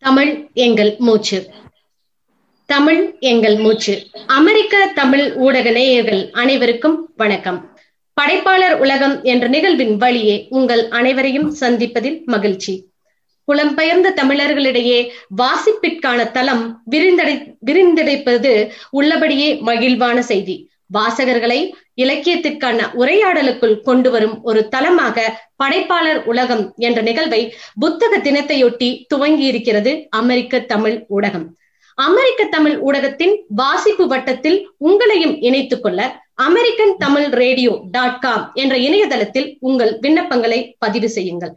தமிழ் எங்கள் மூச்சு. தமிழ் எங்கள் மூச்சு. அமெரிக்க தமிழ் ஊடக நேயர்கள் அனைவருக்கும் வணக்கம். படைப்பாளர் உலகம் என்ற நிகழ்வின் வழியே உங்கள் அனைவரையும் சந்திப்பதில் மகிழ்ச்சி. புலம்பெயர்ந்த தமிழர்களிடையே வாசிப்பிற்கான தளம் விரிந்தடை விரிந்தடைப்பது உள்ளபடியே மகிழ்வான செய்தி. வாசகர்களை இலக்கியத்திற்கான உரையாடலுக்குள் கொண்டு வரும் ஒரு தளமாக படைப்பாளர் உலகம் என்ற நிகழ்வை புத்தக தினத்தையொட்டி துவங்கி இருக்கிறது அமெரிக்க தமிழ் ஊடகம். அமெரிக்க தமிழ் ஊடகத்தின் வாசிப்பு வட்டத்தில் உங்களையும் இணைத்துக் கொள்ள American Tamil radio dot com என்ற இணையதளத்தில் உங்கள் விண்ணப்பங்களை பதிவு செய்யுங்கள்.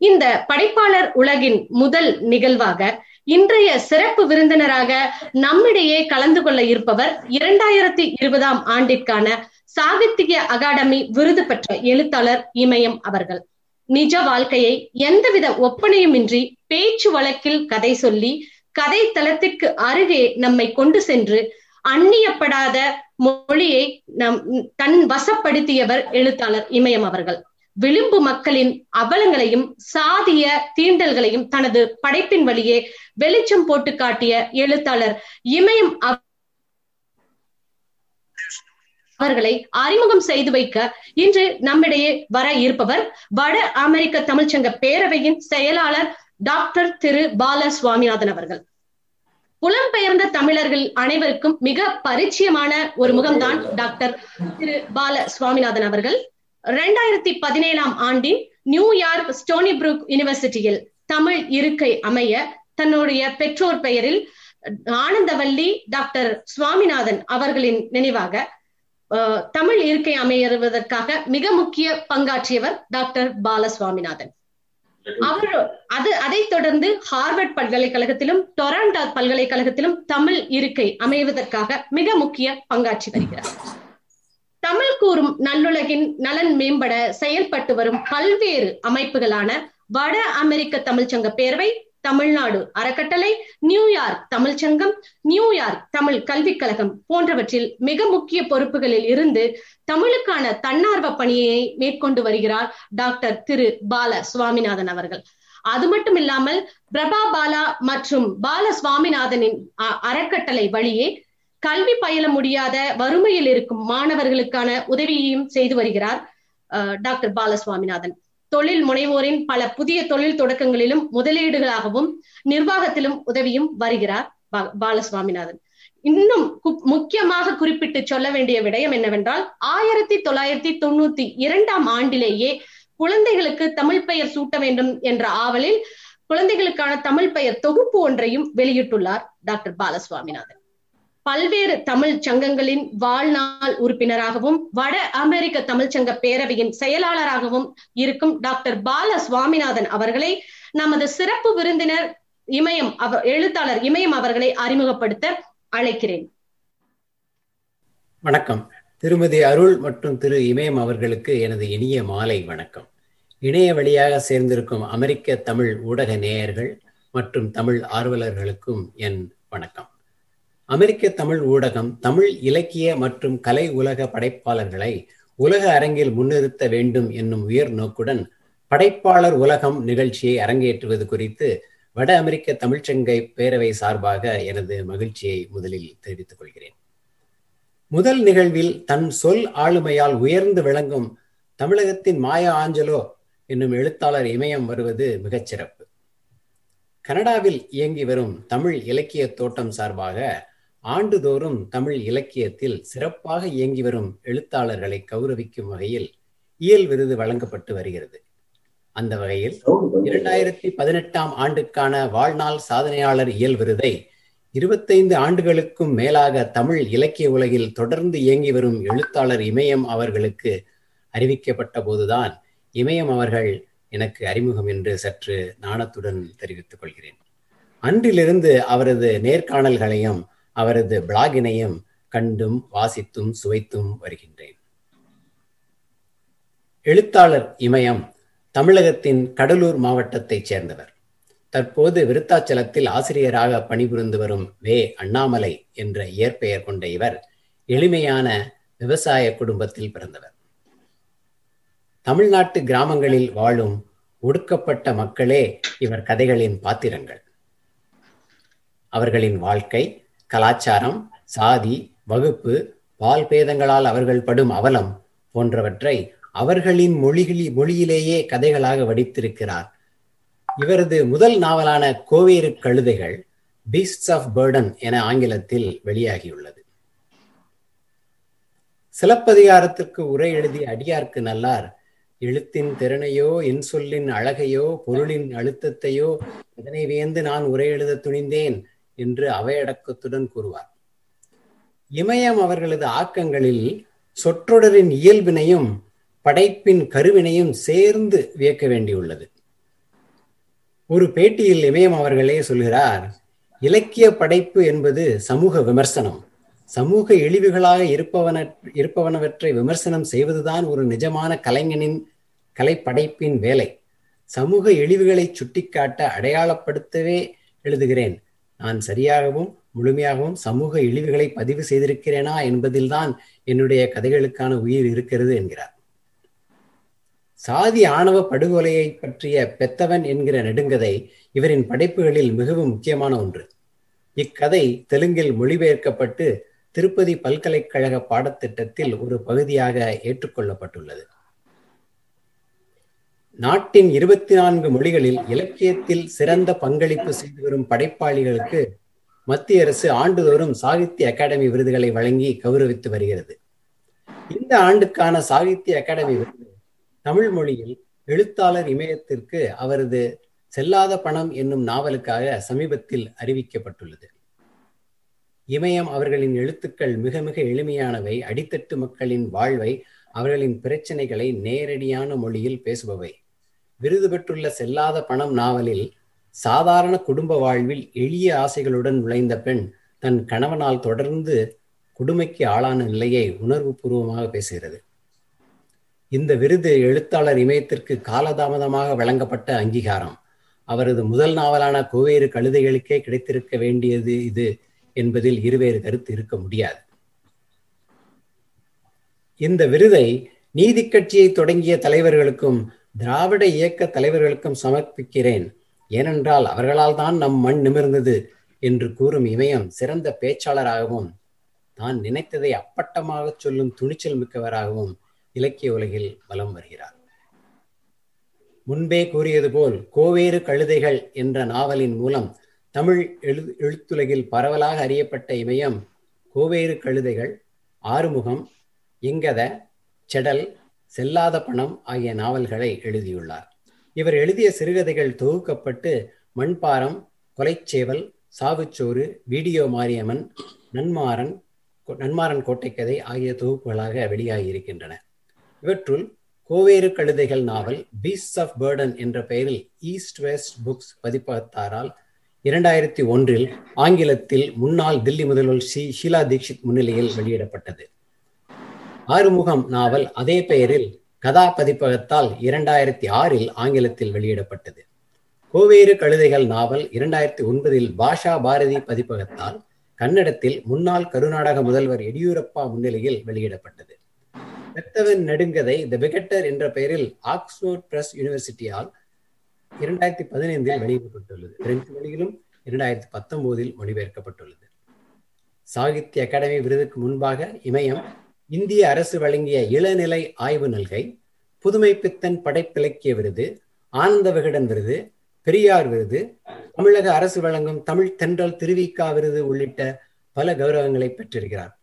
இந்த படைப்பாளர் உலகின் முதல் நிகழ்வாக இன்றைய சிறப்பு விருந்தினராக நம்மிடையே கலந்து கொள்ள இருப்பவர் இரண்டாயிரத்தி இருபதாம் ஆண்டிற்கான சாகித்ய அகாடமி விருது பெற்ற எழுத்தாளர் இமயம் அவர்கள். நிஜ வாழ்க்கையை எந்தவித ஒப்பனையுமின்றி பேச்சு வழக்கில் கதை சொல்லி கதை தளத்திற்கு அருகே நம்மை கொண்டு சென்று அந்நியப்படாத மொழியை நம் தன் வசப்படுத்தியவர் எழுத்தாளர் இமயம் அவர்கள். விளிம்பு மக்களின் அவலங்களையும் சாதிய தீண்டல்களையும் தனது படைப்பின் வழியே வெளிச்சம் போட்டு காட்டிய எழுத்தாளர் இமயம் அவர்களை அறிமுகம் செய்து வைக்க இன்று நம்மிடையே வர இருப்பவர் வட அமெரிக்க தமிழ்ச்சங்க பேரவையின் செயலாளர் டாக்டர் திரு பால சுவாமிநாதன் அவர்கள். புலம்பெயர்ந்த தமிழர்கள் அனைவருக்கும் மிக பரிச்சயமான ஒரு முகம்தான் டாக்டர் திரு பால சுவாமிநாதன் அவர்கள். இரண்டாயிரத்தி பதினேழாம் ஆண்டின் நியூயார்க் ஸ்டோனி புரூக் யூனிவர்சிட்டியில் தமிழ் இருக்கை அமைய தன்னுடைய பெற்றோர் பெயரில் ஆனந்தவல்லி டாக்டர் சுவாமிநாதன் அவர்களின் நினைவாக தமிழ் இருக்கை அமையறுவதற்காக மிக முக்கிய பங்காற்றியவர் டாக்டர் பால சுவாமிநாதன் அவர் அது அதை தொடர்ந்து ஹார்வர்ட் பல்கலைக்கழகத்திலும் டொராண்டோ பல்கலைக்கழகத்திலும் தமிழ் இருக்கை அமைவதற்காக மிக முக்கிய பங்காற்றி வருகிறார். தமிழ் கூறும் நல்லுலகின் நலன் மேம்பட செயல்பட்டு வரும் பல்வேறு அமைப்புகளான வட அமெரிக்க தமிழ்ச்சங்க பேரவை தமிழ்நாடு அறக்கட்டளை நியூயார்க் தமிழ்ச்சங்கம் நியூயார்க் தமிழ் கல்விக் கழகம் போன்றவற்றில் மிக முக்கிய பொறுப்புகளில் இருந்து தமிழுக்கான தன்னார்வ பணியை மேற்கொண்டு வருகிறார் டாக்டர் திரு பால சுவாமிநாதன் அவர்கள். அது மட்டும் இல்லாமல் பிரபா பாலா மற்றும் பால சுவாமிநாதனின் அறக்கட்டளை வழியே கல்வி பயில முடியாத வறுமையில் இருக்கும் மாணவர்களுக்கான உதவியையும் செய்து வருகிறார் டாக்டர் பாலசுவாமிநாதன். தொழில் முனைவோரின் பல புதிய தொழில் தொடக்கங்களிலும் முதலீடுகளாகவும் நிர்வாகத்திலும் உதவியும் வருகிறார் பாலசுவாமிநாதன். இன்னும் முக்கியமாக குறிப்பிட்டு சொல்ல வேண்டிய விடயம் என்னவென்றால் ஆயிரத்தி தொள்ளாயிரத்தி தொண்ணூத்தி இரண்டாம் ஆண்டிலேயே குழந்தைகளுக்கு தமிழ் பெயர் சூட்ட வேண்டும் என்ற ஆவலில் குழந்தைகளுக்கான தமிழ் பெயர் தொகுப்பு ஒன்றையும் வெளியிட்டுள்ளார் டாக்டர் பாலசுவாமிநாதன். பல்வேறு தமிழ் சங்கங்களின் வாழ்நாள் உறுப்பினராகவும் வட அமெரிக்க தமிழ்ச்சங்க பேரவையின் செயலாளராகவும் இருக்கும் டாக்டர் பால சுவாமிநாதன் அவர்களை நமது சிறப்பு விருந்தினர் இமயம் அவர் எழுத்தாளர் இமயம் அவர்களை அறிமுகப்படுத்த அழைக்கிறேன். வணக்கம். திருமதி அருள் மற்றும் திரு இமயம் அவர்களுக்கு எனது இனிய மாலை வணக்கம். இணைய வழியாக சேர்ந்திருக்கும் அமெரிக்க தமிழ் ஊடக நேயர்கள் மற்றும் தமிழ் ஆர்வலர்களுக்கும் என் வணக்கம். அமெரிக்க தமிழ் ஊடகம் தமிழ் இலக்கிய மற்றும் கலை உலக படைப்பாளர்களை உலக அரங்கில் முன்னிறுத்த வேண்டும் என்னும் உயர் நோக்குடன் படைப்பாளர் உலகம் நிகழ்ச்சியை அரங்கேற்றுவது குறித்து வட அமெரிக்க தமிழ்ச்சங்கை பேரவை சார்பாக எனது மகிழ்ச்சியை முதலில் தெரிவித்துக் கொள்கிறேன். முதல் நிகழ்வில் தன் சொல் ஆளுமையால் உயர்ந்து விளங்கும் தமிழகத்தின் மாயா ஆஞ்சலோ என்னும் எழுத்தாளர் இமயம் வருவது மிகச்சிறப்பு. கனடாவில் இயங்கி வரும் தமிழ் இலக்கிய தோட்டம் சார்பாக ஆண்டுதோறும் தமிழ் இலக்கியத்தில் சிறப்பாக இயங்கி வரும் எழுத்தாளர்களை கௌரவிக்கும் வகையில் இயல் விருது வழங்கப்பட்டு வருகிறது. அந்த வகையில் இரண்டாயிரத்தி பதினெட்டாம் ஆண்டுக்கான வாழ்நாள் சாதனையாளர் இயல் விருதை இருபத்தைந்து ஆண்டுகளுக்கும் மேலாக தமிழ் இலக்கிய உலகில் தொடர்ந்து இயங்கி வரும் எழுத்தாளர் இமயம் அவர்களுக்கு அறிவிக்கப்பட்ட போதுதான் இமயம் அவர்கள் எனக்கு அறிமுகம் என்று சற்று நாணத்துடன் தெரிவித்துக் கொள்கிறேன். அன்றிலிருந்து அவரது நேர்காணல்களையும் அவரது பிளாகினையும் கண்டும் வாசித்தும் சுவைத்தும் வருகின்றேன். எழுத்தாளர் இமயம் தமிழகத்தின் கடலூர் மாவட்டத்தைச் சேர்ந்தவர். தற்போது விருத்தாச்சலத்தில் ஆசிரியராக பணிபுரிந்து வரும் வே. அண்ணாமலை என்ற இயற்பெயர் கொண்ட இவர் எளிமையான விவசாய குடும்பத்தில் பிறந்தவர். தமிழ்நாட்டு கிராமங்களில் வாழும் ஒடுக்கப்பட்ட மக்களே இவர் கதைகளின் பாத்திரங்கள். அவர்களின் வாழ்க்கை கலாச்சாரம் சாதி வகுப்பு பால் பேதங்களால் அவர்கள் படும் அவலம் போன்றவற்றை அவர்களின் மொழிகளி மொழியிலேயே கதைகளாக வடித்திருக்கிறார். இவரது முதல் நாவலான கோவேறு கழுதைகள் பீஸ்ட்ஸ் ஆஃப் பேர்டன் என ஆங்கிலத்தில் வெளியாகியுள்ளது. சிலப்பதிகாரத்திற்கு உரை எழுதிய அடியார்க்கு நல்லார் எழுத்தின் திறனையோ என் சொல்லின் அழகையோ பொருளின் அழுத்தத்தையோ இதனை வியந்து நான் உரை எழுத துணிந்தேன் என்று அவையடக்கத்துடன் கூறுவார். இமயம் அவர்களது ஆக்கங்களில் சொற்றொடரின் இயல்பினையும் படைப்பின் கருவினையும் சேர்ந்து வியக்க வேண்டியுள்ளது. ஒரு பேட்டியில் இமயம் அவர்களே சொல்கிறார் இலக்கிய படைப்பு என்பது சமூக விமர்சனம். சமூக இழிவுகளாக இருப்பவன இருப்பவனவற்றை விமர்சனம் செய்வதுதான் ஒரு நிஜமான கலைஞனின் கலைப்படைப்பின் வேலை. சமூக இழிவுகளை சுட்டிக்காட்ட அடையாளப்படுத்தவே எழுதுகிறேன். நான் சரியாகவும் முழுமையாகவும் சமூக இழிவுகளை பதிவு செய்திருக்கிறேனா என்பதில்தான் என்னுடைய கதைகளுக்கான உயிர் இருக்கிறது என்கிறார். சாதி ஆணவ படுகொலையை பற்றிய பெத்தவன் என்கிற நெடுங்கதை இவரின் படைப்புகளில் மிகவும் முக்கியமான ஒன்று. இக்கதை தெலுங்கில் மொழிபெயர்க்கப்பட்டு திருப்பதி பல்கலைக்கழக பாடத்திட்டத்தில் ஒரு பகுதியாக ஏற்றுக்கொள்ளப்பட்டுள்ளது. நாட்டின் இருபத்தி நான்கு மொழிகளில் இலக்கியத்தில் சிறந்த பங்களிப்பு செய்து வரும் படைப்பாளிகளுக்கு மத்திய அரசு ஆண்டுதோறும் சாகித்ய அகாடமி விருதுகளை வழங்கி கௌரவித்து வருகிறது. இந்த ஆண்டுக்கான சாகித்ய அகாடமி விருது தமிழ் மொழியில் எழுத்தாளர் இமயத்திற்கு அவரது செல்லாத பணம் என்னும் நாவலுக்காக சமீபத்தில் அறிவிக்கப்பட்டுள்ளது. இமயம் அவர்களின் எழுத்துக்கள் மிக மிக எளிமையானவை. அடித்தட்டு மக்களின் வாழ்வை அவர்களின் பிரச்சனைகளை நேரடியான மொழியில் பேசுபவை. விருது பெற்றுள்ள செல்லாத பணம் நாவலில் சாதாரண குடும்ப வாழ்வில் எளிய ஆசைகளுடன் நுழைந்த பெண் தன் கணவனால் தொடர்ந்து கொடுமைக்கு ஆளான நிலையை உணர்வு பூர்வமாக பேசுகிறது. இந்த விருது எழுத்தாளர் இமயத்திற்கு காலதாமதமாக வழங்கப்பட்ட அங்கீகாரம். அவரது முதல் நாவலான கோவேறு கழுதைகளுக்கே கிடைத்திருக்க வேண்டியது இது என்பதில் இருவேறு கருத்து இருக்க முடியாது. இந்த விருதை நீதி கட்சியை தொடங்கிய தலைவர்களுக்கும் திராவிட இயக்க தலைவர்களுக்கும் சமர்ப்பிக்கிறேன். ஏனென்றால் அவர்களால் தான் நம் மண் நிமிர்ந்தது என்று கூறும் இமயம் சிறந்த பேச்சாளராகவும் தான் நினைத்ததை அப்பட்டமாக சொல்லும் துணிச்சல் மிக்கவராகவும் இலக்கிய உலகில் வலம் வருகிறார். முன்பே கூறியது போல் கோவேறு கழுதைகள் என்ற நாவலின் மூலம் தமிழ் எழு எழுத்துலகில் பரவலாக அறியப்பட்ட இமயம் கோவேறு கழுதைகள் ஆறுமுகம் இங்கத செடல் செல்லாத பணம் ஆகிய நாவல்களை எழுதியுள்ளார். இவர் எழுதிய சிறுகதைகள் தொகுக்கப்பட்டு மண்பாரம் கொலைச்சேவல் சாவுச்சோறு வீடியோ மாரியம்மன் நன்மாறன் நன்மாறன் கோட்டைக்கதை ஆகிய தொகுப்புகளாக வெளியாகியிருக்கின்றன. இவற்றுள் கோவேறு கழுதைகள் நாவல் பீஸ்ட் ஆஃப் பேர்டன் என்ற பெயரில் ஈஸ்ட் வெஸ்ட் புக்ஸ் பதிப்பகத்தாரால் இரண்டாயிரத்தி ஒன்றில் ஆங்கிலத்தில் முன்னாள் தில்லி முதல்வர் ஸ்ரீ ஷீலா தீக்ஷித் முன்னிலையில் வெளியிடப்பட்டது. ஆறுமுகம் நாவல் அதே பெயரில் கதா பதிப்பகத்தால் இரண்டாயிரத்தி ஆறில் ஆங்கிலத்தில் வெளியிடப்பட்டது. கோவேறு கழுதைகள் நாவல் இரண்டாயிரத்தி ஒன்பதில் பாஷா பாரதி பதிப்பகத்தால் கன்னடத்தில் முன்னாள் கருநாடக முதல்வர் எடியூரப்பா முன்னிலையில் வெளியிடப்பட்டது. பெத்தவன் நெடுங்கதை த பிகட்டர் என்ற பெயரில் ஆக்ஸ்போர்ட் பிரஸ் யூனிவர்சிட்டியால் இரண்டாயிரத்தி பதினைந்தில் வெளியிடப்பட்டுள்ளது. பிரெஞ்சு மொழியிலும் இரண்டாயிரத்தி பத்தொன்பதில் மொழிபெயர்க்கப்பட்டுள்ளது. சாகித்ய அகாடமி விருதுக்கு முன்பாக இமயம் இந்திய அரசு வழங்கிய இளநிலை ஆய்வு நல்கை புதுமை பித்தன் படைப்பிலக்கிய விருது ஆனந்த விகடன் விருது பெரியார் விருது தமிழக அரசு வழங்கும் தமிழ் தென்றல் திருவிக்கா விருது உள்ளிட்ட பல கௌரவங்களை பெற்றிருக்கிறார்.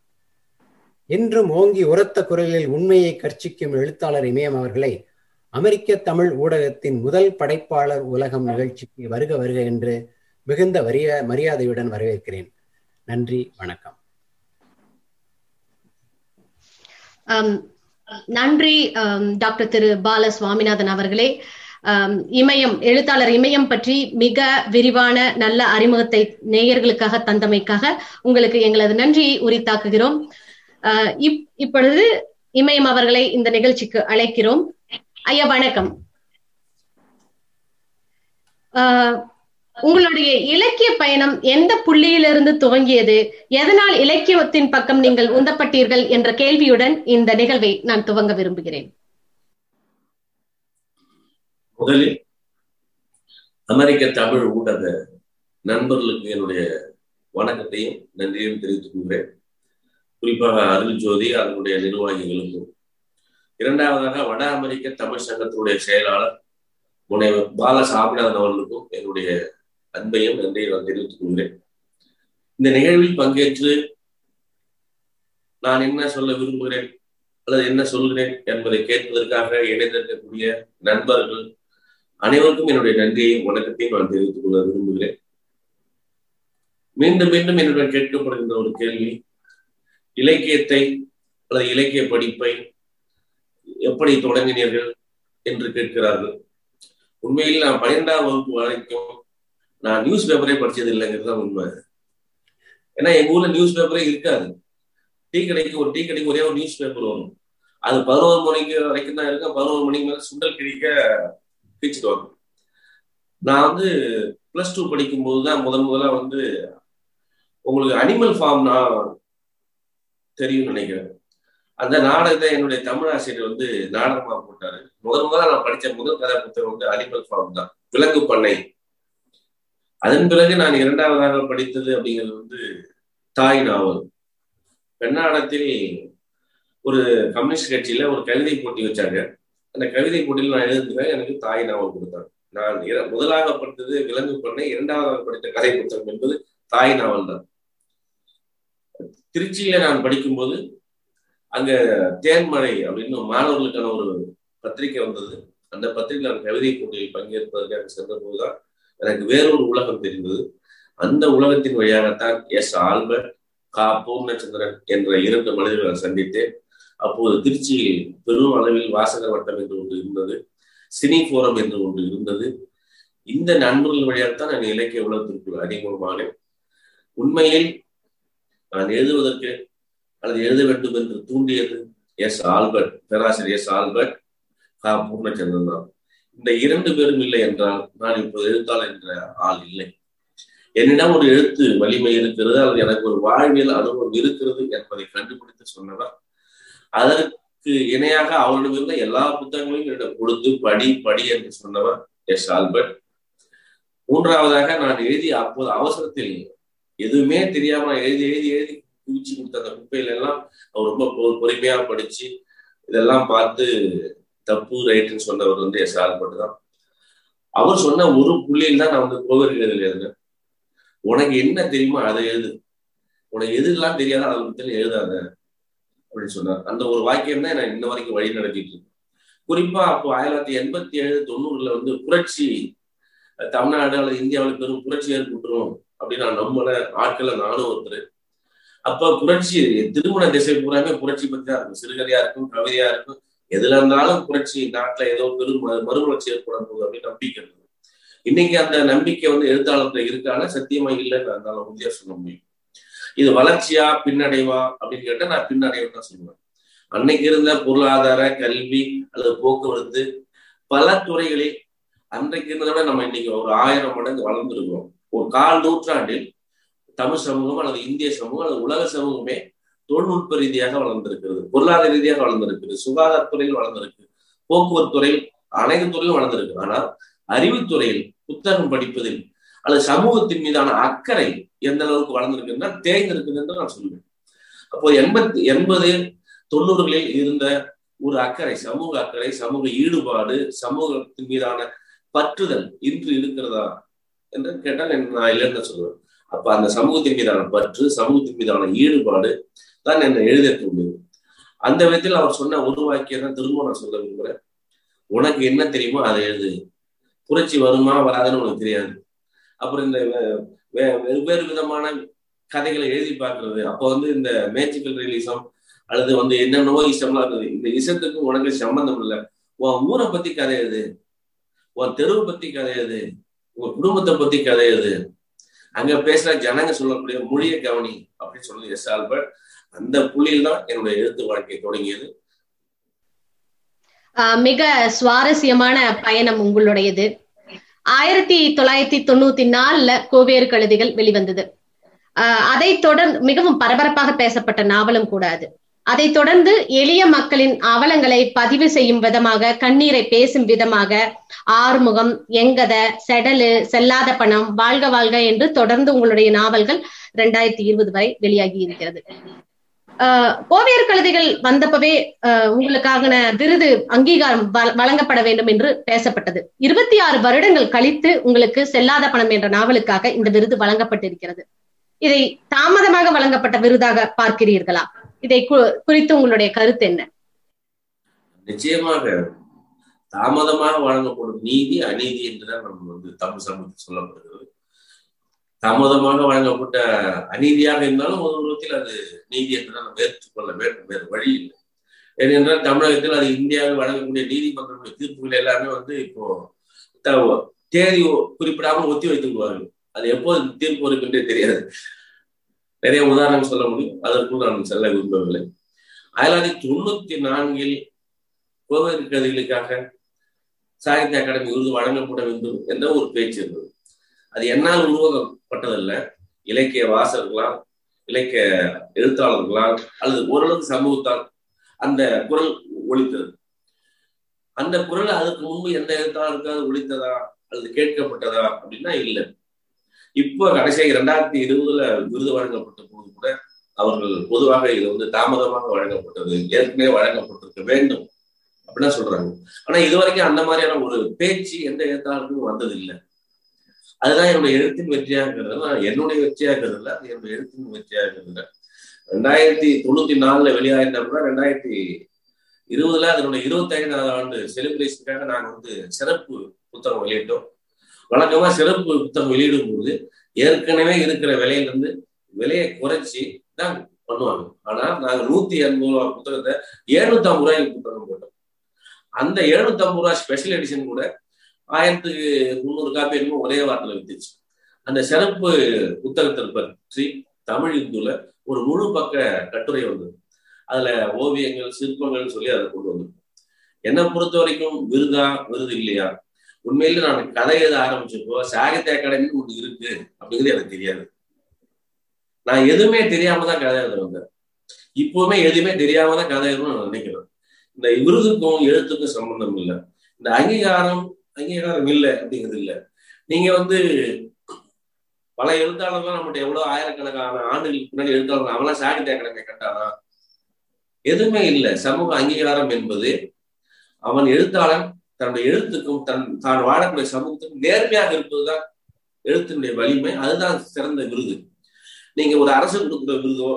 என்றும் ஓங்கி உரத்த குரலில் உண்மையை கர்ச்சிக்கும் எழுத்தாளர் இமயம் அவர்களை அமெரிக்க தமிழ் ஊடகத்தின் முதல் படைப்பாளர் உலகம் நிகழ்ச்சிக்கு வருக வருக என்று மிகுந்த வரிய மரியாதையுடன் வரவேற்கிறேன். நன்றி வணக்கம். நன்றி டாக்டர் திரு பால சுவாமிநாதன் அவர்களே இமயம் எழுத்தாளர் இமயம் பற்றி மிக விரிவான நல்ல அறிமுகத்தை நேயர்களுக்காக தந்தமைக்காக உங்களுக்கு எங்களது நன்றியை உரித்தாக்குகிறோம். இப்பொழுது இமயம் அவர்களை இந்த நிகழ்ச்சிக்கு அழைக்கிறோம். ஐயா வணக்கம். உங்களுடைய இலக்கிய பயணம் எந்த புள்ளியிலிருந்து துவங்கியது? எதனால் இலக்கியத்தின் பக்கம் நீங்கள் உந்தப்பட்டீர்கள் என்ற கேள்வியுடன் இந்த நிகழ்வை நான் துவங்க விரும்புகிறேன். முதலில் அமெரிக்க தமிழ் ஊடக நண்பர்களுக்கு என்னுடைய வணக்கத்தையும் நன்றியும் தெரிவித்துக் கொள்கிறேன். குறிப்பாக அருள் ஜோதி அதனுடைய நிர்வாகிகளுக்கும் இரண்டாவதாக வட அமெரிக்க தமிழ் சங்கத்தினுடைய செயலாளர் முனைவர் பால சாமிநாதன் அவர்களுக்கும் என்னுடைய அன்பையும் நன்றியை நான் தெரிவித்துக் கொள்கிறேன். இந்த நிகழ்வில் பங்கேற்று நான் என்ன சொல்ல விரும்புகிறேன் அல்லது என்ன சொல்கிறேன் என்பதை கேட்பதற்காக இணைந்திருக்கக்கூடிய நண்பர்கள் அனைவருக்கும் என்னுடைய நன்றியையும் வணக்கத்தையும் நான் தெரிவித்துக் கொள்ள விரும்புகிறேன். மீண்டும் மீண்டும் என்னுடன் கேட்கப்படுகின்ற ஒரு கேள்வி இலக்கியத்தை அல்லது இலக்கிய படிப்பை எப்படி தொடங்கினீர்கள் என்று கேட்கிறார்கள். உண்மையில் நான் பன்னிரெண்டாம் வகுப்பு வரைக்கும் நான் நியூஸ் பேப்பரே படிச்சது இல்லைங்கிறது தான் உண்மை. ஏன்னா எங்க ஊர்ல நியூஸ் பேப்பரே இருக்காது. டீ கடைக்கு ஒரு டீ கடைக்கு ஒரே ஒரு நியூஸ் பேப்பர் வரும். அது பதினோரு மணிக்கு வரைக்கும் தான் இருக்கும். பதினோரு மணிக்கு மேல சுண்டல் கிழிக்க பிச்சுட்டு நான் வந்து பிளஸ் டூ படிக்கும் போது தான் முதன் முதலா வந்து உங்களுக்கு அனிமல் ஃபார்ம்னா தெரியும் நினைக்கிறேன். அந்த நாடகத்தை என்னுடைய தமிழ் ஆசிரியர் வந்து நாடகமா போட்டாரு. முதல் முதல்ல நான் படிச்ச முதல் கதை புத்தகம் வந்து அனிமல் ஃபார்ம் தான். விலங்கு பண்ணை. அதன் பிறகு நான் இரண்டாவதாக படித்தது அப்படிங்கிறது வந்து தாய் நாவல். பெண்ணாடத்தில் ஒரு கம்யூனிஸ்ட் கட்சியில ஒரு கவிதை போட்டி வச்சாங்க. அந்த கவிதை போட்டியில் நான் எழுதுனேன் எனக்கு தாய் நாவல் கொடுத்தாங்க. நான் முதலாக படித்தது விலங்கு பண்ணை இரண்டாவதாக படித்த கதை புத்தகம் என்பது தாய் நாவல் தான். திருச்சியில நான் படிக்கும்போது அங்க தேன்மழை அப்படின்னு மாணவர்களுக்கான ஒரு பத்திரிகை வந்தது. அந்த பத்திரிகை நான் கவிதை போட்டியில் பங்கேற்பதற்காக சென்ற போதுதான் எனக்கு வேறொரு உலகம் தெரிந்தது. அந்த உலகத்தின் வழியாகத்தான் எஸ் ஆல்பர்ட் கா. பூர்ணச்சந்திரன் என்ற இரண்டு மனிதர்களை சந்தித்தேன். அப்போது திருச்சியில் பெரும் அளவில் வாசகர் வட்டம் என்று ஒன்று இருந்தது சினி போரம் என்று ஒன்று இருந்தது. இந்த நண்பர்கள் வழியாகத்தான் நான் இலக்கிய உலகத்திற்குள் அறிமுகமானேன் உண்மையில் நான் எழுதுவதற்கு அல்லது எழுத வேண்டும் என்று தூண்டியது எஸ் ஆல்பர்ட் பேராசிரியர் எஸ் ஆல்பர்ட் கா. பூர்ணச்சந்திரன் தான். இந்த இரண்டு பேரும் இல்லை என்றால் நான் இப்போது எழுத்தாளர் என்ற ஆள் இல்லை. என்னிடம் ஒரு எழுத்து வலிமை இருக்கிறது அல்லது எனக்கு ஒரு வாழ்வியல் அனுபவம் இருக்கிறது என்பதை கண்டுபிடித்து சொன்னவர். அதற்கு இணையாக அவரிடம் இருந்த எல்லா புத்தகங்களையும் என்னிடம் கொடுத்து படி படி என்று சொன்னவர் எஸ் ஆல்பர்ட். மூன்றாவதாக நான் எழுதி அப்போது அவசரத்தில் எதுவுமே தெரியாம எழுதி எழுதி எழுதி குவிச்சு கொடுத்த அந்த குப்பையில எல்லாம் அவர் ரொம்ப பொறுமையா படிச்சு இதெல்லாம் பார்த்து தப்பு ரைட்டுன்னு சொன்னவர் வந்து எஸ் ஆல்பர்ட் தான் அவர் சொன்ன ஒரு புள்ளியில் தான் நான் வந்து கோவர்கள் எழுதுனேன். உனக்கு என்ன தெரியுமோ அதை எழுது. உனக்கு எதுலாம் தெரியாத அதை பத்தி எழுதாத அப்படின்னு சொன்னார். அந்த ஒரு வாக்கியம் தான் நான் இன்ன வரைக்கும் வழி நடத்திட்டு இருக்கேன் குறிப்பா அப்போ ஆயிரத்தி தொள்ளாயிரத்தி எண்பத்தி ஏழு தொண்ணூறுல வந்து புரட்சி தமிழ்நாடு அல்லது இந்தியாவில் பெரும் புரட்சி ஏற்பட்டுரும் அப்படின்னு நான் நம்மள ஆட்களை நானும் ஒருத்தர். அப்ப புரட்சி திருமண திசை பூராமே புரட்சி பத்தி தான் இருக்கும். சிறுகதையா இருக்கும் கவிதையா இருக்கும். எதுல இருந்தாலும் புரட்சி நாட்டுல ஏதோ பெரும் மறுமலர்ச்சி ஏற்பட போகுது அப்படின்னு நம்பிக்கை இருந்தது இன்னைக்கு அந்த நம்பிக்கை வந்து எழுத்தாளர்கள் இருக்கான? சத்தியமா இல்லைன்னு அதனால உறுதியா சொல்ல முடியும். இது வளர்ச்சியா பின்னடைவா அப்படின்னு கேட்டா நான் பின்னடைவு தான் சொல்லுவேன். அன்னைக்கு இருந்த பொருளாதார கல்வி அல்லது போக்குவரத்து பல துறைகளில் அன்றைக்கு இருந்ததை விட நம்ம இன்னைக்கு ஒரு ஆயிரம் மடங்கு வளர்ந்துருக்கிறோம். ஒரு கால் நூற்றாண்டில் தமிழ் சமூகம் அல்லது இந்திய சமூகம் அல்லது உலக சமூகமே தொழில்நுட்ப ரீதியாக வளர்ந்திருக்கிறது பொருளாதார ரீதியாக வளர்ந்திருக்குது சுகாதாரத்துறையில் வளர்ந்திருக்கு போக்குவரத்து துறையில் அனைத்து துறையும் வளர்ந்திருக்கு. ஆனால் அறிவுத்துறையில் புத்தகம் படிப்பதில் அல்லது சமூகத்தின் மீதான அக்கறை எந்த அளவுக்கு வளர்ந்திருக்குன்னா தேய்ந்திருக்குது என்று நான் சொல்லுவேன். அப்போ எண்பத்தி எண்பது தொண்ணூறுகளில் இருந்த ஒரு அக்கறை சமூக அக்கறை சமூக ஈடுபாடு சமூகத்தின் மீதான பற்றுதல் இன்று இருக்கிறதா என்று கேட்டால் நான் இல்லைன்னு சொல்லுவேன். அப்ப அந்த சமூகத்தின் மீதான பற்று சமூகத்தின் மீதான ஈடுபாடு தான் என்னை எழுத தூண்டியது அந்த விதத்தில் அவர் சொன்ன ஒரு வாக்கியம் தான் திரும்ப நான் சொல்ல விரும்புகிறேன் உனக்கு என்ன தெரியுமோ அதை எழுது. புரட்சி வருமா வராதுன்னு உனக்கு தெரியாது. அப்புறம் இந்த வெவ்வேறு விதமான கதைகளை எழுதி பார்க்கறது. அப்போ வந்து இந்த மேஜிக்கல் ரியலிசம் அல்லது வந்து என்னென்னவோ இசம்லாம் இருக்குது. இந்த இசத்துக்கும் உனக்கு சம்பந்தம் இல்லை. உன் ஊரை பத்தி கதை எழுது உன் தெருவை பத்தி கதை எழுது உன் குடும்பத்தை பத்தி கதை எழுது அங்க பேசுற ஜனங்க சொல்லக்கூடிய மொழியை கவனி அப்படின்னு சொல்லுது எஸ் ஆல்பர்ட். அந்த புள்ளியில் தான் என்னுடைய எழுத்து வாழ்க்கை தொடங்கியது. மிக சுவாரஸ்யமான பயணம் உங்களுடையது. ஆயிரத்தி தொள்ளாயிரத்தி தொண்ணூத்தி நாலுல கோவேறு கழுதிகள் வெளிவந்தது. அதை தொடர்ந்து மிகவும் பரபரப்பாக பேசப்பட்ட நாவலும் கூட அது. அதைத் தொடர்ந்து எளிய மக்களின் அவலங்களை பதிவு செய்யும் விதமாக கண்ணீரை பேசும் விதமாக ஆறுமுகம் எங்கத செடலு செல்லாத பணம் வாழ்க வாழ்க என்று தொடர்ந்து உங்களுடைய நாவல்கள் ரெண்டாயிரத்தி இருபது வரை வெளியாகி இருக்கிறது. கோவையர் கழுதைகள் வந்தப்பவே உங்களுக்காக விருது அங்கீகாரம் வழங்கப்பட வேண்டும் என்று பேசப்பட்டது. இருபத்தி ஆறு வருடங்கள் கழித்து உங்களுக்கு செல்லாத பணம் என்ற நாவலுக்காக இந்த விருது வழங்கப்பட்டிருக்கிறது. இதை தாமதமாக வழங்கப்பட்ட விருதாக பார்க்கிறீர்களா? இதை குறித்து உங்களுடைய கருத்து என்ன? நிச்சயமாக தாமதமாக வழங்கப்படும் நீதி அநீதி என்றுதான் நம்ம வந்து தமிழ் சமூகத்தில் சொல்லப்படுகிறது. தாமதமாக வழங்கப்பட்ட அநீதியாக இருந்தாலும் ஒரு விதத்தில் அது நீதி என்று நம்ம ஏற்றுக்கொள்ள வேண்டும். வேறு வழி இல்லை. ஏனென்றால் தமிழகத்தில் அது இந்தியாவில் வழங்கக்கூடிய நீதிமன்றங்களுடைய தீர்ப்புகள் எல்லாமே வந்து இப்போ தேதி குறிப்பிடாமல் ஒத்தி வைத்துக்குவார்கள் அது எப்போது தீர்ப்பு வரும் என்றே தெரியாது. நிறைய உதாரணம் சொல்ல முடியும். அதற்குள் நான் செல்ல விரும்பவில்லை. ஆயிரத்தி தொள்ளாயிரத்தி தொண்ணூத்தி நான்கில் கோவில் கதைகளுக்காக சாகித்ய அகாடமி விருது வழங்கப்பட வேண்டும் என்ற ஒரு பேச்சு இருந்தது. அது என்னால் உருவாக்கப்பட்டதல்ல. இலக்கிய வாசகர்களால் இலக்கிய எழுத்தாளர்களால் அல்லது ஓரளவுக்கு சமூகத்தால் அந்த குரல் ஒழித்தது அந்த குரல் அதுக்கு முன்பு எந்த எழுத்தாளருக்காவது ஒழித்ததா அல்லது கேட்கப்பட்டதா? அப்படின்னா இல்லை. இப்போ கடைசியாக இரண்டாயிரத்தி இருபதுல விருது வழங்கப்பட்ட போது கூட அவர்கள் பொதுவாக இது வந்து தாமதமாக வழங்கப்பட்டது ஏற்கனவே வழங்கப்பட்டிருக்க வேண்டும் அப்படின்னா சொல்றாங்க. ஆனா இது வரைக்கும் அந்த மாதிரியான ஒரு பேச்சு எந்த எழுத்தாளருக்கும் வந்தது இல்லை அதுதான் என்னுடைய எழுத்தின் வெற்றியாக இருக்கிறது என்னுடைய வெற்றியாக இருக்கிறது அது என்னுடைய எழுத்தின் வெற்றியாக இருக்கிறது ரெண்டாயிரத்தி தொண்ணூத்தி நாலுல வெளியாயிருந்தா ரெண்டாயிரத்தி இருபதுல அதனுடைய இருபத்தி ஐந்தாவது ஆண்டு செலிப்ரேஷனுக்காக நாங்க வந்து சிறப்பு புத்தகம் வெளியிட்டோம். வழக்கமா சிறப்பு புத்தகம் வெளியிடும் போது ஏற்கனவே இருக்கிற விலையில இருந்து விலையை குறைச்சி தான் பண்ணுவாங்க. ஆனா நாங்க நூத்தி எண்பது ரூபா புத்தகத்தை எழுநூத்தி ஐம்பது ரூபாய்க்கு புத்தகம் போட்டோம். அந்த எழுநூத்தி ஐம்பது ரூபாய் ஸ்பெஷல் எடிஷன் கூட ஆயிரத்துக்கு முந்நூறு காப்பி என்னமோ ஒரே வாரத்துல வித்துச்சு. அந்த சிறப்பு புத்தகத்தை பற்றி தமிழ் இந்துல ஒரு முழு பக்க கட்டுரை வந்தது அதுல ஓவியங்கள் சிற்பங்கள் சொல்லி அதை கொண்டு வந்தது என்னை பொறுத்த வரைக்கும் விருதா விருது இல்லையா? உண்மையில நான் கதை எழுத ஆரம்பிச்சப்போ சாகித்ய அகாடமி ஒன்று இருக்கு அப்படிங்கிறது எனக்கு தெரியாது. நான் எதுவுமே தெரியாம தான் கதை எழுத வந்தேன் இப்பவுமே எதுவுமே தெரியாம தான் கதை எழுதணும்னு நான் நினைக்கிறேன். இந்த விருதுக்கும் எழுத்துக்கும் சம்பந்தம் இல்லை. இந்த அங்கீகாரம் அங்கீகாரம் இல்லை அப்படிங்கிறது இல்லை. நீங்க வந்து பல எழுத்தாளர்கள் நம்மகிட்ட எவ்வளவு ஆயிரக்கணக்கான ஆண்டுகளுக்கு முன்னாடி எழுத்தாளர்கள் அவெல்லாம் சாகித்ய அகாடமி கட்டானா? எதுவுமே இல்லை. சமூக அங்கீகாரம் என்பது அவன் எழுத்தாளன் தன்னுடைய எழுத்துக்கும் தன் தான் வாழக்கூடிய சமூகத்துக்கும் நேர்மையாக இருப்பதுதான் எழுத்தினுடைய வலிமை. அதுதான் சிறந்த விருது. நீங்க ஒரு அரசு கொடுக்குற விருதோ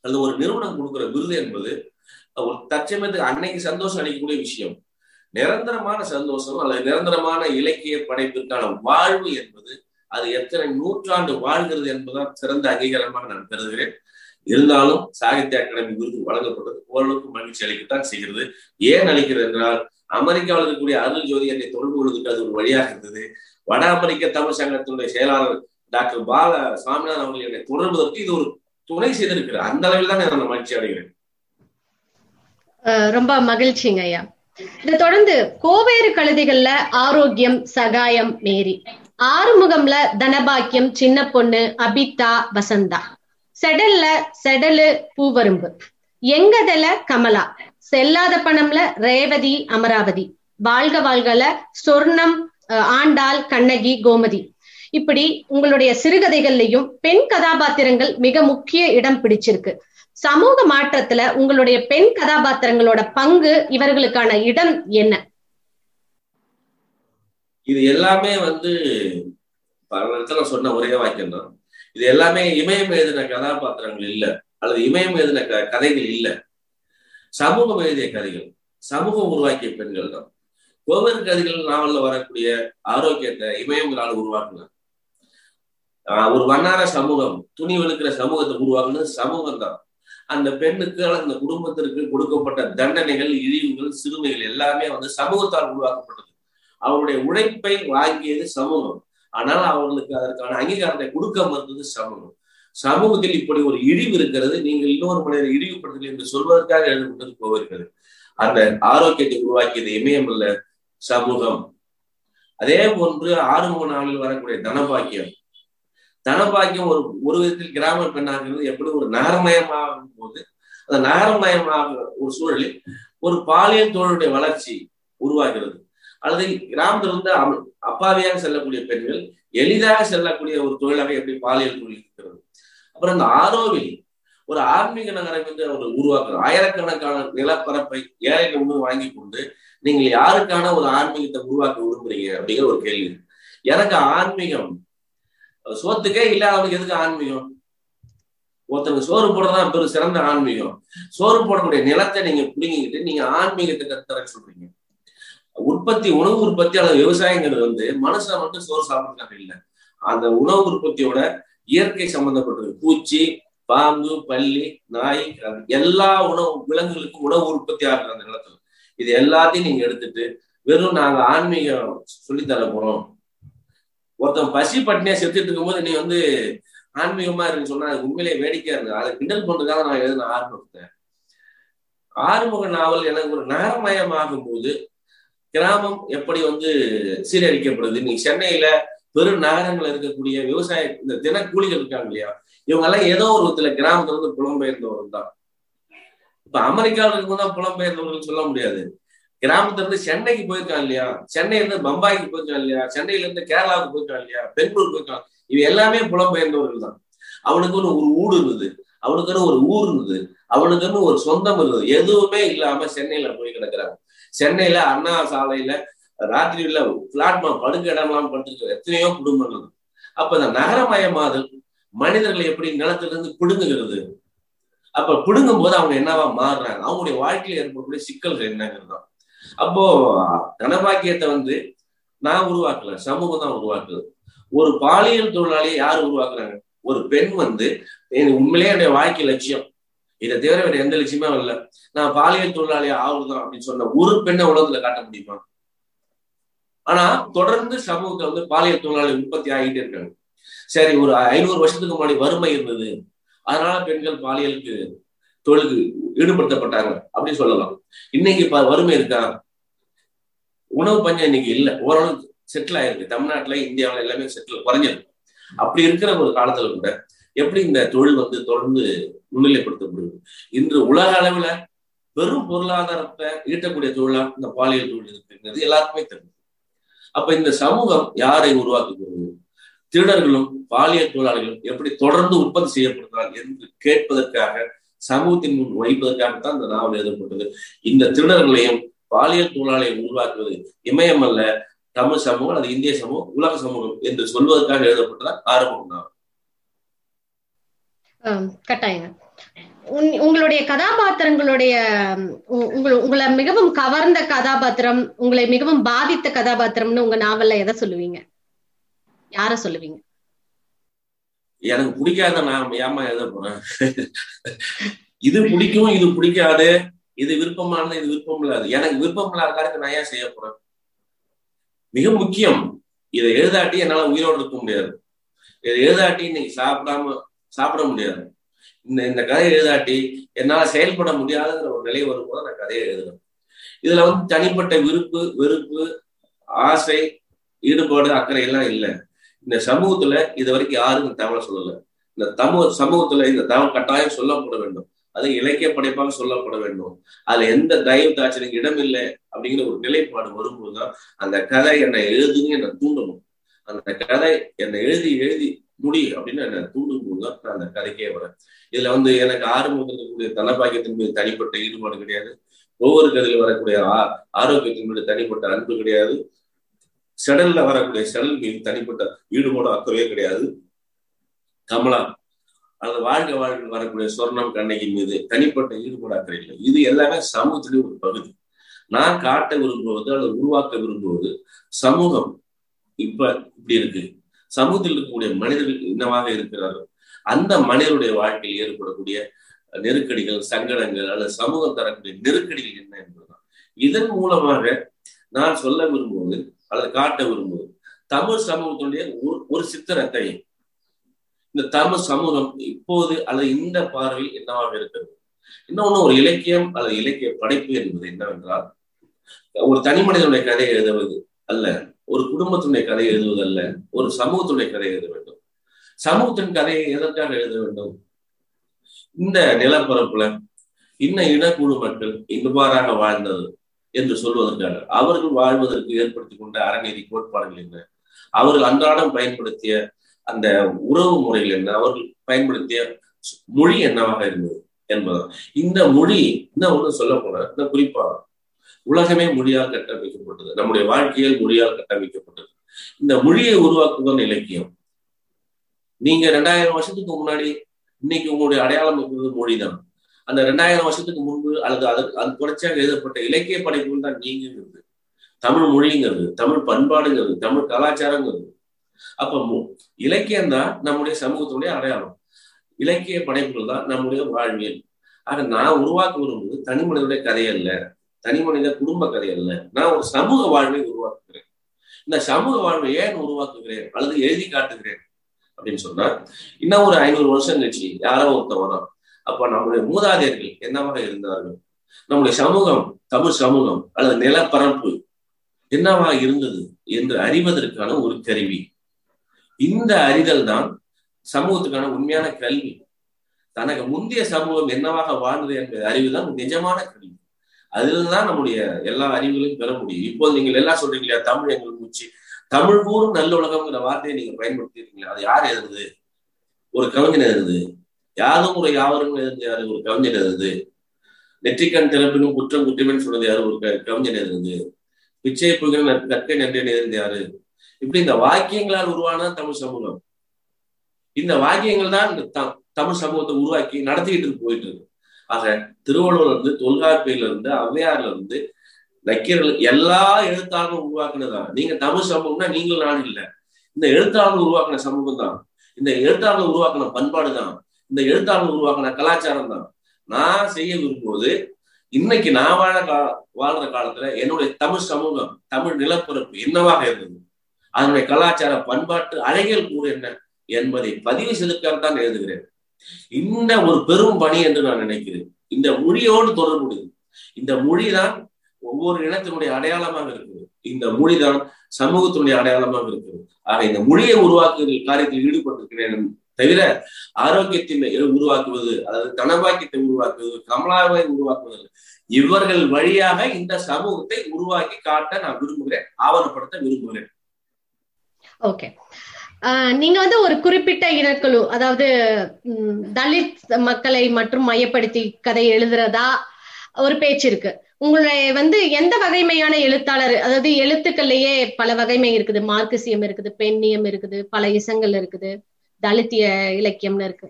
அல்லது ஒரு நிறுவனம் கொடுக்குற விருது என்பது ஒரு தற்சமயத்துக்கு அன்னைக்கு சந்தோஷம் அளிக்கக்கூடிய விஷயம். நிரந்தரமான சந்தோஷம் அல்லது நிரந்தரமான இலக்கிய படைப்பிற்கான வாழ்வு என்பது அது எத்தனை நூற்றாண்டு வாழ்கிறது என்பதுதான் சிறந்த அங்கீகாரமாக நான் கருதுகிறேன். இருந்தாலும் சாகித்ய அகாடமி விருது வழங்கப்பட்டது. ஓரளவுக்கு மகிழ்ச்சி அளிக்கத்தான் செய்கிறது. ஏன் அளிக்கிறது என்றால் அமெரிக்காவில் இருக்கக்கூடிய அருள் ஜோதி என்னை தொடர்பு கொள்வதற்கு அது ஒரு வழியாக இருந்தது. வட அமெரிக்க தமிழ் சங்கத்தினுடைய செயலாளர் டாக்டர் பால சாமிநாதன் அவர்கள் என்னை தொடர்வதற்கு இது ஒரு துணை செய்திருக்கிறார். அந்த அளவில் தான் நான் மகிழ்ச்சி அடைகிறேன். ரொம்ப மகிழ்ச்சிங்க ஐயா. இதை தொடர்ந்து கோவேறு கழுதைகள்ல ஆரோக்கியம் சகாயம் மேரி. ஆறுமுகம்ல தனபாக்கியம் சின்ன பொண்ணு அபிதா வசந்தா. செடல்ல செடலு பூவரும்பு. எங்கதல கமலா. செல்லாத பணம்ல ரேவதி அமராவதி. வாழ்க வாழ்கல சொர்ணம் ஆண்டாள் கண்ணகி கோமதி. இப்படி உங்களுடைய சிறுகதைகள்லையும் பெண் கதாபாத்திரங்கள் மிக முக்கிய இடம் பிடிச்சிருக்கு. சமூக மாற்றத்துல உங்களுடைய பெண் கதாபாத்திரங்களோட பங்கு இவர்களுக்கான இடம் என்ன? இது எல்லாமே வந்து பல இடத்துல சொன்ன ஒரே வாக்கியம் தான் இது எல்லாமே இமயம் எழுதின கதாபாத்திரங்கள் இல்ல அல்லது இமயம் எழுதின கதைகள் இல்ல. சமூகம் எழுதிய கதைகள் சமூகம் உருவாக்கிய பெண்கள் தான். கோவர் கதைகள் நாவல்ல வரக்கூடிய ஆரோக்கியத்தை இமயங்களால் உருவாக்குனார் ஒரு வண்ணார சமூகம் துணி வெளுக்கிற சமூகத்தை உருவாக்குனது சமூகம் தான் அந்த பெண்ணுக்கு அந்த குடும்பத்திற்கு கொடுக்கப்பட்ட தண்டனைகள் இழிவுகள் சிறுமைகள் எல்லாமே வந்து சமூகத்தால் உருவாக்கப்பட்டது. அவருடைய உழைப்பை வாங்கியது சமூகம். ஆனால் அவர்களுக்கு அதற்கான அங்கீகாரத்தை கொடுக்க மறுத்தது சமூகம். சமூகத்தில் இப்படி ஒரு இழிவு இருக்கிறது. நீங்கள் இன்னொரு மனிதரை இழிவுபடுத்தல் என்று சொல்வதற்காக எழுதப்பட்டது போவீர்கள். அந்த ஆரோக்கியத்தை உருவாக்கியது இமயம் அல்ல சமூகம். அதே போன்று ஆறுமுக நாளில் வரக்கூடிய தனபாக்கியம். தனபாக்கியம் ஒரு ஒரு விதத்தில் கிராம பெண்ணாகிறது எப்படி ஒரு நகரமயமாகும் போது அந்த நகரமயமாக ஒரு சூழலில் ஒரு பாலியல் தொழிலுடைய வளர்ச்சி உருவாகிறது. அல்லது கிராமத்திலிருந்து அப்பாவியாக செல்லக்கூடிய பெண்கள் எளிதாக செல்லக்கூடிய ஒரு தொழிலாக எப்படி பாலியல் தொழில் இருக்கிறது? அப்புறம் இந்த ஆரோவில் ஒரு ஆன்மீக நகரம் என்று அவர் உருவாக்குறார் ஆயிரக்கணக்கான நிலப்பரப்பை ஏழைகள் முன்பு வாங்கி கொண்டு நீங்கள் யாருக்கான ஒரு ஆன்மீகத்தை உருவாக்க விரும்புறீங்க அப்படிங்கிற ஒரு கேள்வி. எனக்கு ஆன்மீகம் சோத்துக்கே இல்லாதவனுக்கு எதுக்கு ஆன்மீகம்? ஒருத்தனுக்கு சோறு போடுறதா பெரும் சிறந்த ஆன்மீகம். சோறு போடக்கூடிய நிலத்தை நீங்க பிடிங்கிக்கிட்டு நீங்க ஆன்மீகத்தை கத்துற சொல்றீங்க. உற்பத்தி உணவு உற்பத்தி அல்லது விவசாயங்கிறது வந்து மனுஷன் மட்டும் சோறு சாப்பிடுறாங்க இல்லை. அந்த உணவு உற்பத்தியோட இயற்கை சம்பந்தப்பட்டது. பூச்சி பாம்பு பள்ளி நாய் எல்லா உணவு விலங்குகளுக்கும் உணவு உற்பத்தி ஆகுற அந்த நிலத்துல. இது எல்லாத்தையும் நீங்க எடுத்துட்டு வெறும் நாங்க ஆன்மீகம் சொல்லித்தர போறோம். ஒருத்தன் பசி பட்டினியா செத்துட்டு இருக்கும்போது நீ வந்து ஆன்மீகமா இருக்குன்னு சொன்னா அது உண்மையிலேயே வேடிக்கையா இருக்கு. அதை கிண்டல் பண்றதுக்காக நான் எழுதின ஆரம்பித்தேன் ஆறுமுக நாவல் எனக்கு ஒரு நகரமயமாகும் போது கிராமம் எப்படி வந்து சீரழிக்கப்படுது? நீ சென்னையில பெரும் நகரங்கள் இருக்கக்கூடிய விவசாய இந்த தினக்கூலிகள் இருக்காங்க இல்லையா? இவங்க எல்லாம் ஏதோ ஒரு விதத்துல கிராமத்துல இருந்து புலம்பெயர்ந்தவர்கள் தான். இப்ப அமெரிக்காவில் இருக்கும்போது புலம்பெயர்ந்தவர்கள் சொல்ல முடியாது. கிராமத்துல இருந்து சென்னைக்கு போயிருக்கான் இல்லையா? சென்னையில இருந்து பம்பாய்க்கு போயிருக்கான் இல்லையா? சென்னையில இருந்து கேரளாவுக்கு போயிருக்கான் இல்லையா? பெங்களூர் போயிருக்கான் இவ எல்லாமே புலம்பெயர்ந்தவர்கள் தான். அவனுக்குன்னு ஒரு ஊடு இருந்தது. அவனுக்குன்னு ஒரு ஊர் இருந்தது. அவனுக்குன்னு ஒரு சொந்தம் இருந்தது. எதுவுமே இல்லாம சென்னையில போய் கிடக்குறாங்க. சென்னையில அண்ணா சாலையில ராத்திரியில பிளாட்மா படுக்க இடம்லாம் படுத்துக்கிற எத்தனையோ குடும்பங்கள். அப்ப இந்த நகரமயமாதல் மனிதர்களை எப்படி நிலத்திலிருந்து பிடுங்குகிறது? அப்ப பிடுங்கும் போது அவங்க என்னவா மாறுறாங்க? அவங்களுடைய வாழ்க்கையில ஏற்படக்கூடிய சிக்கல்கள் என்னங்கிறது தான் அப்போ தனபாக்கியத்தை வந்து நான் உருவாக்கல சமூகம் தான் உருவாக்குது. ஒரு பாலியல் தொழிலாளியை யார் உருவாக்குறாங்க? ஒரு பெண் வந்து உண்மையிலேயே என்னுடைய வாழ்க்கை லட்சியம். இதை தவிர வேற எந்த லட்சியமே இல்லை. நான் பாலியல் தொழிலாளி ஆகுதான் அப்படின்னு சொன்ன ஒரு பெண்ணை உலகத்துல காட்ட முடியுமா? ஆனா தொடர்ந்து சமூகத்துல வந்து பாலியல் தொழிலாளி உற்பத்தி ஆகிட்டே இருக்காங்க. சரி ஒரு ஐநூறு வருஷத்துக்கு முன்னாடி வறுமை இருந்தது. அதனால பெண்கள் பாலியலுக்கு தொழிலுக்கு ஈடுபடுத்தப்பட்டாங்க. அப்படின்னு சொல்லலாம். இன்னைக்கு வறுமை இருக்கா? உணவு பஞ்சம் இன்னைக்கு இல்லை. ஓரளவுக்கு செட்டில் ஆயிருக்கு. தமிழ்நாட்டுல இந்தியாவில் எல்லாமே செட்டில் குறைஞ்சிருக்கு. அப்படி இருக்கிற ஒரு காலத்துல கூட எப்படி இந்த தொழில் வந்து தொடர்ந்து முன்னிலைப்படுத்தப்படுது? இன்று உலக அளவுல பெரும் பொருளாதாரத்தை ஈட்டக்கூடிய தொழிலா இந்த பாலியல் தொழில் இருக்குங்கிறது எல்லாருக்குமே தெரியும். அப்ப இந்த சமூகம் யாரை உருவாக்குகிறது? திருடர்களும் பாலியல் தொழிலாளிகளும் எப்படி தொடர்ந்து உற்பத்தி செய்யப்படுகிறார் என்று கேட்பதற்காக சமூகத்தின் முன் வைப்பதற்காகத்தான் இந்த நாவல் எழுதப்பட்டது. இந்த திருடர்களையும் பாலியல் தொழிலாளியை உருவாக்குவது இமயம் அல்ல தமிழ் சமூகம் அல்லது இந்திய சமூகம் உலக சமூகம் என்று சொல்வதற்காக எழுதப்பட்டதான் ஆரம்பம் நாவல் கட்டாயங்க உங்களுடைய கதாபாத்திரங்களுடைய உங்களை மிகவும் கவர்ந்த கதாபாத்திரம் உங்களை மிகவும் பாதித்த கதாபாத்திரம்னு உங்க நாவல்ல எதை சொல்லுவீங்க? யார சொல்லுவீங்க? எனக்கு பிடிக்காத நான் ஏமா எழுத போறேன்? இது பிடிக்கும் இது பிடிக்காது. இது விருப்பமானது இது விருப்பம் இல்லாது எனக்கு விருப்பம் இல்லாத காரியத்தை நான் ஏன் செய்ய போறேன்? மிக முக்கியம். இதை எழுதாட்டி என்னால உயிரோடு இருக்க முடியாது. இதை எழுதாட்டி இன்னைக்கு சாப்பிடாம சாப்பிட முடியாது. இந்த இந்த கதையை எழுதாட்டி என்னால செயல்பட முடியாதுங்கிற ஒரு நிலை வரும்போது நான் கதையை எழுதுறேன் இதுல வந்து தனிப்பட்ட விருப்பு வெறுப்பு ஆசை ஈடுபாடு அக்கறை எல்லாம் இல்லை. இந்த சமூகத்துல இது வரைக்கும் யாரும் இந்த தகவலை சொல்லல. இந்த தமிழ் சமூகத்துல இந்த தகவல் கட்டாயம் சொல்லப்பட வேண்டும். அது இலக்கிய படைப்பாக சொல்லப்பட வேண்டும். அதுல எந்த தயவு தாட்சனுக்கு இடம் இல்லை அப்படிங்கிற ஒரு நிலைப்பாடு வரும்போதுதான் அந்த கதை என்னை எழுதுன்னு என்னை தூண்டணும். அந்த கதை என்னை எழுதி எழுதி முடி அப்படின்னு என்னை தூண்டும் போதுதான் நான் அந்த கதைக்கே வரேன். இதுல வந்து எனக்கு ஆரம்பத்தில் இருக்கக்கூடிய தனபாக்கியத்தின் மீது தனிப்பட்ட ஈடுபாடு கிடையாது. ஒவ்வொரு கதையில் வரக்கூடிய ஆரோக்கியத்தின் மீது தனிப்பட்ட அன்பு கிடையாது. செடல்ல வரக்கூடிய செடல் மீது தனிப்பட்ட ஈடுபாடு அக்கறையே கிடையாது. கமலா அல்லது வாழ்க வாழ்க்கை வரக்கூடிய சொர்ணம் கண்ணகி மீது தனிப்பட்ட ஈடுபாடு அக்கறை இல்லை. இது எல்லாமே சமூகத்திலே ஒரு பகுதி. நான் காட்ட விரும்புவது அல்லது உருவாக்க விரும்புவது சமூகம். இப்ப இப்படி இருக்கு. சமூகத்தில் இருக்கக்கூடிய மனிதர்கள் என்னவாக இருக்கிறார்கள். அந்த மனிதனுடைய வாழ்க்கையில் ஏற்படக்கூடிய நெருக்கடிகள் சங்கடங்கள் அல்லது சமூகம் தரக்கூடிய நெருக்கடிகள் என்ன என்பதுதான். இதன் மூலமாக நான் சொல்ல விரும்புவது அல்லது காட்ட விரும்புவது தமிழ் சமூகத்தினுடைய ஒரு சித்திரத்தை இந்த தமிழ் சமூகம் இப்போது அல்லது இந்த பார்வையில் என்னவாக இருக்கிறது? இன்னொன்னு ஒரு இலக்கியம் அல்லது இலக்கிய படைப்பு என்பது என்னவென்றால் ஒரு தனி மனிதனுடைய கதையை எழுதுவது அல்ல ஒரு குடும்பத்தினுடைய கதையை எழுதுவது அல்ல ஒரு சமூகத்துடைய கதையை எழுத வேண்டும். சமூகத்தின் கதையை எதற்காக எழுத வேண்டும்? இந்த நிலப்பரப்புல இன்ன இனக்குழு மக்கள் இவ்வாறாக வாழ்ந்தது என்று சொல்வதற்காக. அவர்கள் வாழ்வதற்கு ஏற்படுத்திக் கொண்ட அறநெறி கோட்பாடுகள் என்ன? அவர்கள் அன்றாடம் பயன்படுத்திய அந்த உறவு முறைகள் என்ன அவர்கள் பயன்படுத்திய மொழி என்னவாக இருந்தது என்பதுதான் இந்த மொழி இன்னும் ஒண்ணு சொல்ல போன இந்த குறிப்பா உலகமே மொழியால் கட்டமைக்கப்பட்டது. நம்முடைய வாழ்க்கையில் மொழியால் கட்டமைக்கப்பட்டது. இந்த மொழியை உருவாக்குவதன் இலக்கியம். நீங்க ரெண்டாயிரம் வருஷத்துக்கு முன்னாடி இன்னைக்கு உங்களுடைய அடையாளம் இருக்கிறது மொழிதான். அந்த ரெண்டாயிரம் வருஷத்துக்கு முன்பு அல்லது அதற்கு அது தொடர்ச்சியாக எழுதப்பட்ட இலக்கிய படைப்புகள் தான் நீங்கிறது தமிழ் மொழிங்கிறது தமிழ் பண்பாடுங்கிறது தமிழ் கலாச்சாரங்கிறது. அப்ப இலக்கியம் தான் நம்முடைய சமூகத்தினுடைய அடையாளம். இலக்கிய படைப்புகள் தான் நம்முடைய வாழ்வியல். ஆக நான் உருவாக்க விரும்புவது தனி மனிதனுடைய கதை அல்ல. தனி மனித குடும்ப கதை அல்ல. நான் ஒரு சமூக வாழ்வை உருவாக்குகிறேன். இந்த சமூக வாழ்வை ஏன் உருவாக்குகிறேன்? அல்லது எழுதி காட்டுகிறேன்? அப்படின்னு சொன்னா இன்னும் ஒரு ஐநூறு வருஷம் கழிச்சு யாரோ ஒருத்தன் வரும் அப்ப நம்முடைய மூதாதையர்கள் என்னவாக இருந்தார்கள்? நம்முடைய சமூகம் தமிழ் சமூகம் அல்லது நிலப்பரப்பு என்னவாக இருந்தது என்று அறிவதற்கான ஒரு கருவி. இந்த அறிதல் தான் சமூகத்துக்கான உண்மையான கல்வி. தனக்கு முந்தைய சமூகம் என்னவாக வாழ்ந்தது என்ற அறிவுதான் நிஜமான கல்வி. அதில்தான் நம்முடைய எல்லா அறிவுகளையும் பெற முடியும். இப்போது நீங்கள் எல்லாம் சொல்றீங்க இல்லையா? தமிழ் எங்களுக்கு முச்சி. தமிழ் கூறும் நல்லுலகம்ங்கிற வார்த்தையை நீங்க பயன்படுத்திருக்கீங்களா அது யார் எழுதுது? ஒரு கவிஞர் எழுது யாரும் ஒரு யாவரும் எழுந்து யாரு ஒரு கவிஞர் எழுது நெற்றிக்கண் திறப்பினும் குற்றம் குற்றமென்னு சொன்னது யாரு? ஒரு கவிஞர் எழுது பிச்சை புகழ் கற்கை நன்றி எழுந்து யாரு? இப்படி இந்த வாக்கியங்களால் உருவான தமிழ் சமூகம். இந்த வாக்கியங்கள் தான் இந்த தமிழ் சமூகத்தை உருவாக்கி நடத்திக்கிட்டு போயிட்டு இருக்கு ஆக திருவள்ளுவர்ல இருந்து தொல்காப்பியில இருந்து ஔவையார்ல இருந்து நக்கீரர்கள் எல்லா எழுத்தாளரும் உருவாக்குனதுதான். நீங்க தமிழ் சமூகம்னா நீங்கள் நான் இல்லை. இந்த எழுத்தாளர்கள் உருவாக்கின சமூகம் தான். இந்த எழுத்தாளர்கள் உருவாக்கின பண்பாடு தான். இந்த எழுத்தாளர்கள் உருவாக்கின கலாச்சாரம் தான். நான் செய்ய விரும்புவது இன்னைக்கு நான் வாழ கா வாழ்ற காலத்துல என்னுடைய தமிழ் சமூகம் தமிழ் நிலப்பரப்பு என்னவாக இருந்தது? அதனுடைய கலாச்சார பண்பாட்டு அழகியல் கூட என்ன என்பதை பதிவு செய்வதற்காகத்தான் எழுதுகிறேன். இந்த ஒரு பெரும் பணி என்று நான் நினைக்கிறேன். இந்த மொழியோடு தொடர்புடையது. இந்த மொழிதான் ஒவ்வொரு இனத்தினுடைய அடையாளமாக இருக்குது இந்த மொழிதான் சமூகத்தினுடைய அடையாளமாக இருக்குது ஆக இந்த மொழியை உருவாக்குகிற காரியத்தில் ஈடுபட்டிருக்கிறேன் தவிர ஆரோக்கியத்தை உருவாக்குவது அதாவது தனபாக்கியத்தை உருவாக்குவது கமலாவை உருவாக்குவது இவர்கள் வழியாக இந்த சமூகத்தை உருவாக்கி காட்ட நான் விரும்புகிறேன் ஆவணப்படுத்த விரும்புகிறேன். ஓகே நீங்க வந்து ஒரு குறிப்பிட்ட இனக்குழு அதாவது தலித் மக்களை மட்டும் மையப்படுத்தி கதை எழுதுறதா ஒரு பேச்சு இருக்கு. உங்களுடைய வந்து எந்த வகைமையான எழுத்தாளர் அதாவது எழுத்துக்கள்லயே பல வகைமை இருக்குது. மார்க்சியம் இருக்குது பெண்ணியம் இருக்குது பல இசங்கள் இருக்குது தலித்திய இலக்கியம்னு இருக்கு.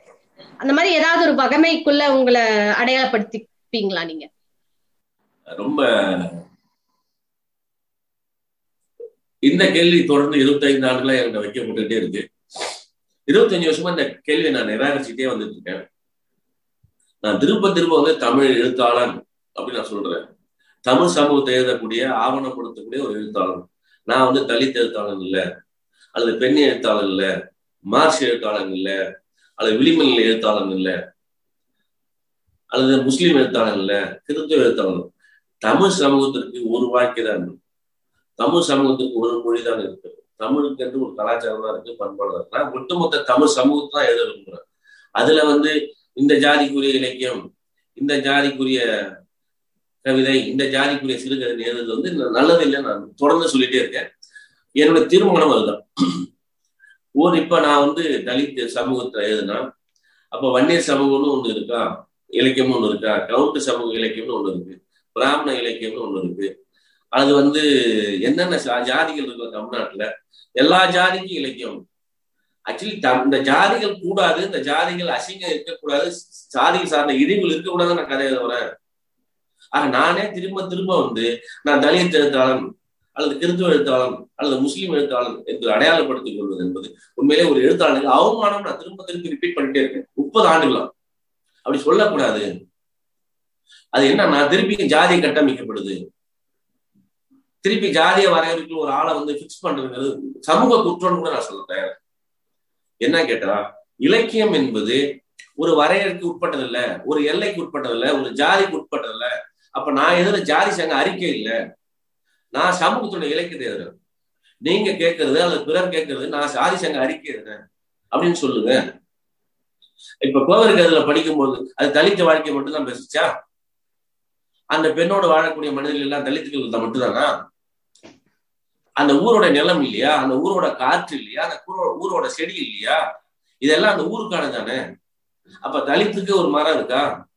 அந்த மாதிரி ஏதாவது ஒரு வகைமைக்குள்ள உங்களை அடையாளப்படுத்திப்பீங்களா நீங்க? ரொம்ப இந்த கேள்வி தொடர்ந்து இருபத்தைந்து ஆண்டுகளா என்கிட்ட வைக்கப்பட்டுட்டே இருக்கு. இருபத்தஞ்சு வருஷமா இந்த கேள்வியை நான் நிராகரிச்சுட்டே வந்துட்டு இருக்கேன். நான் திரும்ப திரும்ப வந்து தமிழ் எழுத்தாளன் அப்படின்னு நான் சொல்றேன். தமிழ் சமூகத்தை எழுதக்கூடிய ஆவணப்படுத்தக்கூடிய ஒரு எழுத்தாளன். நான் வந்து தலித் எழுத்தாளன் இல்லை அல்லது பெண் எழுத்தாளன் இல்லை மார்க்ஸ் எழுத்தாளன் இல்லை அல்லது விளிமல் எழுத்தாளன் இல்லை அல்லது முஸ்லீம் எழுத்தாளன் இல்லை கிறிஸ்துவ எழுத்தாளன் தமிழ் சமூகத்திற்கு ஒரு தான். தமிழ் சமூகத்துக்கு ஒரு மொழி தான் இருக்கு. தமிழுக்கு என்று ஒரு கலாச்சாரம் தான் இருக்கு பண்பாடு தான் நான் ஒட்டுமொத்த தமிழ் சமூகத்தை தான் எழுத விரும்புகிறேன் அதுல வந்து இந்த ஜாதிக்குரிய இலக்கியம் இந்த ஜாதிக்குரிய கவிதை இந்த ஜாதிக்குரிய சிறுகதை எழுதுறது வந்து நல்லது இல்லை நான் தொடர்ந்து சொல்லிட்டே இருக்கேன். என்னோட திருமணம் அதுதான். ஒரு இப்ப நான் வந்து தலித் சமூகத்தை எழுதுனா அப்ப வன்னியர் சமூகம்னு ஒண்ணு இருக்கா? இலக்கியம்னு ஒண்ணு இருக்கா? கவுண்ட் சமூக இலக்கியம்னு ஒண்ணு இருக்கு. பிராமண இலக்கியம்னு ஒண்ணு இருக்கு. அது வந்து என்னென்ன ஜாதிகள் இருக்கு தமிழ்நாட்டுல எல்லா ஜாதிக்கும் இலக்கியம். ஆக்சுவலி இந்த ஜாதிகள் கூடாது இந்த ஜாதிகள் அசிங்கம் இருக்கக்கூடாது ஜாதிகள் சார்ந்த இழிவுகள் இருக்கக்கூடாதுன்னு நான் கதை எழுதுறேன் ஆக நானே திரும்ப திரும்ப வந்து நான் தலித் எழுத்தாளன் அல்லது கிறிஸ்துவ எழுத்தாளன் அல்லது முஸ்லீம் எழுத்தாளன் என்று அடையாளப்படுத்திக் கொள்வது என்பது உண்மையிலே ஒரு எழுத்தாளனுக்கு அவமானம் நான் திரும்ப திரும்ப ரிப்பீட் பண்ணிட்டே இருக்கேன். முப்பது ஆண்டுகளா அப்படி சொல்லக்கூடாது. அது என்ன நான் திருப்பி ஜாதி கட்டமைக்கப்படுது. திருப்பி ஜாதிய வரையறுக்கு ஒரு ஆளை வந்து பிக்ஸ் பண்றதுங்கிறது சமூக குற்றம்னு கூட நான் சொல்ல தயார் என்ன கேட்டா இலக்கியம் என்பது ஒரு வரையறைக்கு உட்பட்டதில்ல ஒரு எல்லைக்கு உட்பட்டதில்ல ஒரு ஜாதிக்கு உட்பட்டதில்ல. அப்ப நான் எதுல ஜாதி சங்க அறிக்கை இல்ல. நான் சமூகத்துடைய இலக்கியத்தை எழுதுறேன் நீங்க கேட்கறது அல்லது பிறர் கேட்கறது நான் ஜாதி சங்க அறிக்கை எழுதுறேன் அப்படின்னு சொல்லுங்க இப்ப கோவருக்கு அதுல படிக்கும்போது அது தலித்த வாழ்க்கை மட்டும்தான் பேசுச்சா? அந்த பெண்ணோடு வாழக்கூடிய மனிதர்கள் எல்லாம் தலித்துகள் மட்டும்தானா? அந்த ஊரோட நிலம் இல்லையா? அந்த ஊரோட காற்று இல்லையா? அந்த ஊரோட செடி இல்லையா? இதெல்லாம் அந்த ஊருக்கான தானே? அப்ப தலித்துக்கு ஒரு மரம் இருக்கா?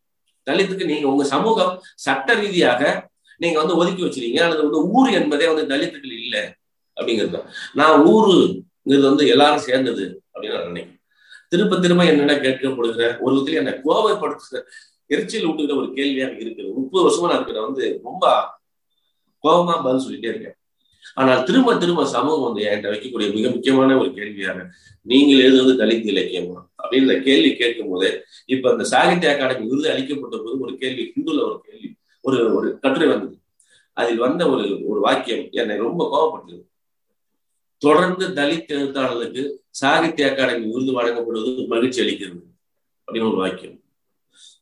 தலித்துக்கு நீங்க உங்க சமூகம் சட்ட ரீதியாக நீங்க வந்து ஒதுக்கி வச்சிருக்கீங்க. அல்லது வந்து ஊர் என்பதே வந்து தலித்துகள் இல்லை அப்படிங்கிறது நான் ஊருங்கிறது வந்து எல்லாரும் சேர்ந்தது அப்படின்னு நான் நினைக்கிறேன். திரும்ப திரும்ப என்னென்ன கேட்கப்படுகிற ஒரு விதத்துல என்ன கோபப்படுத்துகிற எரிச்சல் விட்டுகிற ஒரு கேள்வியாக இருக்குது முப்பது வருஷமா நான் இருக்கிற வந்து ரொம்ப கோபமா பதில் சொல்லிட்டே இருக்கேன். ஆனால் திரும்ப திரும்ப சமூகம் வந்து என்கிட்ட வைக்கக்கூடிய மிக முக்கியமான ஒரு கேள்வியாக நீங்கள் எழுதுவது தலித் இலக்கியமா? அப்படின்ற கேள்வி கேட்கும் போதே இப்ப இந்த சாகித்ய அகாடமி விருது அளிக்கப்பட்ட போது ஒரு கேள்வி ஹிந்துல ஒரு கேள்வி ஒரு ஒரு கட்டுரை வந்தது. அதில் வந்த ஒரு ஒரு வாக்கியம் என்னை ரொம்ப கோபப்பட்டது தொடர்ந்து தலித் எழுத்தாளர்களுக்கு சாகித்ய அகாடமி விருது வழங்கப்படுவது மகிழ்ச்சி அளிக்கிறது அப்படின்னு ஒரு வாக்கியம்.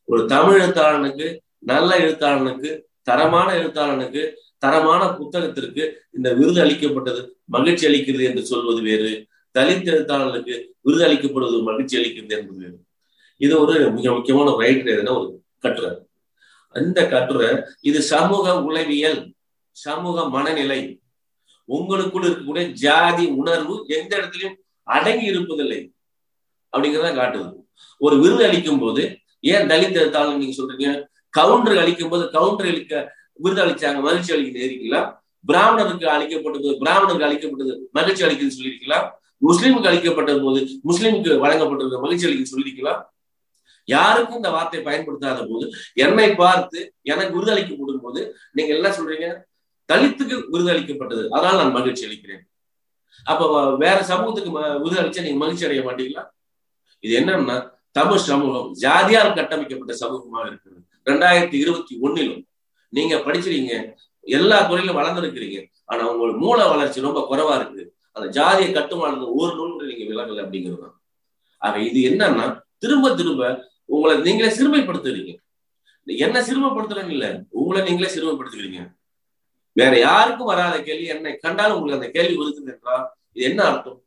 ஒரு தமிழ் எழுத்தாளனுக்கு நல்ல எழுத்தாளனுக்கு தரமான எழுத்தாளனுக்கு தரமான புத்தகத்திற்கு இந்த விருது அளிக்கப்பட்டது மகிழ்ச்சி அளிக்கிறது என்று சொல்வது வேறு. தலித் எழுத்தாளர்களுக்கு விருது அளிக்கப்படுவது மகிழ்ச்சி அளிக்கிறது என்பது வேறு. இது ஒரு மிக முக்கியமான ரைட்டர் எதுனா ஒரு கட்டுரை. அந்த கட்டுரை இது சமூக உளவியல் சமூக மனநிலை. உங்களுக்குள் இருக்கக்கூடிய ஜாதி உணர்வு எந்த இடத்துலயும் அடங்கி இருப்பதில்லை அப்படிங்கிறத காட்டுது. ஒரு விருது அளிக்கும் போது ஏன் தலித் எழுத்தாளர் நீங்க சொல்றீங்க? கவுண்டர் அளிக்கும் போது கவுண்டர் அளிக்க விருது அளிச்சாங்க மகிழ்ச்சி அளிக்கிறது இருக்கலாம் பிராமணருக்கு அளிக்கப்பட்டது பிராமணருக்கு அளிக்கப்பட்டது மகிழ்ச்சி அளிக்குதுன்னு சொல்லியிருக்கலாம் முஸ்லீமுக்கு அளிக்கப்பட்ட போது முஸ்லீமுக்கு வழங்கப்பட்டது மகிழ்ச்சி அளிக்க சொல்லியிருக்கலாம் யாருக்கும் இந்த வார்த்தையை பயன்படுத்தாத போது என்னை பார்த்து எனக்கு விருது அளிக்கப்படும் போது நீங்க என்ன சொல்றீங்க? தலித்துக்கு விருது அளிக்கப்பட்டது. அதனால் நான் மகிழ்ச்சி அளிக்கிறேன். அப்ப வேற சமூகத்துக்கு விருது அளிச்சா நீங்க மகிழ்ச்சி அடைய மாட்டீங்களா? இது என்னன்னா தமிழ் சமூகம் ஜாதியால் கட்டமைக்கப்பட்ட சமூகமாக இருக்குது ரெண்டாயிரத்தி இருபத்தி ஒன்னிலும் நீங்க படிச்சிருக்கீங்க எல்லா துறையிலும் வளர்ந்துருக்கிறீங்க. ஆனா உங்களுக்கு மூல வளர்ச்சி ரொம்ப குறைவா இருக்கு. அந்த ஜாதிய கட்டுமானது ஒரு நூல் நீங்க விலகல அப்படிங்கிறது தான். ஆக இது என்னன்னா திரும்ப திரும்ப உங்களை நீங்களே சிறுமைப்படுத்துறீங்க. என்ன சிறுமைப்படுத்துறேன்னு இல்ல உங்களை நீங்களே சிறுமைப்படுத்துக்கிறீங்க. வேற யாருக்கும் வராத கேள்வி என்னை கண்டாலும் உங்களுக்கு அந்த கேள்வி வருது என்றால் இது என்ன அர்த்தம்?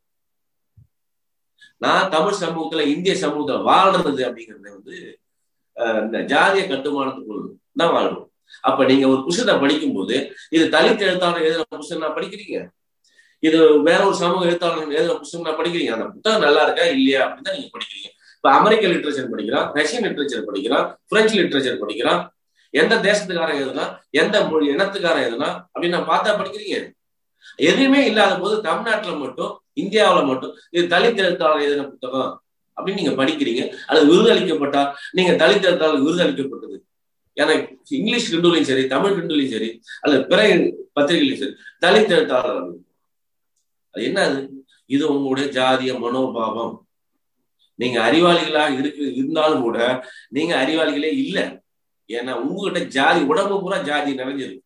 நான் தமிழ் சமூகத்துல இந்திய சமூகத்துல வாழ்றது அப்படிங்கறத வந்து இந்த ஜாதிய கட்டுமானத்துக்குள் தான் வாழ்றோம். அப்ப நீங்க ஒரு புஷத்தை படிக்கும்போது இது தலித் எழுத்தாளர் எழுதின புத்தகம் நான் படிக்கிறீங்க? இது வேற ஒரு சமூக எழுத்தாளர் எழுதின புத்தகம் நான் படிக்கிறீங்க? அந்த புத்தகம் நல்லா இருக்கா இல்லையா அப்படின்னு தான் நீங்க படிக்கிறீங்க. இப்ப அமெரிக்க லிட்ரேச்சர் படிக்கிறான் ரஷ்யன் லிட்ரேச்சர் படிக்கிறான் பிரெஞ்சு லிட்ரேச்சர் படிக்கிறான். எந்த தேசத்துக்காரன் எதுனா எந்த மொழி இனத்துக்காரன் எதுனா அப்படின்னு நான் பார்த்தா படிக்கிறீங்க? எதுவுமே இல்லாத போது தமிழ்நாட்டுல மட்டும் இந்தியாவில மட்டும் இது தலித் எழுத்தாளர் எழுதின புத்தகம். அப்படின்னு நீங்க படிக்கிறீங்க அது விருது அளிக்கப்பட்டா நீங்க தலித்தால் விருது அளிக்கப்பட்டது ஏன்னா இங்கிலீஷ் கிண்டுலையும் சரி தமிழ் கிண்டுலையும் சரி அல்லது பிற பத்திரிகைலையும் சரி தலித் எழுத்தாளர் அது என்ன அது இது உங்களுடைய ஜாதிய மனோபாவம். நீங்க அறிவாளிகளா இருக்கு இருந்தாலும் கூட நீங்க அறிவாளிகளே இல்லை. ஏன்னா உங்ககிட்ட ஜாதி உடம்பு பூரா ஜாதி நிறைஞ்சிருக்கு.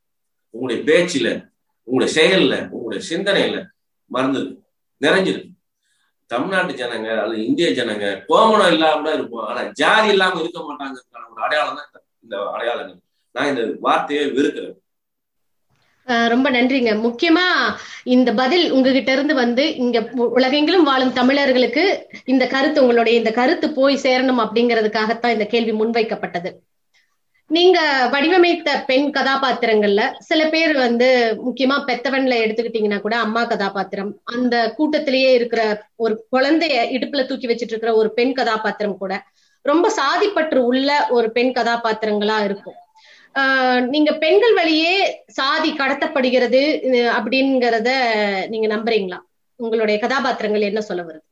உங்களுடைய பேச்சுல உங்களுடைய செயல்ல உங்களுடைய சிந்தனையில மறந்துருக்கு நிறைஞ்சிருக்கு. தமிழ்நாட்டு ஜனங்க அல்லது இந்திய ஜனங்க கோமணம் இல்லாம கூட இருப்போம் ஆனா ஜாதி இல்லாம இருக்க மாட்டாங்கிறதுக்கான ஒரு அடையாளம் தான் இந்த அடையாளங்கள் நான் இந்த வார்த்தையை வெறுக்கிறேன். ரொம்ப நன்றிங்க. முக்கியமா இந்த பதில் உங்ககிட்ட இருந்து வந்து இங்க உலகெங்கிலும் வாழும் தமிழர்களுக்கு இந்த கருத்து உங்களுடைய இந்த கருத்து போய் சேரணும் அப்படிங்கிறதுக்காகத்தான் இந்த கேள்வி முன்வைக்கப்பட்டது. நீங்க வடிவமைத்த பெண் கதாபாத்திரங்கள்ல சில பேர் வந்து முக்கியமா பெத்தவன்ல எடுத்துக்கிட்டீங்கன்னா கூட அம்மா கதாபாத்திரம் அந்த கூட்டத்திலேயே இருக்கிற ஒரு குழந்தைய இடுப்புல தூக்கி வச்சிட்டு இருக்கிற ஒரு பெண் கதாபாத்திரம் கூட ரொம்ப சாதிப்பற்று உள்ள ஒரு பெண் கதாபாத்திரங்களா இருக்கும். ஆஹ் நீங்க பெண்கள் வழியே சாதி கடத்தப்படுகிறது அப்படிங்கிறத நீங்க நம்புறீங்களா? உங்களுடைய கதாபாத்திரங்கள் என்ன சொல்ல வருது?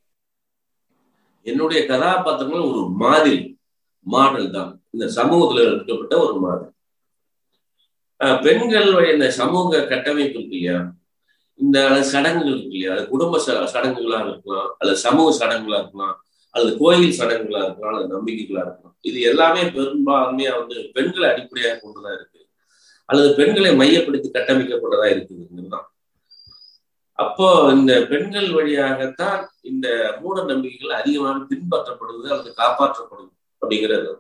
என்னுடைய கதாபாத்திரங்கள் ஒரு மாதிரி மாடல் தான். இந்த சமூகத்துல எடுக்கப்பட்ட ஒரு மாடல். பெண்கள் இந்த சமூக கட்டமைப்பு இருக்கு இல்லையா? இந்த சடங்குகள் இருக்கு இல்லையா? அது குடும்ப சடங்குகளா இருக்கலாம் அல்லது சமூக சடங்குகளா இருக்கலாம் அல்லது கோயில் சடங்குகளா இருக்கலாம் அல்லது நம்பிக்கைகளா இருக்கலாம். இது எல்லாமே பெரும்பான்மையா வந்து பெண்களை அடிப்படையாக கொண்டுதான் இருக்கு. அல்லது பெண்களை மையப்படுத்தி கட்டமைக்கப்பட்டதா இருக்குதுங்கிறதுதான் அப்போ இந்த பெண்கள் வழியாகத்தான் இந்த மூட நம்பிக்கைகள் அதிகமாக பின்பற்றப்படுவது அல்லது காப்பாற்றப்படுது அப்படிங்கிறது.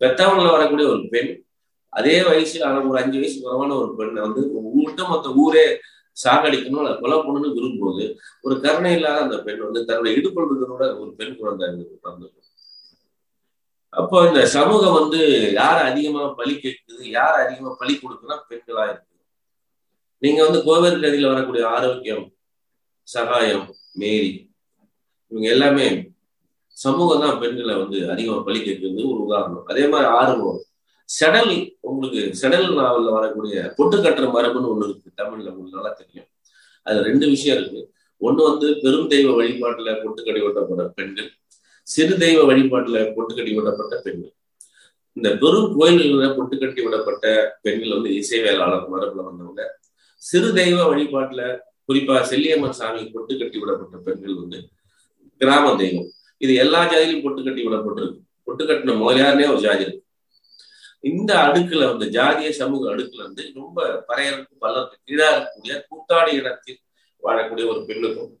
பெத்தவங்களை வரக்கூடிய ஒரு பெண் அதே வயசு ஒரு அஞ்சு வயசு குறவான ஒரு பெண்ணை வந்து உங்கள்கிட்ட மொத்த ஊரே சாகடிக்கணும் அதை கொலை பண்ணணும்னு விரும்பும்போது ஒரு கருணை இல்லாத அந்த பெண் வந்து தன்னுடைய இடுபொழுதுகளோட ஒரு பெண் குழந்தை பிறந்திருக்கும் அப்போ இந்த சமூகம் வந்து யார் அதிகமா பலி கேட்குது யார் அதிகமா பலி கொடுக்குன்னா பெண்களா இருக்கு. நீங்க வந்து கோவில் கதியில வரக்கூடிய ஆரோக்கியம் சகாயம் மேரி இவங்க எல்லாமே சமூகம் தான் பெண்களை வந்து அதிகமாக பலி கேட்கிறது ஒரு உதாரணம். அதே மாதிரி ஆர்வம் செடல் உங்களுக்கு செடல் நாவலில் வரக்கூடிய பொட்டு கட்டுற மரபுன்னு ஒன்று இருக்கு தமிழ்ல உங்களுக்கு நல்லா தெரியும். அது ரெண்டு விஷயம் இருக்கு. ஒன்று வந்து பெரும் தெய்வ வழிபாட்டுல பொட்டு கட்டி ஓட்டப்பட்ட பெண்கள் சிறு தெய்வ வழிபாட்டுல பொட்டு கட்டி விடப்பட்ட பெண்கள். இந்த பெரும் கோயில்களில் பொட்டு கட்டி விடப்பட்ட பெண்கள் வந்து இசைவேளாளர் மரபுல வந்தவங்க. சிறு தெய்வ வழிபாட்டுல குறிப்பா செல்லியம்மன் சாமி பொட்டு கட்டி விடப்பட்ட பெண்கள் வந்து கிராம தெய்வம். இது எல்லா ஜாதியிலும் பொட்டு கட்டி விடப்பட்டிருக்கு. பொட்டு கட்டின முதலியாருனே ஒரு ஜாதி இருக்கு. இந்த அடுக்குல வந்து ஜாதிய சமூக அடுக்குல வந்து ரொம்ப பறையருக்கு பல்லருக்கு கீழா இருக்கக்கூடிய கூட்டாடி இடத்தில் வாழக்கூடிய ஒரு பெண்ணுக்கும்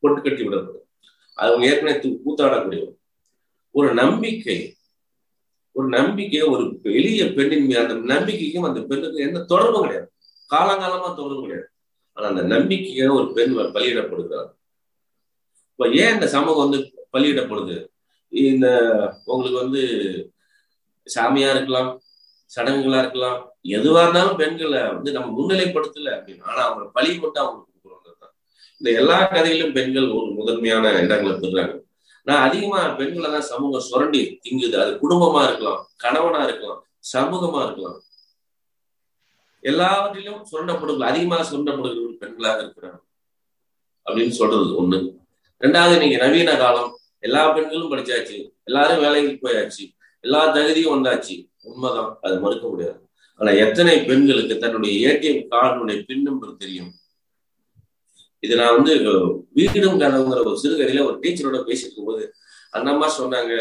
பொட்டு கட்டி விடப்படும். அவங்க ஏற்கனவே கூத்தாடக்கூடியவர். ஒரு நம்பிக்கை ஒரு நம்பிக்கை ஒரு எளிய பெண்ணின் மீது அந்த நம்பிக்கைக்கும் அந்த பெண்ணுக்கும் எந்த தொடர்பும் கிடையாது. காலங்காலமா தொடர்பு கிடையாது. ஆனா அந்த நம்பிக்கைக்காக ஒரு பெண் பலியிடப்படுகிறார். இப்ப ஏன் இந்த சமூகம் வந்து பலியிடப்படுது? இந்த உங்களுக்கு வந்து சாமியா இருக்கலாம் சடங்குகளா இருக்கலாம் எதுவா இருந்தாலும் பெண்களை வந்து நம்ம முன்னிலைப்படுத்தல அப்படின்னு. ஆனா அவங்க பழி மட்டும் அவங்களுக்கு கொடுக்குறவங்க இந்த எல்லா கதையிலும் பெண்கள் ஒரு முதன்மையான இடங்களை பெறுறாங்க. நான் அதிகமா பெண்களை தான் சமூகம் சுரண்டி திங்குது. அது குடும்பமா இருக்கலாம் கணவனா இருக்கலாம் சமூகமா இருக்கலாம். எல்லாவற்றிலும் சுரண்டப்படுகள் அதிகமாக சுரண்டப்படுகள் பெண்களாக இருக்கிறாங்க. அப்படின்னு சொல்றது ஒண்ணு. ரெண்டாவது நீங்க நவீன காலம் எல்லா பெண்களும் படிச்சாச்சு எல்லாரும் வேலைக்கு போயாச்சு எல்லா தகுதியும் வந்தாச்சு உண்மைதான் அது மறுக்க முடியாது. ஆனா எத்தனை பெண்களுக்கு தன்னுடைய ஏடிஎம் கார்டுடைய பின் நம்பர் தெரியும்? இது நான் வந்து வீடும் கதவுங்கிற ஒரு சிறுகதையில ஒரு டீச்சரோட பேசிட்டு போது அந்த அம்மா சொன்னாங்க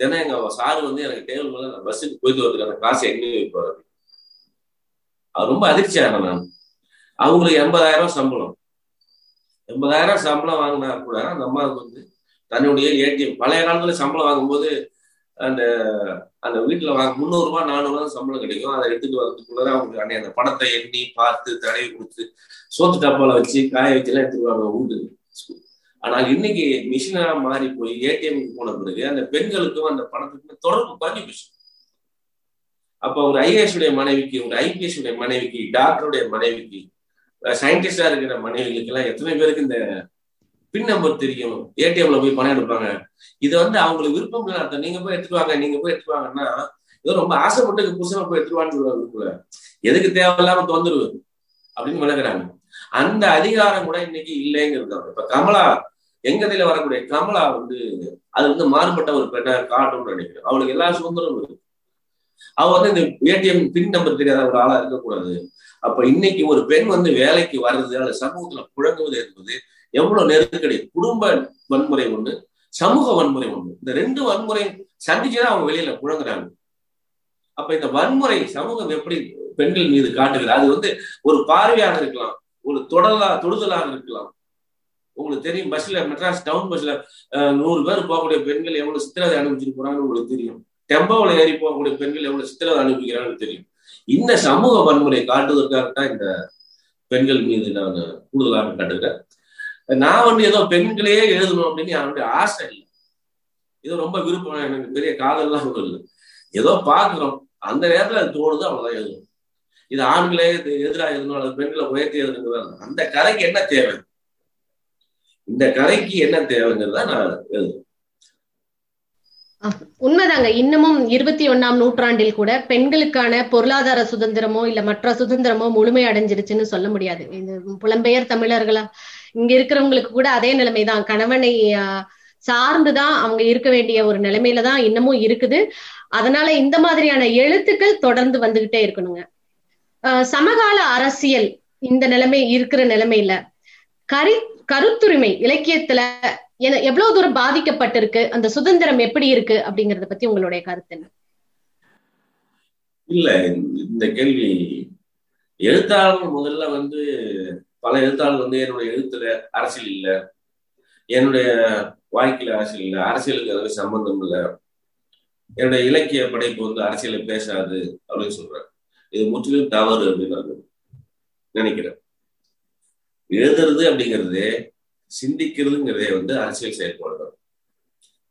தினம் எங்க சாரு வந்து எனக்கு டேபிள் மேல நான் பஸ்ஸுக்கு போயிட்டு வரதுக்கான காசை எங்க வைப்பாரு அது ரொம்ப அதிர்ச்சியான நான். அவங்களுக்கு எண்பதாயிரம் சம்பளம். எண்பதாயிரம் சம்பளம் வாங்கினா கூட அந்த அம்மாவுக்கு வந்து தன்னுடைய ஏடிஎம் பழைய காலத்துல சம்பளம் வாங்கும்போது அந்த அந்த வீட்டுல வாங்க முந்நூறு ரூபாய் நானூறு ரூபாய் சம்பளம் கிடைக்கும். அதை எடுத்துட்டு வரதுக்குள்ள அவங்க அன்னைக்கு அந்த பணத்தை எண்ணி பார்த்து தடவி கொடுத்து சோத்து டப்பால வச்சு காய வச்சு எல்லாம் எடுத்துருவாங்க உண்டு. ஆனால் இன்னைக்கு மிஷினா மாறி போய் ஏடிஎம்க்கு போன பிறகு அந்த பெண்களுக்கும் அந்த பணத்துக்கும் தொடர்பு பண்ணி போச்சு அப்ப ஒரு ஐஏஎஸ் உடைய மனைவிக்கு ஒரு ஐபிஎஸ் உடைய மனைவிக்கு டாக்டருடைய மனைவிக்கு சயின்டிஸ்டா இருக்கிற மனைவிகளுக்கு எல்லாம் எத்தனை பேருக்கு இந்த பின் நம்பர் தெரியும்? ஏடிஎம்ல போய் பணம் எடுப்பாங்க. இது வந்து அவங்களுக்கு விருப்பம் இல்லை அர்த்தம். நீங்க போய் எடுத்துட்டு வாங்க நீங்க போய் எடுத்துட்டு வாங்கன்னா ஏதோ ரொம்ப ஆசைப்பட்டு புருஷனை போய் எடுத்துட்டு சொல்லுவாங்க எதுக்கு தேவையில்லாம தொந்தரவு? அப்படின்னு விளக்குறாங்க. அந்த அதிகாரம் கூட இன்னைக்கு இல்லைங்கிறது இப்ப கமலா எங்கதில வரக்கூடிய கமலா வந்து அது வந்து மாறுபட்ட ஒரு பெண்ணா காட்டும்னு நினைக்கிறேன். அவளுக்கு எல்லா சுதந்திரமும் இருக்கு. அவ வந்து இந்த ஏடிஎம் பின் நம்பர் தெரியாத ஒரு ஆளா இருக்கக்கூடாது. அப்ப இன்னைக்கு ஒரு பெண் வந்து வேலைக்கு வர்றது அல்லது சமூகத்துல புழங்குவது என்பது எவ்வளவு நெருக்கடி. குடும்ப வன்முறை ஒண்ணு சமூக வன்முறை ஒண்ணு. இந்த ரெண்டு வன்முறை சந்திச்சுதான் அவங்க வெளியில புழங்குறாங்க. அப்ப இந்த வன்முறை சமூகம் எப்படி பெண்கள் மீது காட்டுகிறது? அது வந்து ஒரு பார்வையாக இருக்கலாம் ஒரு தொடலா தொடுதலாக இருக்கலாம். உங்களுக்கு தெரியும் பஸ்ல மெட்ராஸ் டவுன் பஸ்ல நூறு பேர் போகக்கூடிய பெண்கள் எவ்வளவு சித்திரவதை அனுப்பிச்சிட்டு போறாங்கன்னு உங்களுக்கு தெரியும். டெம்போவில் ஏறி போகக்கூடிய பெண்கள் எவ்வளவு சித்திரவதை அனுப்பிக்கிறாங்கன்னு தெரியும். இந்த சமூக வன்முறை காட்டுவதற்காகத்தான் இந்த பெண்கள் மீது நான் கூடுதலாக காட்டுகிறேன் நான் வந்து ஏதோ பெண்களையே எழுதணும் அப்படின்னு என்னுடைய ஆசை இல்லை. ஏதோ ரொம்ப விருப்பம் எனக்கு பெரிய காதல்லாம் ஒன்றும் இல்லை. ஏதோ பாக்குறோம் அந்த நேரத்துல அது தோணுது அவ்வளோதான் எழுதணும் இது ஆண்களே எதிராக எழுதணும் அல்லது பெண்களை உயர்த்தி எழுதுங்கிறது அந்த கதைக்கு என்ன தேவை? இந்த கதைக்கு என்ன தேவைங்கிறத நான் எழுதுவேன் உண்மைதாங்க. இன்னமும் இருபத்தி ஒன்னாம் நூற்றாண்டில் கூட பெண்களுக்கான பொருளாதார சுதந்திரமோ இல்ல மற்ற சுதந்திரமோ முழுமை அடைஞ்சிருச்சுன்னு சொல்ல முடியாது. இந்த புலம்பெயர் தமிழர்களா? இங்க இருக்கிறவங்களுக்கு கூட அதே நிலைமைதான். கணவனை சார்ந்துதான் அவங்க இருக்க வேண்டிய ஒரு நிலைமையில தான் இன்னமும் இருக்குது. அதனால இந்த மாதிரியான எழுத்துக்கள் தொடர்ந்து வந்துகிட்டே இருக்கணுங்க. சமகால அரசியல் இந்த நிலைமை இருக்கிற நிலைமையில கரி கருத்துரிமை இலக்கியத்துல எவ்வளவு தூரம் பாதிக்கப்பட்டிருக்கு அந்த சுதந்திரம் எப்படி இருக்கு அப்படிங்கறத பத்தி உங்களுடைய கருத்து என்ன? இல்ல இந்த கேள்வி எழுத்தாளர் முதல்ல வந்து பல எழுத்தாளர் வந்து என்னுடைய எழுத்துல அரசியல் இல்ல என்னுடைய வாழ்க்கையில அரசியல் இல்ல அரசியலுக்கு அதுக்கு சம்பந்தம் இல்லை. என்னுடைய இலக்கிய படைப்பு வந்து அரசியல பேசாது அப்படின்னு சொல்றேன் இது முற்றிலும் தவறு அப்படின்னு நான் நினைக்கிறேன். எழுதுறது அப்படிங்கிறது சிந்திக்கிறதுங்கிறதே வந்து அரசியல் செயல்பாடு தான்.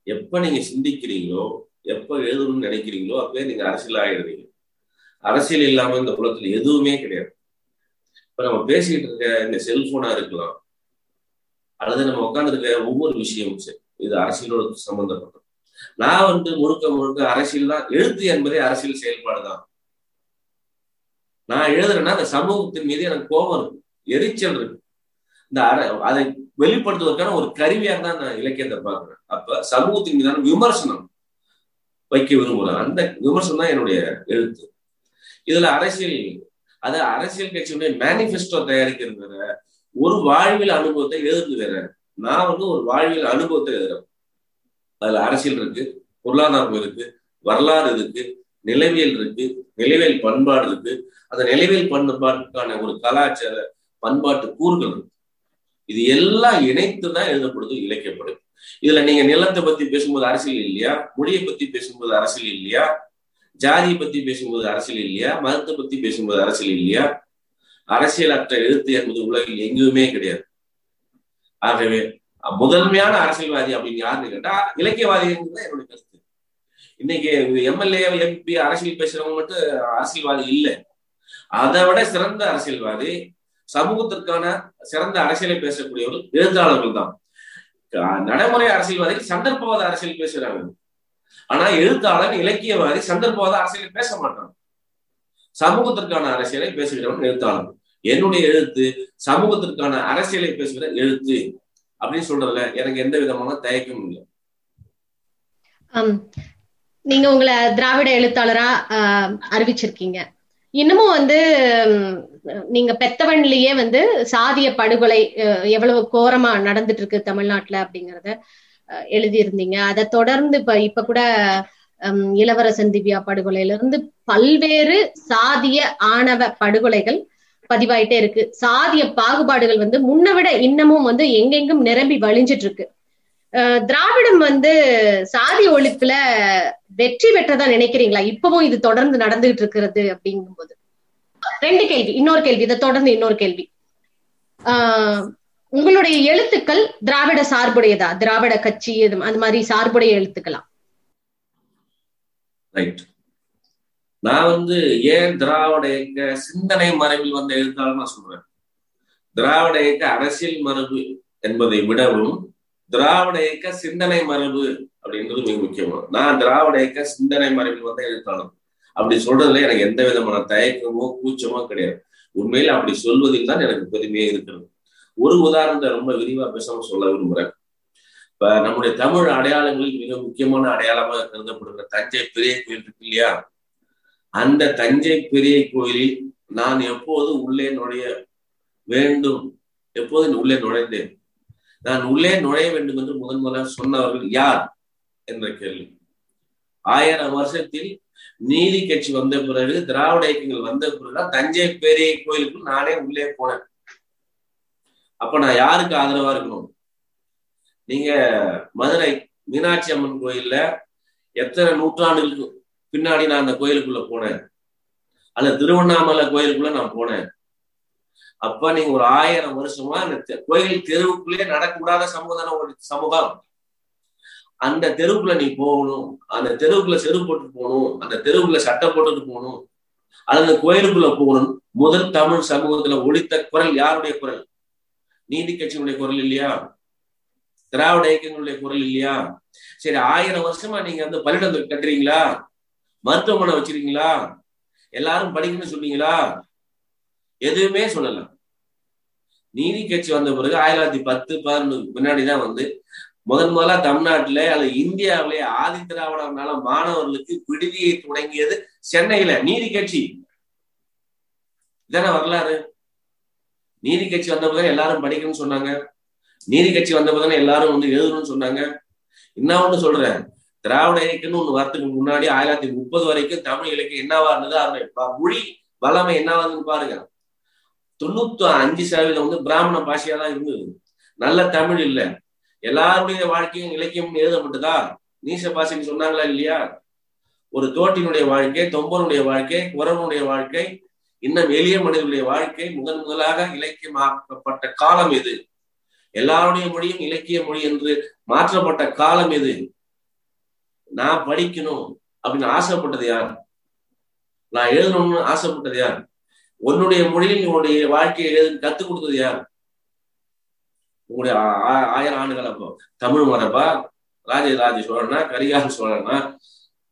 எப்ப நீங்க சிந்திக்கிறீங்களோ எப்ப எழுதணும்னு நினைக்கிறீங்களோ அப்பவே நீங்க அரசியல் ஆயிடுறீங்க அரசியல் இல்லாம இந்த உலகத்துல எதுவுமே கிடையாது. இப்ப நம்ம பேசிக்கிட்டு இருக்க இந்த செல்போனா இருக்கலாம். அல்லது நம்ம உட்காந்துருக்க ஒவ்வொரு விஷயமும் சரி இது அரசியலோட சம்பந்தப்பட்டது. நான் வந்து முழுக்க முழுக்க அரசியல் தான் எழுத்து என்பதே அரசியல் செயல்பாடு தான். நான் எழுதுறேன்னா அந்த சமூகத்தின் மீது எனக்கு கோபம் இருக்கு எரிச்சல் இருக்கு. இந்த அதை வெளிப்படுத்துவதற்கான ஒரு கருவியாக தான் நான் இலக்கியத்தை பார்க்கிறேன். அப்ப சமூகத்தின் மீதான விமர்சனம் வைக்க விரும்புகிறேன் அந்த விமர்சனம் தான் என்னுடைய எழுத்து. இதுல அரசியல் அது அரசியல் கட்சியுடைய மேனிபெஸ்டோ தயாரிக்கிறது வேற ஒரு வாழ்வியல் அனுபவத்தை எழுதுறது வேற நான் வந்து ஒரு வாழ்வியல் அனுபவத்தை எழுதுறேன். அதுல அரசியல் இருக்கு பொருளாதாரம் இருக்கு வரலாறு இருக்கு நிலவியல் இருக்கு நிலவியல் பண்பாடு இருக்கு. அந்த நிலவியல் பண்பாட்டுக்கான ஒரு கலாச்சார பண்பாட்டு கூறுகள் இருக்கு. இது எல்லாம் இணைத்து தான் எழுதப்படுது இலக்கியப்படும் இதுல நீங்க நிலத்தை பத்தி பேசும்போது அரசியல் இல்லையா? மொழியை பத்தி பேசும்போது அரசியல் இல்லையா? ஜாதியை பத்தி பேசும்போது அரசியல் இல்லையா? மதத்தை பத்தி பேசும்போது அரசியல் இல்லையா? அரசியல் அற்ற எழுத்து என்பது உலகில் எங்குமே கிடையாது. ஆகவே முதன்மையான அரசியல்வாதி அப்படின்னு யாருன்னு கேட்டா இலக்கியவாதி தான் என்னுடைய கருத்து. இன்னைக்கு எம்எல்ஏ எம்பி அரசியல் பேசுறவங்க மட்டும் அரசியல்வாதி இல்லை. அதை விட சிறந்த அரசியல்வாதி சமூகத்திற்கான சிறந்த அரசியலை பேசக்கூடியவர்கள் எழுத்தாளர்கள் தான் நடைமுறை அரசியல்வாதிகள் சந்தர்ப்பவாத அரசியல் பேசுறாங்க ஆனா எழுத்தாளர் இலக்கியவாதி சந்தர்ப்பவாத அரசியலை பேச மாட்டான். சமூகத்திற்கான அரசியலை பேசுகிறவன் எழுத்தாளர் என்னுடைய எழுத்து சமூகத்திற்கான அரசியலை பேசுகிற எழுத்து. அப்படின்னு சொல்றதுல எனக்கு எந்த விதமான தயக்கமும் இல்லை. நீங்க உங்களை திராவிட எழுத்தாளரா அறிவிச்சிருக்கீங்க. இன்னமும் வந்து நீங்க பெத்தவன்லயே வந்து சாதிய படுகொலை எவ்வளவு கோரமா நடந்துட்டு இருக்கு தமிழ்நாட்டுல அப்படிங்கறத எழுதியிருந்தீங்க. அதை தொடர்ந்து இப்ப இப்ப கூட இளவரசன் திவ்யா படுகொலையில இருந்து பல்வேறு சாதிய ஆணவ படுகொலைகள் பதிவாயிட்டே இருக்கு. சாதிய பாகுபாடுகள் வந்து முன்ன விட இன்னமும் வந்து எங்கெங்கும் நிரம்பி வழிஞ்சிட்டு இருக்கு திராவிடம் வந்து சாதி ஒழிப்புல வெற்றி பெற்றதா நினைக்கிறீங்களா? இப்பவும் இது தொடர்ந்து நடந்துகிட்டு இருக்கிறது அப்படிங்கும்போது. ரெண்டு கேள்வி இன்னொரு கேள்வி இதை தொடர்ந்து இன்னொரு கேள்வி. ஆஹ் உங்களுடைய எழுத்துக்கள் திராவிட சார்புடையதா? திராவிட கட்சி அந்த மாதிரி சார்புடைய எழுத்துக்களா ரைட் நான் வந்து ஏன் திராவிட இயக்க சிந்தனை மரபில் வந்த எழுத்தாளர் நான் சொல்றேன். திராவிட இயக்க அரசியல் மரபு என்பதை விடவும் திராவிட இயக்க சிந்தனை மரபு அப்படின்றது மிக முக்கியமான நான் திராவிட இயக்க சிந்தனை மரபில் வந்த எழுத்தாளர். அப்படி சொல்றதுல எனக்கு எந்த விதமான தயக்கமோ கூச்சமோ கிடையாது. உண்மையில அப்படி சொல்வதில் தான் எனக்கு பெருமையே இருக்கிறது. ஒரு உதாரணத்தை ரொம்ப விரிவா பேசாம சொல்ல விரும்புறேன். இப்ப நம்முடைய தமிழ் அடையாளங்களில் மிக முக்கியமான அடையாளமாக கருதப்படுகிற தஞ்சை பெரிய கோயில் இருக்கு இல்லையா? அந்த தஞ்சை பெரிய கோயிலில் நான் எப்போது உள்ளே நுழைய வேண்டும்? எப்போது உள்ளே நுழைந்தேன்? நான் உள்ளே நுழைய வேண்டும் என்று முதன் முதலாக சொன்னவர்கள் யார்? என்ற கேள்வி. ஆயிரம் வருஷத்தில் நீதி கட்சி வந்த பிறகு திராவிட இயக்கங்கள் வந்த பிறகுதான் தஞ்சை பெரிய கோயிலுக்கு நானே உள்ளே போனேன். அப்ப நான் யாருக்கு ஆதரவா இருக்கணும்? நீங்க மதுரை மீனாட்சி அம்மன் கோயில்ல எத்தனை நூற்றாண்டுகளுக்கு பின்னாடி நான் அந்த கோயிலுக்குள்ள போனேன். அல்ல திருவண்ணாமலை கோயிலுக்குள்ள நான் போனேன். அப்ப நீங்க ஒரு ஆயிரம் வருஷமா அந்த கோயில் தெருவுக்குள்ளே நடக்கூடாத சமூகம் தானே சமூகம்? அந்த தெருவுக்குள்ள நீ போகணும் அந்த தெருவுக்குள்ள செருப்பு போட்டு போகணும் அந்த தெருவுக்குள்ள சட்டை போட்டுட்டு போகணும் அல்லது அந்த கோயிலுக்குள்ள போகணும். முதல் தமிழ் சமூகத்துல ஒழித்த குரல் யாருடைய குரல்? நீதி கட்சியினுடைய குரல் இல்லையா? திராவிட இயக்கங்களுடைய குரல் இல்லையா? சரி ஆயிரம் வருஷமா நீங்க வந்து பள்ளிடம் கட்டுறீங்களா? மருத்துவமனை வச்சிருக்கீங்களா? எல்லாரும் படிக்கணும்னு சொன்னீங்களா எதுவுமே சொல்லலாம் நீதி கட்சி வந்த பிறகு ஆயிரத்தி தொள்ளாயிரத்தி பத்து பதினொன்று முன்னாடிதான் வந்து முதன் முதலா தமிழ்நாட்டுல அல்லது இந்தியாவிலே ஆதி திராவிடர்னால மாணவர்களுக்கு விடுதியை தொடங்கியது சென்னையில நீதி கட்சி. இதான வரலாறு. நீதி கட்சி வந்தப்பதான் எல்லாரும் படிக்கணும்னு சொன்னாங்க. நீதி கட்சி வந்தப்பதானே எல்லாரும் வந்து எழுதணும்னு சொன்னாங்க. என்ன ஒண்ணு சொல்றேன். திராவிட இயக்கம்னு ஒண்ணு வரத்துக்கு முன்னாடி ஆயிரத்தி தொள்ளாயிரத்தி முப்பது வரைக்கும் தமிழ் இலக்கியம் என்னவா இருந்தது அதனுடைய மொழி வளமை என்னவாதுன்னு பாருங்க. தொண்ணூத்தி அஞ்சு சதவீதம் வந்து பிராமண பாஷையா தான் இருந்தது. நல்ல தமிழ் இல்ல. எல்லாருடைய வாழ்க்கையும் இலக்கியம் எழுதப்பட்டுதான் நீச பாஷைன்னு சொன்னாங்களா இல்லையா? ஒரு தோட்டினுடைய வாழ்க்கை தொம்பனுடைய வாழ்க்கை குரவனுடைய வாழ்க்கை இன்னும் எளிய மனிதனுடைய வாழ்க்கை முதன் முதலாக இலக்கியமாக்கப்பட்ட காலம் எது? எல்லாருடைய மொழியும் இலக்கிய மொழி என்று மாற்றப்பட்ட காலம் எது? நான் படிக்கணும் அப்படின்னு ஆசைப்பட்டது யார்? நான் எழுதணும்னு ஆசைப்பட்டது யார்? உன்னுடைய மொழியில் உன்னுடைய வாழ்க்கையை எழுத கத்துக் கொடுத்தது யார்? உங்களுடைய ஆயிரம் ஆண்டுகள் அப்போ. தமிழ் மரபா? ராஜராஜ சோழனா? கரிகால சோழனா?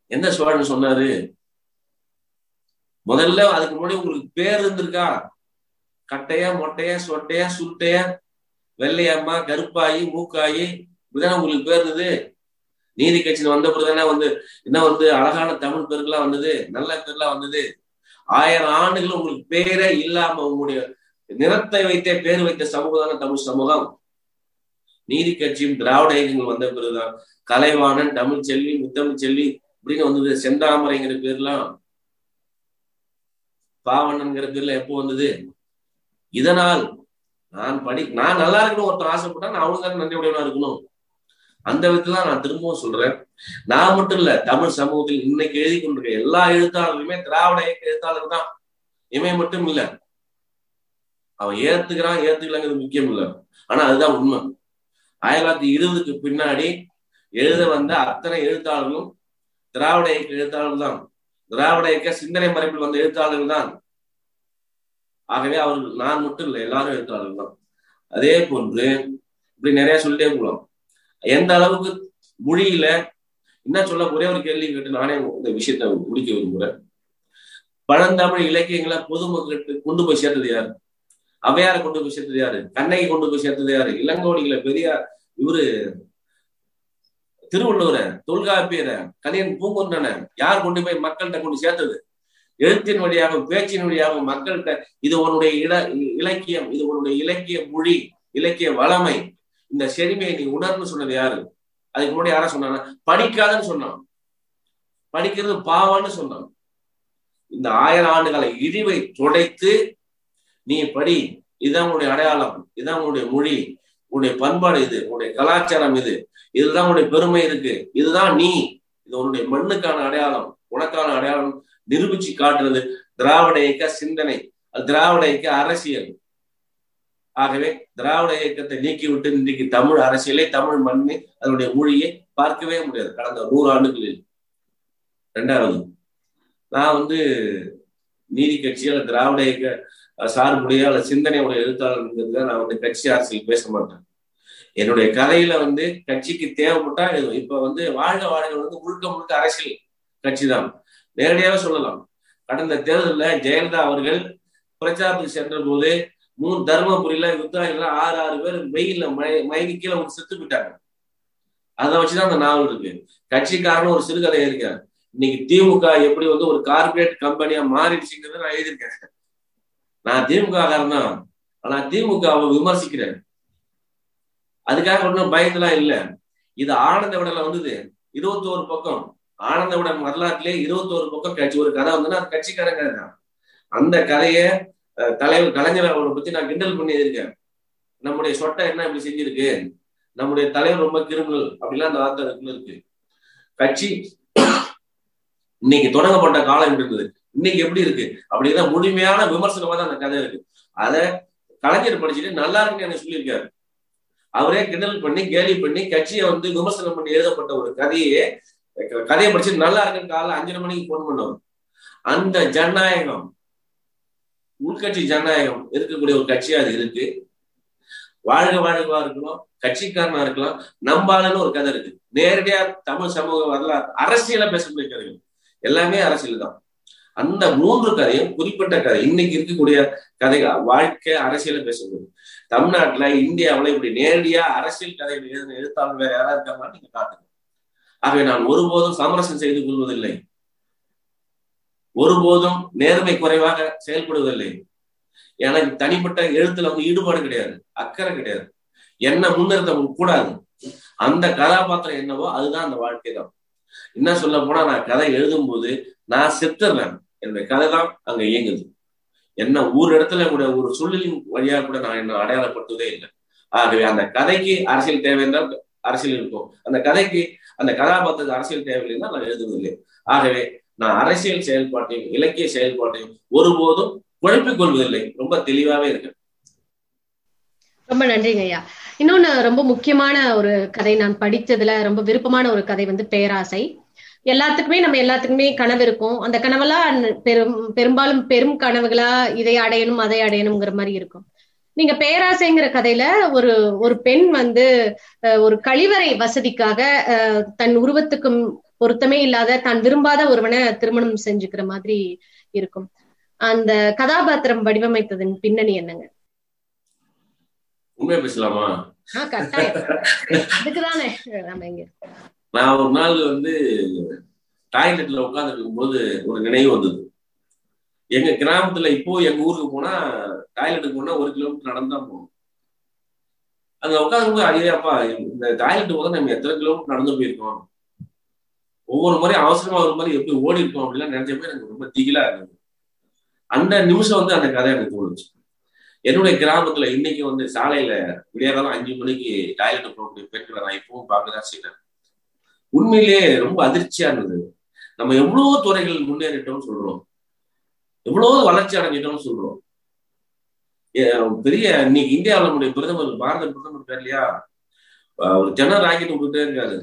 எந்த சோழன் சொன்னாரு? முதல்ல அதுக்கு முன்னாடி உங்களுக்கு பேர் இருந்திருக்கா? கட்டையா மொட்டையா சொட்டையா சுட்டையா? வெள்ளையம்மா கருப்பாயி மூக்காயி இப்படிதானே உங்களுக்கு பேர் இருந்தது? நீதி கட்சியில் வந்த பிறகுதானே வந்து என்ன வந்து அழகான தமிழ் பேருக்குலாம் வந்தது நல்ல பேர்லாம் வந்தது. ஆயிரம் ஆண்டுகள் உங்களுக்கு பேரே இல்லாம உங்களுடைய நிறத்தை வைத்தே பேர் வைத்த சமூகம் தானே தமிழ் சமூகம். நீதி கட்சியும் திராவிட இயக்கங்கள் வந்த பிறகுதான் கலைவாணன் தமிழ் செல்வி முத்தமிழ் செல்வி அப்படின்னு வந்தது. செந்தாமரைங்கிற பேர்லாம் பாவண்ணன்கிற பேர்ல எப்போ வந்தது? இதனால் நான் படி நான் நல்லா இருக்கணும் ஒருத்தர் ஆசைப்பட்டா நான் அவனுக்கு நன்றி உடையவனா இருக்கணும். அந்த விதத்துல நான் திரும்பவும் சொல்றேன். நான் மட்டும் இல்ல தமிழ் சமூகத்தில் இன்னைக்கு எழுதி கொண்டிருக்க எல்லா எழுத்தாளர்களுமே திராவிட இயக்க எழுத்தாளர் தான். இவன் மட்டும் இல்ல. அவன் ஏத்துக்கிறான் ஏத்துக்கலாங்கிறது முக்கியம் இல்ல. ஆனா அதுதான் உண்மை. ஆயிரத்தி தொள்ளாயிரத்தி இருபதுக்கு பின்னாடி எழுத வந்த அத்தனை எழுத்தாளர்களும் திராவிட இயக்க எழுத்தாளர்கள் தான் திராவிட இயக்க சிந்தனை மறைப்பில் வந்த எழுத்தாளர்கள் தான் ஆகவே அவர்கள் நான் மட்டும் இல்லை எல்லாரும் எழுத்தாளர்கள் தான் அதே போன்று இப்படி நிறைய சொல்லிட்டே போகலாம். எந்த அளவுக்கு மொழியில என்ன சொல்ல ஒரே ஒரு கேள்வி கேட்டு நானே இந்த விஷயத்த முடிக்க விரும்புறேன். பழந்தமிழ் இலக்கியங்களை பொதுமக்களுக்கு கொண்டு போய் சேர்த்தது யாரு? அவையார கொண்டு போய் சேர்த்தது யாரு? கண்ணகி கொண்டு போய் சேர்த்தது யாரு? இளங்கோடிகளை பெரியார் இவரு திருவள்ளுவரை தொல்காப்பியரை கலியன் பூங்குன்றனை யார் கொண்டு போய் மக்கள்கிட்ட கொண்டு சேர்த்தது? எழுத்தின் வழியாக பேச்சின் வழியாக மக்கள்கிட்ட இது உன்னுடைய இட இலக்கியம் இது உன்னுடைய இலக்கிய மொழி இலக்கிய வளமை. இந்த செழுமையை நீ உணர்ந்து சொன்னது யாரு? அதுக்கு முன்னாடி யாரா சொன்னாங்க படிக்காதன்னு சொன்னான். படிக்கிறது பாவான்னு சொன்னான். இந்த ஆயிரம் ஆண்டுகளை இழிவை துடைத்து நீ படி. இதுதான் உன்னுடைய அடையாளம். இதுதான் உன்னுடைய மொழி. உன்னுடைய பண்பாடு இது. உன்னுடைய கலாச்சாரம் இது. இதுதான் உன்னுடைய பெருமை இருக்கு. இதுதான் நீ. இது உன்னுடைய மண்ணுக்கான அடையாளம். உனக்கான அடையாளம் நிரூபிச்சு காட்டுறது திராவிட இயக்க சிந்தனை. அது திராவிட இயக்க அரசியல். ஆகவே திராவிட இயக்கத்தை நீக்கிவிட்டு இன்றைக்கு தமிழ் அரசியலை தமிழ் மண்ணை அதனுடைய மொழியை பார்க்கவே முடியாது. கடந்த நூறு ஆண்டுகளில். ரெண்டாவது நான் வந்து நீதி கட்சியால் திராவிட இயக்க சார்புடைய அல்ல சிந்தனையுடைய எழுத்தாளர் நான் வந்து கட்சி அரசியல் பேச மாட்டேன். என்னுடைய கதையில வந்து கட்சிக்கு தேவைப்பட்டா இப்ப வந்து வாழ்க வாழ்க வந்து முழுக்க முழுக்க அரசியல் கட்சி தான். நேரடியாக சொல்லலாம். கடந்த தேர்தலில் ஜெயலலிதா அவர்கள் பிரச்சாரத்துக்கு சென்ற போது மூணு தர்மபுரியில யுத்தாயில ஆறு ஆறு பேர் வெயில மயங்கி கீழே ஒரு செத்து போயிட்டாங்க. அதை வச்சுதான் அந்த நாவல் இருக்கு. கட்சிக்காரன் ஒரு சிறுகதை இருக்கேன் இன்னைக்கு திமுக எப்படி வந்து ஒரு கார்பரேட் கம்பெனியா மாறிடுச்சுங்கிறத நான் எழுதியிருக்கேன். நான் திமுக காரன் தான். ஆனா திமுகவை விமர்சிக்கிறேன் அதுக்காக ஒன்றும் பயந்துலாம் இல்லை. இது ஆனந்த விடல வந்தது. இருபத்தோரு பக்கம். ஆனந்த விட வரலாற்றிலே இருபத்தோரு பக்கம் கட்சி. ஒரு கதை வந்ததுன்னா அது கட்சிக்காரங்க தான். அந்த கதையை தலைவர் கலைஞர் அவரை பத்தி நான் கிண்டல் பண்ணி இருக்கேன் நம்முடைய சொட்டை என்ன இப்படி செஞ்சிருக்கு? நம்முடைய தலைவர் ரொம்ப கிரிமினல் அப்படிலாம் அந்த வார்த்தை இருக்கு. கட்சி இன்னைக்கு தொடங்கப்பட்ட காலம் இருந்தது. இன்னைக்கு எப்படி இருக்கு? அப்படின்னா முழுமையான விமர்சனமா தான் அந்த கதை இருக்கு. அத கலைஞர் படிச்சுட்டு நல்லா இருக்குன்னு எனக்கு சொல்லியிருக்காரு. அவரே கிண்டல் பண்ணி கேலி பண்ணி கட்சியை வந்து விமர்சனம் பண்ணி எழுதப்பட்ட ஒரு கதையே கதையை படிச்சுட்டு நல்லா இருக்குன்னு காலைல அஞ்சரை மணிக்கு போன் பண்ணவர். அந்த ஜனநாயகம் உள்கட்சி ஜனநாயகம் இருக்கக்கூடிய ஒரு கட்சியா அது இருக்கு. வாழ்க வாழ்கவா இருக்கலாம் கட்சிக்காரனா இருக்கலாம் நம்பாளன்னு ஒரு கதை இருக்கு. நேரடியா தமிழ் சமூக வரலாறு அரசியல பேச கதைகள் எல்லாமே அரசியல் தான். அந்த மூன்று கதையும் குறிப்பிட்ட கதை. இன்னைக்கு இருக்கக்கூடிய கதைகள் வாழ்க்கை அரசியல பேசும்போது தமிழ்நாட்டுல இந்தியாவில இப்படி நேரடியா அரசியல் கதைகள் எழுதின எழுத்தாளர் வேற யாரா இருக்காங்கன்னு நீங்க காட்டுங்க ஆகவே நான் ஒருபோதும் சமரசம் செய்து கொள்வதில்லை. ஒருபோதும் நேர்மை குறைவாக செயல்படுவதில்லை. எனக்கு தனிப்பட்ட எழுத்துல வந்து ஈடுபாடு கிடையாது அக்கறை கிடையாது. என்ன முன்னிறுத்த கூடாது. அந்த கதாபாத்திரம் என்னவோ அதுதான் அந்த வாழ்க்கை தான் என்ன சொல்ல போனா நான் கதை எழுதும் போது நான் செத்துறேன். என்னுடைய கதை தான் அங்க இயங்குது. என்ன ஒரு இடத்துல கூட ஒரு சூழலின் வழியா கூட நான் என்ன அடையாளப்படுத்துவதே இல்லை. ஆகவே அந்த கதைக்கு அரசியல் தேவை என்றால் அரசியல் இருக்கும். அந்த கதைக்கு அந்த கதாபாத்திரத்துக்கு அரசியல் தேவையில்லைன்னா நான் எழுதுவதில்லை. ஆகவே நான் அரசியல் செயல்பாட்டையும் இலக்கிய செயல்பாட்டையும் ஒருபோதும் குழப்பிக் கொள்வதில்லை. ரொம்ப தெளிவாவே இருக்கு ரொம்ப நன்றிங்க ஐயா. இன்னொன்னு ரொம்ப முக்கியமான ஒரு கதை நான் படித்ததுல ரொம்ப விருப்பமான ஒரு கதை வந்து பேராசை. எல்லாத்துக்குமே நம்ம எல்லாத்துக்குமே கனவு இருக்கும். அந்த கனவெல்லாம் பெரும் பெரும்பாலும் பெரும் கனவுகளா இதை அடையணும் அதை அடையணுங்கிற மாதிரி இருக்கும். நீங்க பேராசைங்கிற கதையில ஒரு ஒரு பெண் வந்து ஒரு கழிவறை வசதிக்காக தன் உருவத்துக்கும் பொருத்தமே இல்லாத தான் விரும்பாத ஒருவனை திருமணம் செஞ்சுக்கிற மாதிரி இருக்கும். அந்த கதாபாத்திரம் வடிவமைத்ததன் பின்னணி என்னங்க? உண்மையா பேசலாமா? அதுக்குதானே நம்ம இங்க நான் ஒரு நாள் வந்து டாய்லெட்ல உட்காந்து இருக்கும்போது ஒரு நினைவு வந்தது. எங்க கிராமத்துல இப்போ எங்க ஊருக்கு போனா டாய்லெட்டுக்கு போனா ஒரு கிலோமீட்டர் நடந்தா போகணும். அங்க உட்காந்து ஐயா அப்பா இந்த டாய்லெட் போது நம்ம எத்தனை கிலோமீட்டர் நடந்து போயிருக்கோம்? ஒவ்வொரு முறையும் அவசரமா ஒரு மாதிரி எப்படி ஓடி இருக்கோம் அப்படிலாம் நினைச்சப்ப எனக்கு ரொம்ப திகிலா இருந்தது. அந்த நிமிஷம் வந்து அந்த கதை எனக்கு தோணுச்சு. என்னுடைய கிராமத்துல இன்னைக்கு வந்து சாலையில விடியாதாலும் அஞ்சு மணிக்கு டாய்லெட் போகக்கூடிய பெண்களை நான் இப்பவும் பார்க்கதான் செய்யறேன் உண்மையிலேயே ரொம்ப அதிர்ச்சியா இருந்தது. நம்ம எவ்வளவோ துறைகள் முன்னேறிட்டோம்னு சொல்றோம். எவ்வளவு வளர்ச்சி அடைஞ்சிட்டோம்னு சொல்றோம். பெரிய இன்னைக்கு இந்தியாவில் நம்முடைய பிரதமர் பாரத பிரதமர் இருக்கார் இல்லையா? ஒரு ஜன ராக்கெட் விட்டுட்டே இருக்காரு.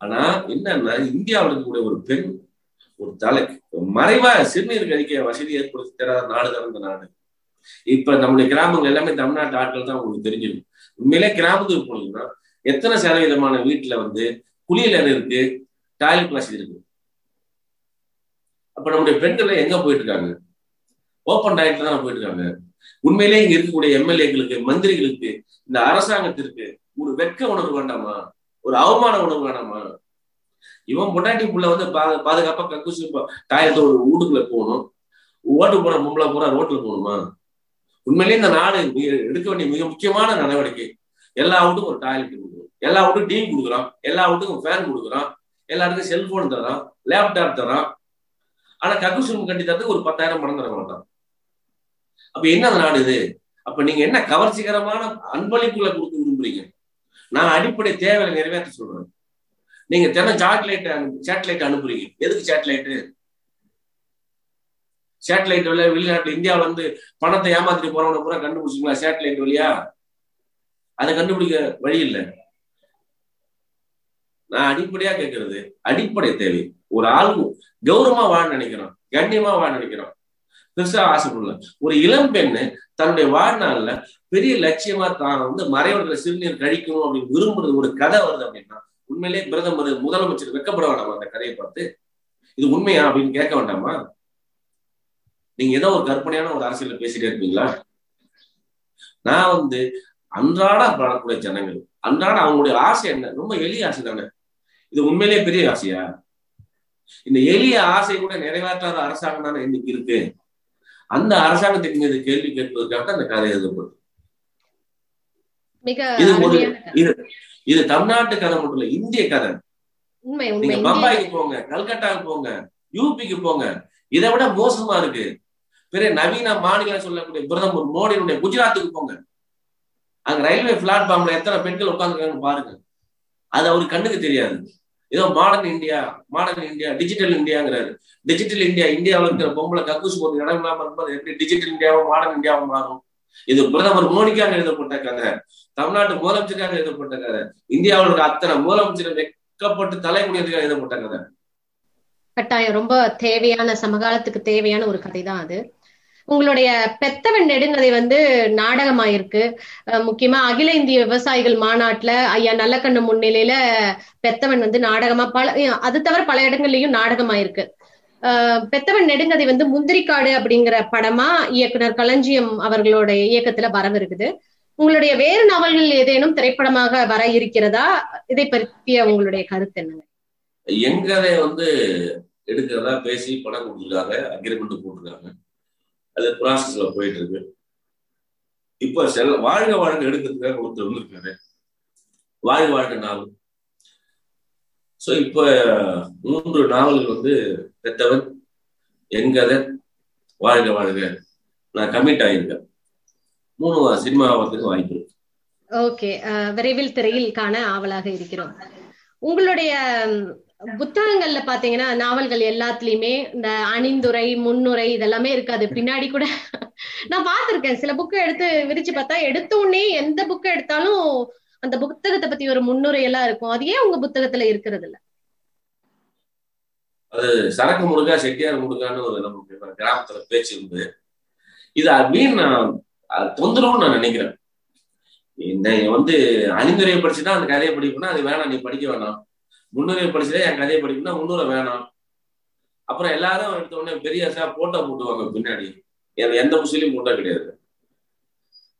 ஆனா என்னன்னா இந்தியாவில் இருக்கக்கூடிய ஒரு பெண் ஒரு தலை மறைவா சிறுநீர் கழிக்க வசதி ஏற்படுத்தி தராத நாடு தான் இந்த நாடு. இப்ப நம்முடைய கிராமங்கள் எல்லாமே தமிழ்நாட்டு ஆட்கள் தான் உங்களுக்கு தெரிஞ்சிடும் உண்மையிலே கிராமத்துக்கு போனீங்கன்னா எத்தனை சதவீதமான வீட்டுல வந்து குளியல் இருக்கு டாய்லெட் வசதி இருக்கு. அப்ப நம்முடைய பெண்கள் எங்க போயிட்டு இருக்காங்க ஓப்பன் டாய்லெட் தான் போயிட்டு இருக்காங்க உண்மையிலே இங்க இருக்கக்கூடிய எம்எல்ஏக்களுக்கு மந்திரிகளுக்கு இந்த அரசாங்கத்திற்கு ஒரு வெட்க உணர்வு வேண்டாமா? ஒரு அவமான உணர்வு வேண்டாமா? இவன் பொட்டாட்டி புள்ள வந்து பாதுகாப்பா கக்கூசி டாய்லெட் ஒரு வீட்டுக்குள்ள போகணும். ஓட்டு போற பொம்பளை பூரா ரோட்ல போகணுமா? உண்மையிலேயே இந்த நாடு எடுக்க வேண்டிய மிக முக்கியமான நடவடிக்கை. எல்லா வீட்டுக்கும் ஒரு டாய்லெட் கொடுக்குறோம் எல்லா வீட்டுக்கும் டிவி கொடுக்குறான் எல்லா வீட்டுக்கும் ஃபேன் கொடுக்குறான் எல்லாருக்கும் செல்போன் தரான் லேப்டாப் தரான் ஆனா கக்கூசி கட்டி தரதுக்கு ஒரு பத்தாயிரம் பணம் தர மாட்டான். அப்ப என்ன நாடு இது? அப்ப நீங்க என்ன கவர்ச்சிகரமான அன்பளிப்புகளை கொடுக்க விரும்புறீங்க? நான் அடிப்படை தேவையை நிறைவேற்ற சொல்றேன். நீங்க தினம் சாட்டிலைட் சேட்டலைட் அனுப்புறீங்க. எதுக்கு சேட்டலைட்டு சேட்டலைட் வழியா வெளிநாட்டுல இந்தியாவில வந்து பணத்தை ஏமாத்திட்டு போறவன பூரா கண்டுபிடிச்சிங்களா சேட்டலைட் வழியா? அதை கண்டுபிடிக்க வழி இல்லை. நான் அடிப்படையா கேட்கறது அடிப்படை தேவை. ஒரு ஆள் கௌரவமா வாழ நினைக்கிறோம் கண்ணியமா வாழ நினைக்கிறோம். பெருசா ஆசைப்படல ஒரு இளம் பெண்ணு தன்னுடைய வாழ்நாள்ல பெரிய லட்சியமா தான் வந்து மறைவர்கள் சிறுநீர் கழிக்கணும் அப்படின்னு விரும்புறது ஒரு கதை வருது அப்படின்னா உண்மையிலேயே பிரதமர் முதலமைச்சர் வெக்கப்பட வேண்டாமா அந்த கதையை பார்த்து? இது உண்மையா அப்படின்னு கேட்க வேண்டாமா? நீங்க ஏதோ ஒரு கற்பனையான ஒரு அரசியல பேசிட்டே இருப்பீங்களா? நான் வந்து அன்றாட வாழக்கூடிய ஜனங்கள் அன்றாட அவங்களுடைய ஆசை என்ன? ரொம்ப எளிய ஆசை தானே. இது உண்மையிலேயே பெரிய ஆசையா? இந்த எளிய ஆசை கூட நிறைவேற்றாத அரசாங்கம் தானே இன்னைக்கு இருக்கு. அந்த அரசாங்கத்தின் மீது கேள்வி கேட்பதற்காக அந்த கதை எழுதப்படும் இது ஒரு இது இது தமிழ்நாட்டு கதை மட்டும் இல்ல இந்திய கதை. நீங்க பம்பாய்க்கு போங்க கல்கட்டாவுக்கு போங்க யூபிக்கு போங்க இதை விட மோசமா இருக்கு. பெரிய நவீன மாநிலம் சொல்லக்கூடிய பிரதமர் மோடியினுடைய குஜராத்துக்கு போங்க. அங்க ரயில்வே பிளாட்ஃபார்ம்ல எத்தனை பெண்கள் உட்காந்துருக்காங்கன்னு பாருங்க. அது அவருக்கு கண்ணுக்கு தெரியாது. ஏதோ modern India modern India digital இந்தியாங்கிறாரு digital India இந்தியாவில் இருக்கிற பொம்பளை கக்கூஸ் போட்டு இடம் இல்லாம இருக்கும்போது எப்படி டிஜிட்டல் இந்தியாவும் மாடர்ன் இந்தியாவும் மாறும்? இது பிரதமர் மோடிக்காக எழுதப்பட்ட கதை. தமிழ்நாட்டு முதலமைச்சருக்காக எழுதப்பட்ட கதை. இந்தியாவில் இருக்க அத்தனை முதலமைச்சர் வெக்கப்பட்டு தலைமுடியதுக்காக எழுதப்பட்ட கதை. கட்டாயம். ரொம்ப தேவையான சமகாலத்துக்கு தேவையான ஒரு கதை தான் அது. உங்களுடைய பெத்தவன் நெடுங்கதை வந்து நாடகமாயிருக்கு. முக்கியமா அகில இந்திய விவசாயிகள் மாநாட்டுல ஐயா நல்லக்கண்ணு முன்னிலையில பெத்தவன் வந்து நாடகமா பல அது தவிர பல இடங்கள்லயும் நாடகமாயிருக்கு. பெத்தவன் நெடுங்கதை வந்து முந்திரிக்காடு அப்படிங்கிற படமா இயக்குனர் களஞ்சியம் அவர்களுடைய இயக்கத்துல வரவிருக்குது. உங்களுடைய வேறு நாவல்கள் ஏதேனும் திரைப்படமாக வர இருக்கிறதா? இதை பற்றிய உங்களுடைய கருத்து என்னங்க எங்கதை வந்து எடுக்கிறதா பேசி படம் கொடுத்துருக்காங்க அக்ரிமெண்ட் போட்டிருக்காங்க. அது ப்ராசஸ்ல போயிட்டு இருக்கு இப்ப செல் வாழ்க வாழ்க்கை எடுக்கிறதுக்காக ஒருத்தர் வந்திருக்காரு. வாழ்க வாழ்க்கை நாவல். ஸோ இப்ப மூன்று நாவல்கள் வந்து பெத்தவன் எங்கதை வாழ்க வாழ்க. நான் கமிட் ஆயிருக்கேன். மூணு சினிமா ஆகிறதுக்கு வாய்ப்பு. இருக்கு ஓகே விரைவில் திரையில் காண ஆவலாக இருக்கிறோம். உங்களுடைய புத்தகங்கள்ல பாத்தீங்கன்னா நாவல்கள் எல்லாத்துலயுமே இந்த அணிந்துரை முன்னுரை இதெல்லாமே இருக்காது. பின்னாடி கூட நான் பார்த்திருக்கேன் சில புக்கை எடுத்து விரிச்சு பார்த்தா எடுத்த உடனே எந்த புக்கை எடுத்தாலும் அந்த புத்தகத்தை பத்தி ஒரு முன்னுரை எல்லாம் இருக்கும். அது ஏன் உங்க புத்தகத்துல இருக்கிறது இல்ல? அது சரக்கு முருகா செட்டியார் முருகான்னு ஒரு நமக்கு கிராமத்துல பேச்சு இருந்து இது மீன் நான் தொந்தரவுன்னு நான் நினைக்கிறேன். வந்து அணிந்துரையை படிச்சுதான் அந்த கதையை படிக்கணும்னா அது வேணாம் நீ படிக்க வேணாம். முன்னுரை படிச்சுட்டா என் கதையை படிக்கணும்னா முன்னுரை வேணாம். அப்புறம் எல்லாரும் எடுத்த உடனே பெரிய போட்டோ போட்டுவாங்க பின்னாடி. எந்த முஸ்லீம் போட்டோ கிடையாது.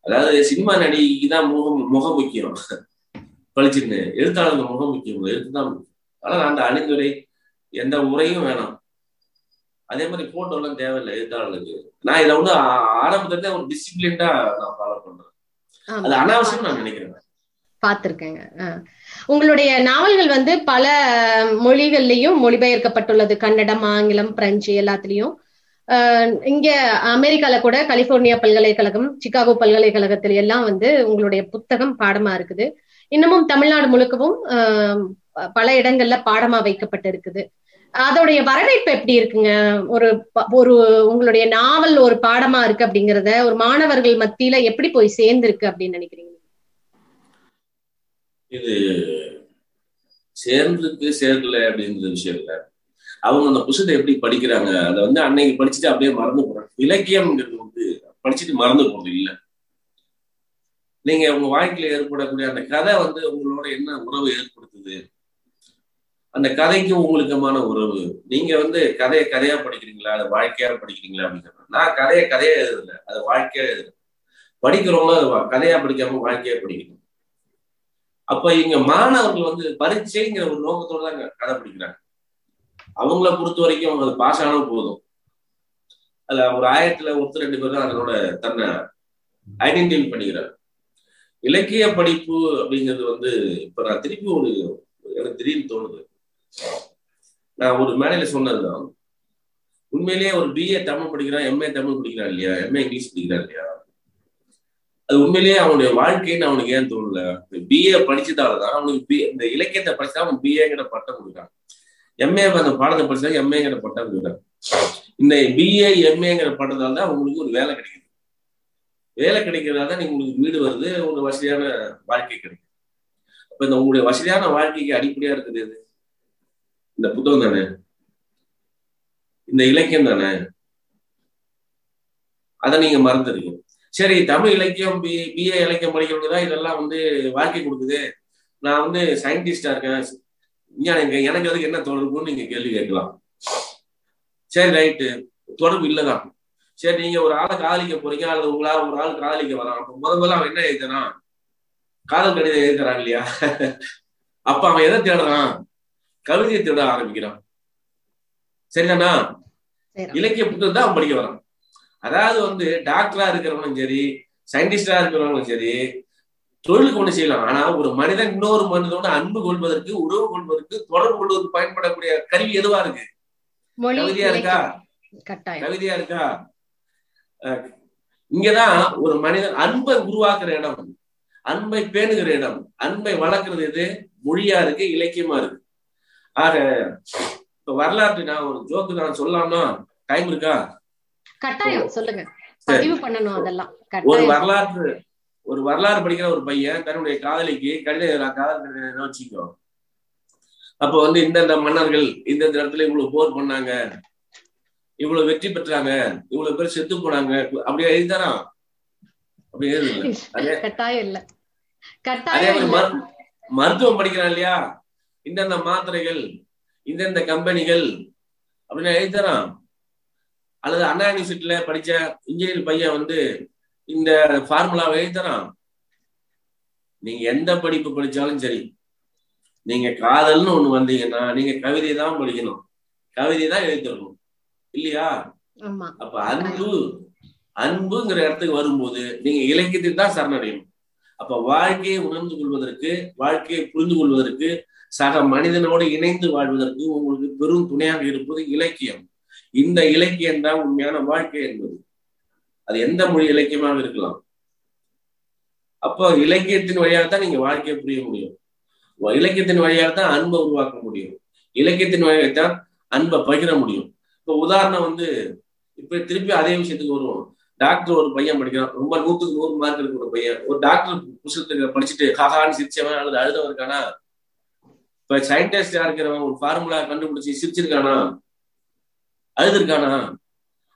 அதாவது சினிமா நடிகைக்கு தான் முகம் முகம் முக்கியம். பழிச்சுன்னு எழுத்தாளர்கள் முகம் முக்கியம். எழுத்து தான் முக்கியம். ஆனால் அந்த அணிந்துரை எந்த உரையும் வேணாம். அதே மாதிரி போட்டோ எல்லாம் தேவையில்லை எழுத்தாளர்களுக்கு. நான் இதை வந்து ஆரம்பத்துல ஒரு டிசிப்ளின்டா நான் ஃபாலோ பண்றேன். அது அனாவசியம் நான் நினைக்கிறேன். பார்த்திருக்கேங்க. உங்களுடைய நாவல்கள் வந்து பல மொழிகள்லயும் மொழிபெயர்க்கப்பட்டுள்ளது. கன்னடம் ஆங்கிலம் பிரெஞ்சு எல்லாத்துலயும். இங்க அமெரிக்கால கூட கலிபோர்னியா பல்கலைக்கழகம் சிகாகோ பல்கலைக்கழகத்துல எல்லாம் வந்து உங்களுடைய புத்தகம் பாடமா இருக்குது. இன்னமும் தமிழ்நாடு முழுக்கவும் பல இடங்கள்ல பாடமா வைக்கப்பட்டு இருக்குது அதோடைய வரவேற்பு எப்படி இருக்குங்க? ஒரு ஒரு உங்களுடைய நாவல் ஒரு பாடமா இருக்கு அப்படிங்கறத ஒரு மாணவர்கள் மத்தியில எப்படி போய் சேர்ந்திருக்கு அப்படின்னு நினைக்கிறீங்க? இது சேர்ந்திருக்கு சேரல அப்படின்ற விஷயம் இல்ல. அவங்க அந்த புஷத்தை எப்படி படிக்கிறாங்க? அதை வந்து அன்னைக்கு படிச்சுட்டு அப்படியே மறந்து போறாங்க. இலக்கியம்ங்கிறது வந்து படிச்சுட்டு மறந்து போறது இல்லை. நீங்க உங்க வாழ்க்கையில ஏற்படக்கூடிய அந்த கதை வந்து உங்களோட என்ன உறவு ஏற்படுத்துது? அந்த கதைக்கு உங்களுக்குமான உறவு. நீங்க வந்து கதையை கதையா படிக்கிறீங்களா? அதை வாழ்க்கையா படிக்கிறீங்களா அப்படின்னு நான் கதையை கதையா எழுதல அது வாழ்க்கையா எழுதுறேன். படிக்கிறவங்க கதையா படிக்காம வாழ்க்கையா படிக்கணும். அப்ப இங்க மாணவர்கள் வந்து பரீட்சைங்கிற ஒரு நோக்கத்தோட தான் கடைபிடிக்கிறாங்க அவங்கள பொறுத்த வரைக்கும் அவங்க அது பாஸ் ஆனாலும் போதும். அதுல ஒரு ஆயிரத்துல ஒருத்தர் ரெண்டு பேர் தான் அதனோட தன்னை ஐடென்டிஃபை பண்ணிக்கிறார் இலக்கிய படிப்பு அப்படிங்கிறது வந்து இப்ப நான் திருப்பி ஒரு எனக்கு திடீர்னு தோணுது. நான் ஒரு மேடையில சொன்னதுதான் உண்மையிலேயே ஒரு பிஏ தமிழ் படிக்கிறான் எம்ஏ தமிழ் படிக்கிறான் இல்லையா? எம்ஏ இங்கிலீஷ் படிக்கிறான் இல்லையா? அது உண்மையிலேயே அவனுடைய வாழ்க்கைன்னு அவனுக்கு ஏன் தோணல? பிஏ படிச்சதாலதான் அவனுக்கு பி இந்த இலக்கியத்தை படிச்சா அவன் பிஏங்கிற பட்டம் கொடுக்குறான். எம்ஏ அந்த பாடத்தை படிச்சா எம்ஏங்கிற பட்டம் கொடுக்குறான். இந்த பிஏ எம்ஏங்கிற பட்டத்தால தான் உங்களுக்கு ஒரு வேலை கிடைக்குது. வேலை கிடைக்கிறதால தான் நீங்க உங்களுக்கு வீடு வருது உங்களுக்கு வசதியான வாழ்க்கை கிடைக்கும் அப்ப இந்த உங்களுடைய வசதியான வாழ்க்கைக்கு அடிப்படையா இருக்குது எது? இந்த புத்தகம் தானே? இந்த இலக்கியம் தானே? அதை நீங்க மறந்துடுங்க. சரி தமிழ் இலக்கியம் பி பிஏ இலக்கியம் படிக்கிறவங்க தான் இதெல்லாம் வந்து வாழ்க்கை கொடுக்குது. நான் வந்து சயின்டிஸ்டா இருக்கேன். எனக்கு எனக்கு அதுக்கு என்ன தொடர்புன்னு நீங்க கேள்வி கேட்கலாம். சரி ரைட்டு தொடர்பு இல்லதான். சரி நீங்க ஒரு ஆளை காதலிக்க போறீங்க அல்லது உங்களா ஒரு ஆள் காதலிக்க வரான் அப்ப முத முதல்ல அவன் என்ன எழுதுறான் காதல் கடிதம் எழுதுறான் இல்லையா? அப்ப அவன் எதை தேடுறான்? கவிதையை தேட ஆரம்பிக்கிறான். சரிதானா? இலக்கிய புத்தகம் தான் அவன் படிக்க வரான். அதாவது வந்து டாக்டரா இருக்கிறவனும் சரி சயின்டிஸ்டா இருக்கிறவங்களும் சரி தொழிலுக்கு ஒண்ணு செய்யலாம். ஆனா ஒரு மனிதன் இன்னொரு மனிதனோட அன்பு கொள்வதற்கு உறவு கொள்வதற்கு தொடர்பு கொள்வதற்கு பயன்படக்கூடிய கருவி எதுவா இருக்கு? கவிதையா இருக்கா? கவிதையா இருக்கா? இங்கதான் ஒரு மனிதன் அன்பை உருவாக்குற இடம் அன்பை பேணுகிற இடம் அன்பை வளர்க்கறது எது? மொழியா இருக்கு இலக்கியமா இருக்கு. ஆக இப்ப வரலாற்று நான் ஒரு ஜோக்கு நான் சொல்லலாம்னா டைம் இருக்கா? கட்டாயம். சொல்லுங்க. பதிவு பண்ணணும் அதெல்லாம். ஒரு வரலாற்று ஒரு வரலாறு படிக்கிற ஒரு பையன் தன்னுடைய காதலிக்கு கடிதம் காதல் வச்சுக்கோ. அப்ப வந்து இந்தந்த மன்னர்கள் இந்தந்த இடத்துல இவ்வளவு போர் பண்ணாங்க. இவ்வளவு வெற்றி பெற்றாங்க. இவ்வளவு பேர் செத்து போனாங்க. அப்படியே எழுதிதானா அப்படி எழுதுல கட்டாயம் இல்ல. அதே மாதிரி மருத்துவம் படிக்கிறான் இல்லையா? இந்தந்த மாத்திரைகள் இந்தந்த கம்பெனிகள் அப்படின்னு எழுதித்தரான் அல்லது அண்ணா யூனிவர்சிட்டியில படிச்ச இன்ஜினியர் பையன் வந்து இந்த ஃபார்முலாவை எழுதித்தரான் நீங்க எந்த படிப்பு படிச்சாலும் சரி நீங்க காதல்னு ஒண்ணு வந்தீங்கன்னா நீங்க கவிதை தான் படிக்கணும். கவிதை தான் எழுதிடணும் இல்லையா? அப்ப அன்பு அன்புங்கிற இடத்துக்கு வரும்போது நீங்க இலக்கியத்துக்கு தான் சரணடையணும். அப்ப வாழ்க்கையை உணர்ந்து கொள்வதற்கு வாழ்க்கையை புரிந்து கொள்வதற்கு சக மனிதனோடு இணைந்து வாழ்வதற்கு உங்களுக்கு பெரும் துணையாக இருப்பது இலக்கியம். இந்த இலக்கியம் தான் உண்மையான வாழ்க்கை என்பது. அது எந்த மொழி இலக்கியமாக இருக்கலாம். அப்போ இலக்கியத்தின் வழியாக தான் நீங்க வாழ்க்கையை புரிய முடியும். இலக்கியத்தின் வழியாக தான் அன்பை உருவாக்க முடியும். இலக்கியத்தின் வழியாக தான் அன்பை பகிர முடியும். இப்போ உதாரணம் வந்து இப்ப திருப்பி அதே விஷயத்துக்கு வருவோம். டாக்டர் ஒரு பையன் படிக்கிறான். ரொம்ப நூத்துக்கு நூறு மார்க் இருக்கிற ஒரு பையன். ஒரு டாக்டர் புத்தகத்துக்கு படிச்சுட்டு ஹஹான்னு சிரிச்சவன் அல்லது அழுதவன் இருக்கானா? இப்ப சயின்டிஸ்டா இருக்கிறவன் ஒரு ஃபார்முலா கண்டுபிடிச்சு சிரிச்சிருக்கானா? அழுதுருக்கானா?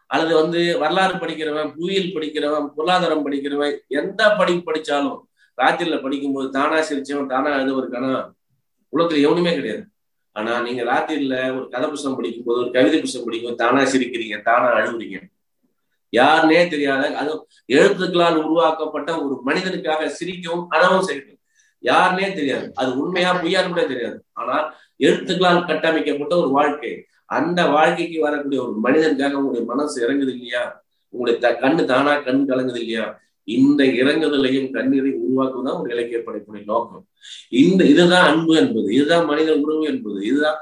அல்லது வந்து வரலாறு படிக்கிறவன் புவியியல் படிக்கிறவன் பொருளாதாரம் படிக்கிறவன் எந்த படிப்பு படிச்சாலும் ராத்திரில படிக்கும்போது தானா சிரிச்சவன் தானா அழுதவருக்கானா? உலகத்துல எவனுமே கிடையாது. ஆனா நீங்க ராத்திரில ஒரு கதை புஸ்தகம் படிக்கும்போது ஒரு கவிதை புஸ்தகம் படிக்கும்போது தானா சிரிக்கிறீங்க தானா அழுகுறீங்க யாருன்னே தெரியாத அது எழுத்துக்களால் உருவாக்கப்பட்ட ஒரு மனிதனுக்காக சிரிக்கவும் அழவும் செய்யணும் யாருன்னே தெரியாது. அது உண்மையா பொய்யான்னு கூட தெரியாது. ஆனா எழுத்துக்களால் கட்டமைக்கப்பட்ட ஒரு வாழ்க்கை. அந்த வாழ்க்கைக்கு வரக்கூடிய ஒரு மனிதனுக்காக உங்களுடைய மனசு இறங்குது இல்லையா? உங்களுடைய த கண்ணு தானா கண் கலங்குது இல்லையா? இந்த இறங்குதலையும் கண்ணீரையும் உருவாக்குவதுதான் ஒரு இலக்கிய படைப்புடைய நோக்கம். இந்த இதுதான் அன்பு என்பது இதுதான் மனித உறவு என்பது இதுதான்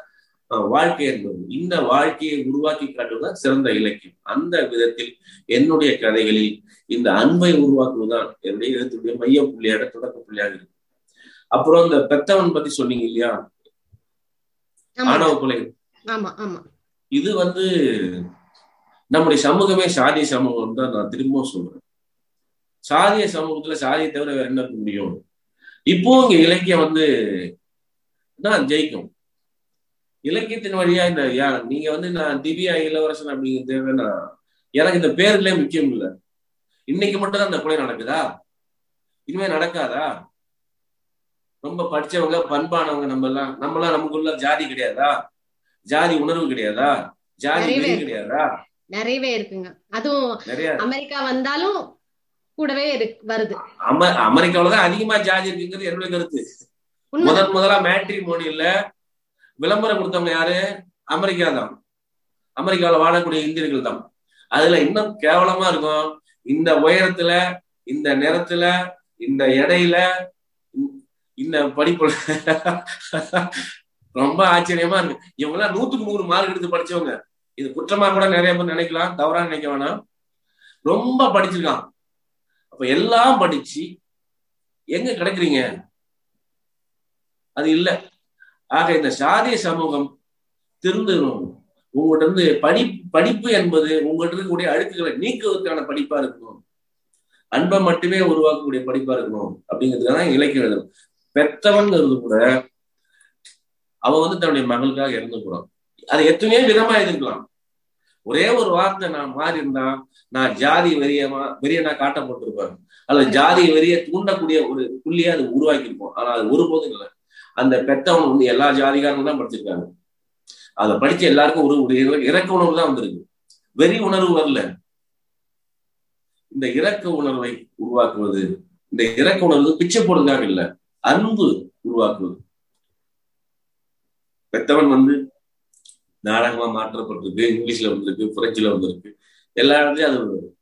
வாழ்க்கை என்பது. இந்த வாழ்க்கையை உருவாக்கி காட்டுவதுதான் சிறந்த இலக்கியம். அந்த விதத்தில் என்னுடைய கதைகளில் இந்த அன்பை உருவாக்குவதுதான் என்னுடைய எழுத்துடைய மைய புள்ளியாக தொடக்க புள்ளியாக இருக்கு. அப்புறம் இந்த பெத்தவன் பத்தி சொன்னீங்க இல்லையா? ஆணவ கொலை இது வந்து நம்முடைய சமூகமே சாதிய சமூகம் தான் நான் திரும்பவும் சொல்றேன். சாதிய சமூகத்துல சாதியை தவிர வேற என்ன இருக்க முடியும்? இப்போ இங்க இலக்கியம் வந்து தான் ஜெயிக்கும். இலக்கியத்தின் வழியா இந்த யா நீங்க வந்து நான் திவ்யா இளவரசன் அப்படிங்கிறது தேவைன்னா எனக்கு இந்த பேர்களே முக்கியம் இல்லை. இன்னைக்கு மட்டும் தான் இந்த கொலை நடக்குதா? இனிமே நடக்காதா? ரொம்ப படிச்சவங்க பண்பானவங்க நம்ம எல்லாம் நம்ம எல்லாம் நமக்குள்ள ஜாதி கிடையாதா? ஜாதி உணர்வு கிடையாதா? ஜாதி கிடையாதா? நிறையவே இருக்குங்க. அதுவும் அமெரிக்கா வந்தாலும் கூடவே வருது. அம அமெரிக்காவிலதான் அதிகமா ஜாதி இருக்குங்கிறது என்னுடைய கருத்து. முதன் முதலா மேட்ரி மோடியில விளம்பரம் கொடுத்தவங்க யாரு? அமெரிக்கா தான். அமெரிக்காவில வாழக்கூடிய இந்தியர்கள் தான். அதுல இன்னும் கேவலமா இருக்கும். இந்த உயரத்துல இந்த நிறத்துல இந்த எடையில இந்த படிப்பு ரொம்ப ஆச்சரியமா இருக்கு. இவங்க எல்லாம் நூத்துக்கு நூறு மார்க் எடுத்து படிச்சவங்க. இது குற்றமா கூட நிறைய பேர் நினைக்கலாம் தவறா நினைக்க வேணாம். ரொம்ப படிச்சிருக்கான். அப்ப எல்லாம் படிச்சு எங்க கிடைக்கிறீங்க? அது இல்ல. ஆக இந்த சாதிய சமூகம் திருந்தணும் உங்கள்கிட்ட இருந்து படி படிப்பு என்பது உங்கள்கிட்ட இருக்கக்கூடிய அழுக்குகளை நீக்குவதற்கான படிப்பா இருக்கணும். அன்பை மட்டுமே உருவாக்கக்கூடிய படிப்பா இருக்கணும். அப்படிங்கிறதுக்காக இலக்கியம் எழுதணும் கூட அவ வந்து தன்னுடைய மகளுக்காக இறந்து போறான் அதை எத்தனையோ விதமா எதிர்க்கலாம் ஒரே ஒரு வார்த்தை நான் மாறி இருந்தா நான் ஜாதி வெறியமா நான் காட்டப்பட்டிருப்பேன். அல்லது ஜாதி வெறிய தூண்டக்கூடிய ஒரு புள்ளியை அது உருவாக்கியிருப்போம் ஆனா அது ஒருபோதும் இல்லை. அந்த பெத்தவன் வந்து எல்லா ஜாதிகாரங்களும் தான் படிச்சிருக்காங்க. அதை படிச்ச எல்லாருக்கும் ஒரு ஒரு இறக்க உணர்வு தான் வந்திருக்கு. வெறி உணர்வு வரல. இந்த இறக்க உணர்வை உருவாக்குவது இந்த இறக்க உணர்வு பிச்சை போடுறதுக்காக இல்லை அன்பு உருவாக்குவது. பெத்தவன் வந்து நாடகமா மாற்றப்பட்டிருக்கு இங்கிலீஷ்ல வந்திருக்கு பிரெஞ்சுல வந்திருக்கு. எல்லா இடத்துலயும் அது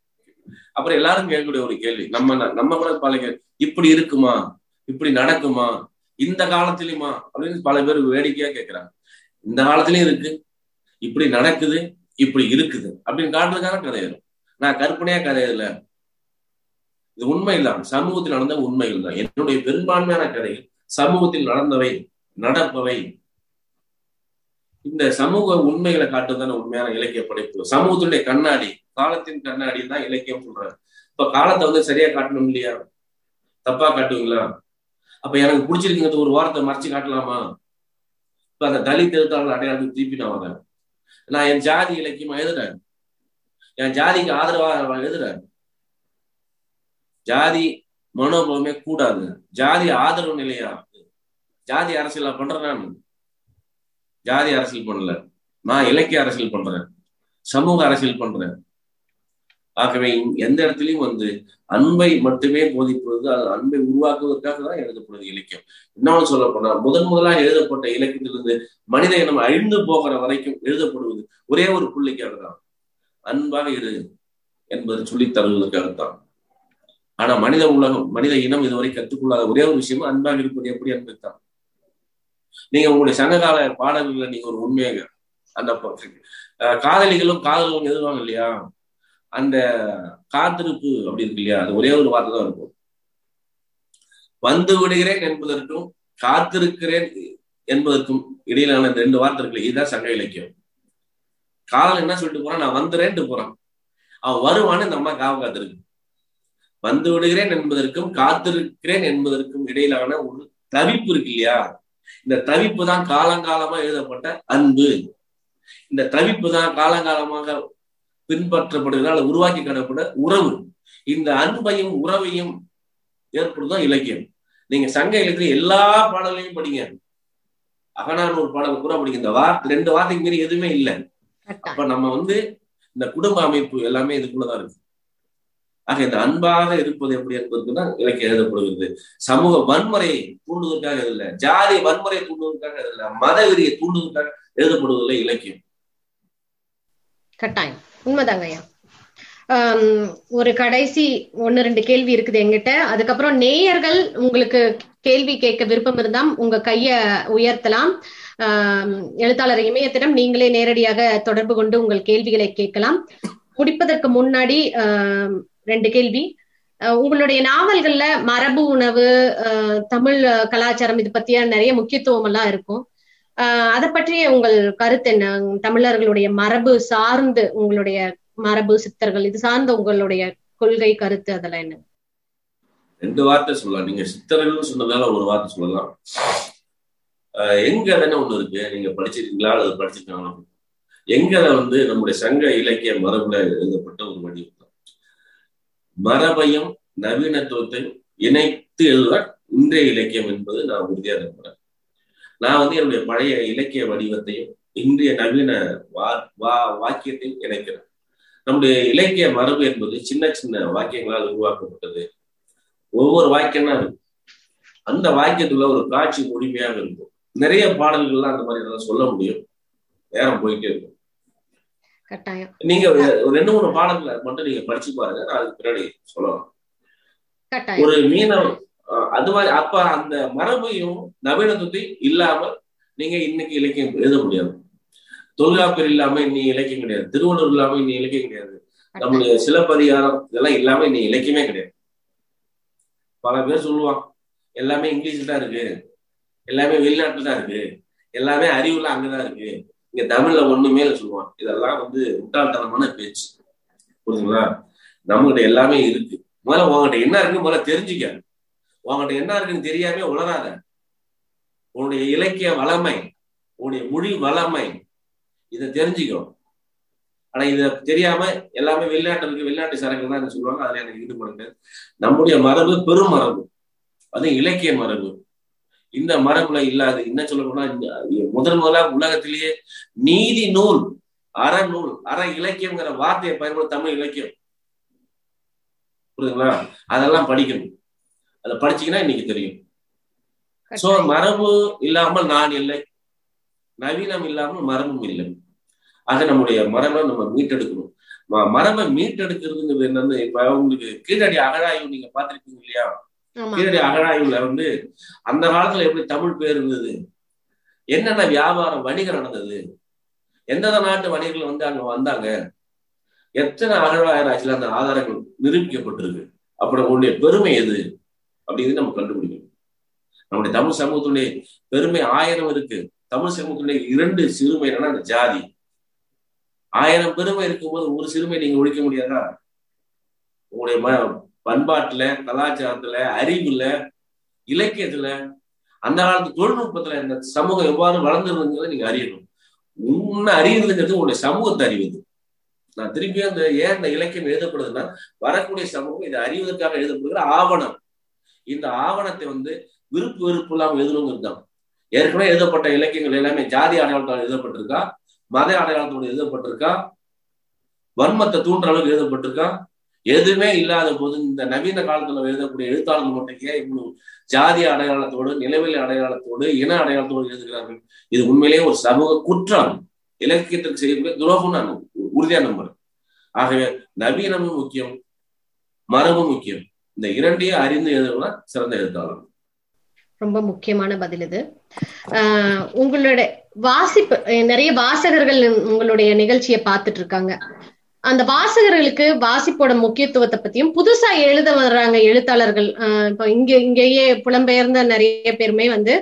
அப்புறம் எல்லாரும் கேட்கக்கூடிய ஒரு கேள்வி நம்ம நம்ம கூட பல இப்படி இருக்குமா? இப்படி நடக்குமா? இந்த காலத்திலயுமா? அப்படின்னு பல பேர் வேடிக்கையா கேட்கிறாங்க இந்த காலத்திலயும் இருக்கு. இப்படி நடக்குது இப்படி இருக்குது. அப்படின்னு காட்டுறதுக்கான கதையிடும் நான் கற்பனையா கதையில இது உண்மைதான். சமூகத்தில் நடந்த உண்மைகள் தான். என்னுடைய பெரும்பான்மையான கதைகள் சமூகத்தில் நடந்தவை நடப்பவை இந்த சமூக உண்மைகளை காட்டுறதான உண்மையான இலக்கிய படைப்பு. சமூகத்துடைய கண்ணாடி காலத்தின் கண்ணாடி தான் இலக்கியம் சொல்றாரு. இப்ப காலத்தை வந்து சரியா காட்டணும் இல்லையா? தப்பா காட்டுவீங்களா? அப்ப எனக்கு பிடிச்சிருக்குங்கிறது ஒரு வாரத்தை மறைச்சு காட்டலாமா? இப்ப அந்த தலித் எழுத்தாளர் அடையாளத்துக்கு திருப்பி நான் வரேன். நான் என் ஜாதி இலக்கியமா எழுதுறேன். என் ஜாதிக்கு ஆதரவாக எழுதுறேன். ஜாதி மனோபலமே கூடாது. ஜாதி ஆதரவு நிலையா? ஜாதி அரசியலா பண்றேன் நான். ஜாதி அரசியல் பண்ணல. நான் இலக்கிய அரசியல் பண்றேன். சமூக அரசியல் பண்றேன். ஆகவே எந்த இடத்துலையும் வந்து அன்பை மட்டுமே போதிப்பது அது அன்பை உருவாக்குவதற்காக தான் எழுதப்படுது இலக்கியம். இன்னொன்று சொல்ல போனா முதன் முதலாக எழுதப்பட்ட இலக்கியத்திலிருந்து மனித இனம் அழிந்து போகிற வரைக்கும் எழுதப்படுவது ஒரே ஒரு புள்ளிக்காக தான். அன்பாக இரு என்பது சொல்லி தருவதற்காகத்தான். ஆனா மனித உலகம் மனித இனம் இதுவரை கற்றுக்கொள்ளாத ஒரே ஒரு விஷயமும் அன்பாக இருப்பது எப்படி என்பதுதான் நீங்க உங்களுடைய சங்ககால பாடல்கள்ல நீங்க ஒரு உண்மையாக அந்த காதலிகளும் காதலும் எழுதுவாங்க இல்லையா? அந்த காத்திருப்பு அப்படி இருக்கு இல்லையா? அது ஒரே ஒரு வார்த்தை தான் இருக்கும். வந்து விடுகிறேன் என்பதற்கும் காத்திருக்கிறேன் என்பதற்கும் இடையிலான இந்த ரெண்டு வார்த்தை இருக்கு இதுதான் சங்க இலக்கியம். காதல் என்ன சொல்லிட்டு போறான்? நான் வந்துறேன்ட்டு போறான். அவன் வருவான்னு இந்த அம்மா காவ காத்திருக்கு. வந்து விடுகிறேன் என்பதற்கும் காத்திருக்கிறேன் என்பதற்கும் இடையிலான ஒரு தவிப்பு இருக்கு இல்லையா? இந்த தவிப்பு தான் காலங்காலமா எழுதப்பட்ட அன்பு. இந்த தவிப்பு தான் காலங்காலமாக பின்பற்றப்படுகிறால் உருவாக்கி காணப்பட உறவு. இந்த அன்பையும் உறவையும் ஏற்படுத்தும் இலக்கியம். நீங்க சங்க இலக்கிய எல்லா பாடலையும் படிங்க. அகனானூர் பாடல் பூரா படிங்க. இந்த வார்த்தை ரெண்டு வார்த்தைக்கு மீறி எதுவுமே இல்லை. அப்ப நம்ம வந்து இந்த குடும்ப அமைப்பு எல்லாமே இதுக்குள்ளதான் இருக்கு. ஆக இந்த அன்பாக இருப்பது எப்படி என்பதுதான் இலக்கியம் எழுதப்படுகிறது. சமூக வன்முறையை தூண்டுவதற்காக இல்லை ஜாதி வன்முறையை தூண்டுவதற்காக இல்லை மத வெறியை தூண்டுவதற்காக எழுதப்படுவதில்லை இலக்கியம். கட்டாயம். உண்மைதாங்க ஐயா. ஒரு கடைசி ஒன்னு ரெண்டு கேள்வி இருக்குது எங்கிட்ட அதுக்கப்புறம் நேயர்கள் உங்களுக்கு கேள்வி கேட்க விருப்பம் இருந்தா உங்க கைய உயர்த்தலாம். எழுத்தாளர் இமயத்திடம் நீங்களே நேரடியாக தொடர்பு கொண்டு உங்கள் கேள்விகளை கேட்கலாம். முடிப்பதற்கு முன்னாடி ரெண்டு கேள்வி. உங்களுடைய நாவல்கள்ல மரபு உணவு தமிழ் கலாச்சாரம் இது பத்திய நிறைய முக்கியத்துவம் எல்லாம் இருக்கும். அதை பற்றிய உங்கள் கருத்து என்ன? தமிழர்களுடைய மரபு சார்ந்து உங்களுடைய மரபு சித்தர்கள் இது சார்ந்த உங்களுடைய கொள்கை கருத்து அதெல்லாம் என்ன? ரெண்டு வார்த்தை சொல்லலாம். நீங்க சித்தர்கள் சொன்னதால ஒரு வார்த்தை சொல்லலாம். எங்க தானே ஒண்ணு இருக்கு? நீங்க படிச்சிருக்கீங்களா? அல்லது படிச்சிருக்காங்களா? எங்க வந்து நம்முடைய சங்க இலக்கிய மரபுல எழுதப்பட்ட ஒரு வடிவம்? மரபையும் நவீனத்துவத்தையும் இணைத்து எழுதுவார். இன்றைய இலக்கியம் என்பது நான் உறுதியாக நம்புறேன். நான் வந்து என்னுடைய பழைய இலக்கிய வடிவத்தையும் இன்றைய நவீன வா வா வாக்கியத்தையும் இணைக்கிறேன். நம்முடைய இலக்கிய மரபு என்பது சின்ன சின்ன வாக்கியங்களால் உருவாக்கப்பட்டது. ஒவ்வொரு வாக்கியம்னா இருக்கும் அந்த வாக்கியத்துல ஒரு காட்சி முழுமையாக இருக்கும். நிறைய பாடல்கள்லாம் அந்த மாதிரி எல்லாம் சொல்ல முடியும். நேரம் போயிட்டே இருக்கும். நீங்க ரெண்டு மூணு பாடல்களை மட்டும் நீங்க படிச்சு பாருங்க. நான் அதுக்கு பின்னாடி சொல்லலாம் ஒரு மீனவ அது மாதிரி அப்ப அந்த மரபையும் நவீனத்தையும் இல்லாமல் நீங்க இன்னைக்கு இலக்கியம் எழுத முடியாது. தொல்காப்பியர் இல்லாம இன்னி இலக்கியம் கிடையாது. திருவள்ளுவர் இல்லாம இன்னி இலக்கியம் கிடையாது. நம்முடைய சிலப்பதிகாரம் இதெல்லாம் இல்லாம இன்னி இலக்கியமே கிடையாது. பல பேர் சொல்லுவான் எல்லாமே இங்கிலீஷ்ல தான் இருக்கு. எல்லாமே வெளிநாட்டுல தான் இருக்கு. எல்லாமே அறிவுல அங்கதான் இருக்கு. இங்க தமிழ்ல ஒண்ணுமே சொல்லுவான் இதெல்லாம் வந்து முட்டாள்தனமான பேச்சு. புரியுதுங்களா நம்மகிட்ட எல்லாமே இருக்கு. முதல்ல உங்ககிட்ட என்ன இருக்குன்னு முதல்ல தெரிஞ்சுக்க. உங்ககிட்ட என்ன இருக்குன்னு தெரியாம உணராத உன்னுடைய இலக்கிய வளமை உன்னுடைய மொழி வளமை இதை தெரிஞ்சுக்கணும் ஆனா இத தெரியாம எல்லாமே வெளிநாட்டு இருக்கு வெளிநாட்டு சரக்கு தான் சொல்லுவாங்க? அதுல எனக்கு ஈடுபடுங்க நம்முடைய மரபு பெரும் மரபு. அது இலக்கிய மரபு. இந்த மரபுல இல்லாது என்ன சொல்ல போனா முதல் முதலா உலகத்திலேயே நீதி நூல் அறநூல் அற இலக்கியம்ங்கிற வார்த்தையை பயன்படுத்த தமிழ் இலக்கியம். புரியுதுங்களா? அதெல்லாம் படிக்கணும். அதை படிச்சீங்கன்னா இன்னைக்கு தெரியும். சோ மரபு இல்லாமல் நான் இல்லை. நவீனம் இல்லாமல் மரபும் இல்லை. ஆக நம்முடைய மரபை நம்ம மீட்டெடுக்கணும். மரபை மீட்டெடுக்கிறதுங்கிறது என்னன்னு இப்ப உங்களுக்கு கீழடி அகழாய்வு நீங்க பாத்திருப்பீங்க இல்லையா? கீழடி அகழாய்வுல வந்து அந்த காலத்துல எப்படி தமிழ் பேர் இருந்தது? என்னென்ன வியாபாரம் வணிகம் நடந்தது? எந்தெந்த நாட்டு வணிகர்கள் வந்து அங்க வந்தாங்க? எத்தனை அகழாயிராட்சியில அந்த ஆதாரங்கள் நிரூபிக்கப்பட்டிருக்கு? அப்புறம் நம்மளுடைய பெருமை எது? அப்படின்னு நம்ம கண்டுபிடிக்கணும். நம்முடைய தமிழ் சமூகத்துடைய பெருமை ஆயிரம் இருக்கு. தமிழ் சமூகத்துடைய இரண்டு சிறுமை என்னன்னா அந்த ஜாதி. ஆயிரம் பெருமை இருக்கும்போது ஒரு சிறுமை நீங்க ஒழிக்க முடியாதா? உங்களுடைய ம பண்பாட்டுல கலாச்சாரத்துல அறிவுல இலக்கியத்துல அந்த காலத்து தொழில்நுட்பத்துல இந்த சமூகம் எவ்வாறு வளர்ந்துருதுங்கிறத நீங்க அறியணும். உன்னை அறியுதுங்கிறது உங்களுடைய சமூகத்தை அறிவது நான் திருப்பி அந்த ஏன் இந்த இலக்கியம் எழுதப்படுதுன்னா வரக்கூடிய சமூகம் இதை அறிவதற்காக எழுதப்படுகிற ஆவணம். இந்த ஆவணத்தை வந்து விருப்பு வெறுப்பு இல்லாமல் எழுதணுங்கிறது தான். ஏற்கனவே எழுதப்பட்ட இலக்கியங்கள் எல்லாமே ஜாதி அடையாளத்தால் எழுதப்பட்டிருக்கா மத அடையாளத்தோடு எழுதப்பட்டிருக்கா வன்மத்தை தூண்டுற அளவுக்கு எழுதப்பட்டிருக்கா எதுவுமே இல்லாத போது இந்த நவீன காலத்துல எழுதக்கூடிய எழுத்தாளர்கள் மட்டும் ஏன் இவ்வளவு ஜாதி அடையாளத்தோடு நிலவெளி அடையாளத்தோடு இன அடையாளத்தோடு எழுதுகிறார்கள். இது உண்மையிலேயே ஒரு சமூக குற்றம். இலக்கியத்திற்கு செய்யக்கூடிய துரோகம் நான் உறுதியா நம்புறேன். ஆகவே நவீனமும் முக்கியம் மரபும் முக்கியம். இந்த இரண்டையும் அறிந்து எழுதுனா சிறந்த எழுத்தாளர். ரொம்ப முக்கியமான பதில் இது. ஆஹ் உங்களுடைய வாசிப்பு நிறைய வாசகர்கள் உங்களுடைய நிகழ்ச்சியை பார்த்துட்டு இருக்காங்க. அந்த வாசகர்களுக்கு வாசிப்போட முக்கியத்துவத்தை பத்தியும் புதுசா எழுத வர்றாங்க எழுத்தாளர்கள். இப்போ இங்க இங்கேயே புலம்பெயர்ந்த நிறைய பேருமே வந்து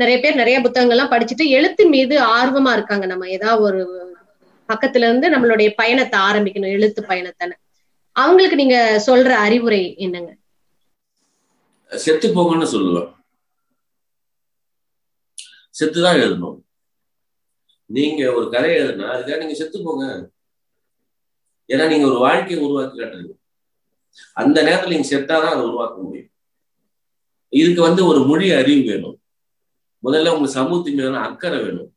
நிறைய பேர் நிறைய புத்தகங்கள்லாம் படிச்சுட்டு எழுத்து மீது ஆர்வமா இருக்காங்க. நம்ம ஏதாவது ஒரு பக்கத்துல இருந்து நம்மளுடைய பயணத்தை ஆரம்பிக்கணும் எழுத்து பயணத்தை அவங்களுக்கு நீங்க சொல்ற அறிவுரை என்னங்க? செத்து போங்கன்னு சொல்லுவேன் செத்துதான் எழுதணும். நீங்க ஒரு கதை எழுதுனா அதுக்காக நீங்க செத்து போங்க. ஏன்னா நீங்க ஒரு வாழ்க்கையை உருவாக்கி காட்டுறீங்க அந்த நேரத்துல நீங்க செத்தாதான் அதை உருவாக்க முடியும். இதுக்கு வந்து ஒரு மொழி அறிவு வேணும். முதல்ல உங்களுக்கு சமூகத்தின் மீதான அக்கறை வேணும்.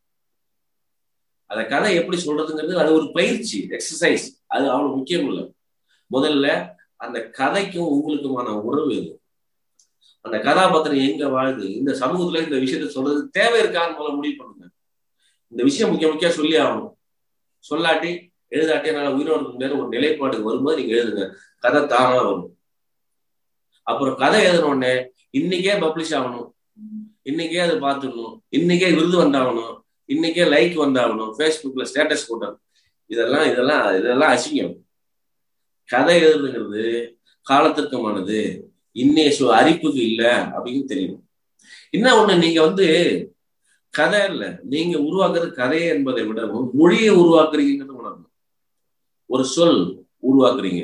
அந்த கதை எப்படி சொல்றதுங்கிறது அது ஒரு பயிற்சி எக்ஸசைஸ் அது அவ்வளவு முக்கியம் இல்லை. முதல்ல அந்த கதைக்கும் உங்களுக்குமான உறவு எது அந்த கதாபாத்திரம் எங்க வாழுது இந்த சமூகத்துல இந்த விஷயத்த சொல்றது தேவை இருக்கான்னு போல முடிவு பண்ணுங்க. இந்த விஷயம் முக்கிய முக்கிய சொல்லி ஆகணும். சொல்லாட்டி எழுதாட்டி என்னால் உயிரோடு முடியாது ஒரு நிலைப்பாடு வரும்போது நீங்க எழுதுங்க. கதை தானா வரும். அப்புறம் கதை எழுதின உடனே இன்னைக்கே பப்ளிஷ் ஆகணும். இன்னைக்கே அதை பார்த்துடணும். இன்னைக்கே விருது வந்தாகணும். இன்னைக்கே லைக் வந்தாகணும். ஃபேஸ்புக்ல ஸ்டேட்டஸ் போட்டணும். இதெல்லாம் இதெல்லாம் இதெல்லாம் அசிங்கம். கதை எழுதுங்கிறது காலத்திற்கமானது. இன்னைய சு அரிப்புக்கு இல்லை அப்படின்னு தெரியும் என்ன ஒண்ணு நீங்க வந்து கதை இல்ல. நீங்க உருவாக்குறது கதை என்பதை விடவும் மொழியை உருவாக்குறீங்கிறது உணரணும் ஒரு சொல் உருவாக்குறீங்க.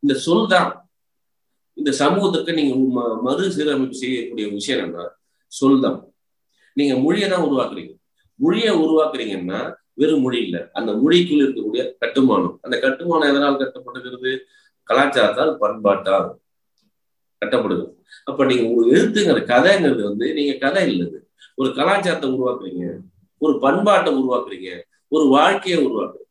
இந்த சொல் தான் இந்த சமூகத்துக்கு நீங்க மறு சீரமைப்பு செய்யக்கூடிய விஷயம் என்ன சொல் தான். நீங்க மொழியை தான் உருவாக்குறீங்க. மொழியை உருவாக்குறீங்கன்னா வெறும் மொழி இல்லை. அந்த மொழிக்குள் இருக்கக்கூடிய கட்டுமானம். அந்த கட்டுமானம் எதனால் கட்டப்படுகிறது? கலாச்சாரத்தால் பண்பாட்டால் கட்டப்படுது. அப்ப நீங்க ஒரு எழுத்துங்கிற கதைங்கிறது வந்து நீங்க கதை இல்லது. ஒரு கலாச்சாரத்தை உருவாக்குறீங்க. ஒரு பண்பாட்டை உருவாக்குறீங்க. ஒரு வாழ்க்கையை உருவாக்குறீங்க.